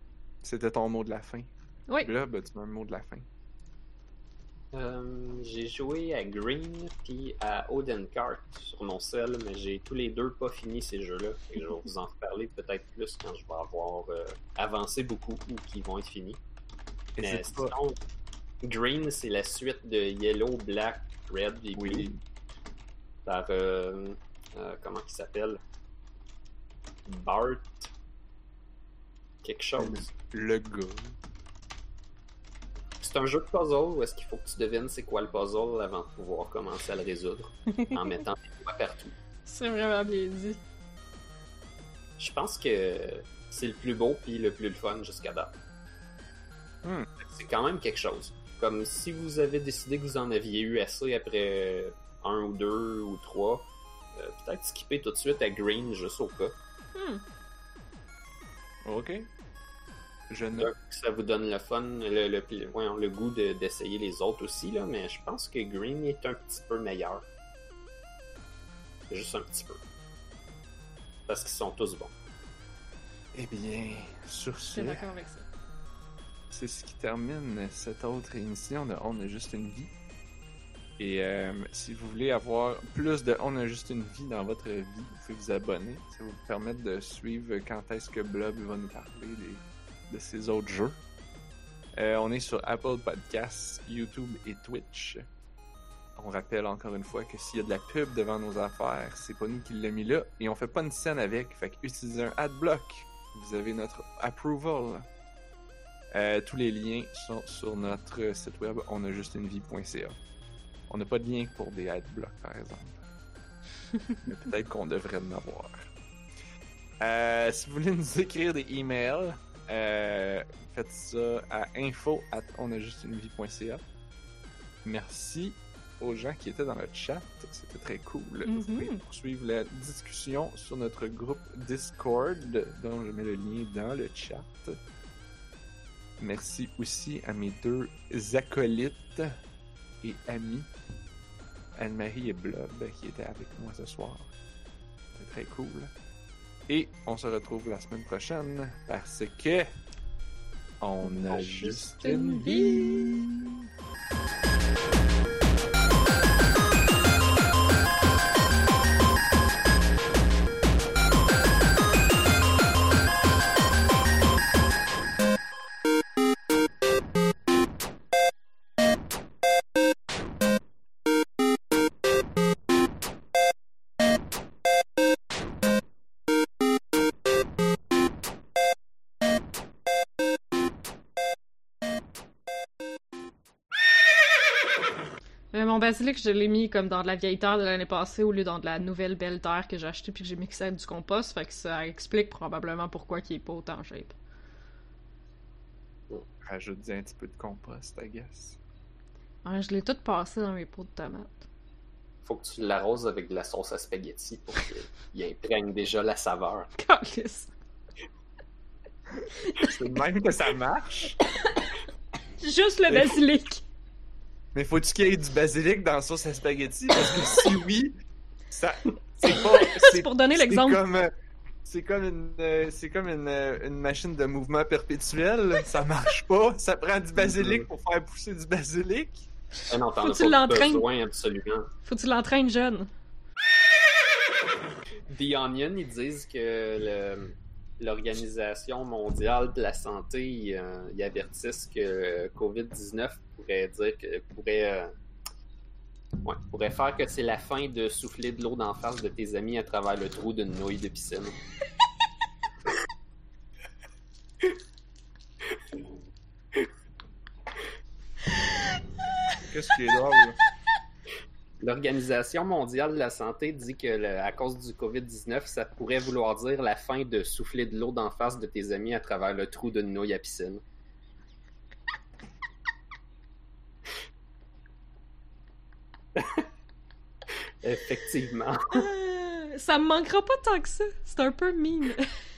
c'était ton mot de la fin. Oui. Là, ben, tu mets un mot de la fin. Euh, j'ai joué à Green puis à Odenkart sur mon cell, mais j'ai tous les deux pas fini ces jeux-là. Et je vais vous en reparler peut-être plus quand je vais avoir euh, avancé beaucoup ou qu'ils vont être finis. Et Mais pas. sinon, Green, c'est la suite de Yellow, Black, Red et Blue. Oui. Par. euh, comment il s'appelle? Bart. Quelque chose. Le gars. C'est un jeu de puzzle où est-ce qu'il faut que tu devines c'est quoi le puzzle avant de pouvoir commencer à le résoudre en mettant des doigts partout. C'est vraiment bien dit. Je pense que c'est le plus beau puis le plus le fun jusqu'à date. Hmm. C'est quand même quelque chose. Comme si vous avez décidé que vous en aviez eu assez après un ou deux ou trois. Euh, Peut-être skipper tout de suite à Green juste au cas. Hmm. Ok. Je Donc, note. ça vous donne le fun, le, le, le- voyons, le goût de- d'essayer les autres aussi, là, mais je pense que Green est un petit peu meilleur. Juste un petit peu. Parce qu'ils sont tous bons. Eh bien, sur Je ce, suis d'accord avec ça. c'est ce qui termine cette autre émission de On a juste une vie. Et euh, si vous voulez avoir plus de On a juste une vie dans votre vie, vous pouvez vous abonner. Ça va vous permettre de suivre quand est-ce que Blob va nous parler des- de ses autres jeux. Euh, on est sur Apple Podcasts, YouTube et Twitch. On rappelle encore une fois que s'il y a de la pub devant nos affaires, c'est pas nous qui l'a mis là et on fait pas une scène avec. Fait que utilisez un adblock. Vous avez notre approval. Euh, tous les liens sont sur notre site web onajustunevie.ca. On n'a pas de lien pour des adblocks, par exemple. Mais peut-être qu'on devrait en avoir. Euh, si vous voulez nous écrire des emails, euh, faites ça à info at onajustunevie.ca. Merci aux gens qui étaient dans le chat. C'était très cool. Vous pouvez Mhm. poursuivre la discussion sur notre groupe Discord, dont je mets le lien dans le chat. Merci aussi à mes deux acolytes et amis, Anne-Marie et Blob, qui étaient avec moi ce soir. C'est très cool. Et on se retrouve la semaine prochaine parce que on a juste une vie. Basilic, je l'ai mis comme dans de la vieille terre de l'année passée au lieu dans de la nouvelle belle terre que j'ai achetée puis que j'ai mixé avec du compost. Fait que ça explique probablement pourquoi il est pas autant shape. Rajoute un petit peu de compost, I guess. Ouais, je l'ai tout passé dans mes pots de tomates. Faut que tu l'arroses avec de la sauce à spaghetti pour qu'il imprègne déjà la saveur. C'est même que ça marche. Juste le basilic. Mais faut-tu qu'il y ait du basilic dans la sauce à spaghetti? Parce que si oui, ça. C'est pas. C'est pour donner l'exemple. C'est comme une, euh, c'est comme une, euh, une machine de mouvement perpétuel. Ça marche pas. Ça prend du basilic pour faire pousser du basilic. Ah non, Faut tu l'entraînes. Faut que tu l'entraînes jeune. The Onion, ils disent que le- l'Organisation mondiale de la santé, ils, euh, ils avertissent que COVID-19 pourrait dire que pourrait, euh, ouais, pourrait faire que c'est la fin de souffler de l'eau d'en face de tes amis à travers le trou d'une nouille de piscine. Qu'est-ce qui est drôle? L'Organisation mondiale de la santé dit que le- à cause du COVID-19, ça pourrait vouloir dire la fin de souffler de l'eau d'en face de tes amis à travers le trou d'une nouille à piscine. Effectivement. Euh, ça me manquera pas tant que ça. C'est un peu mine.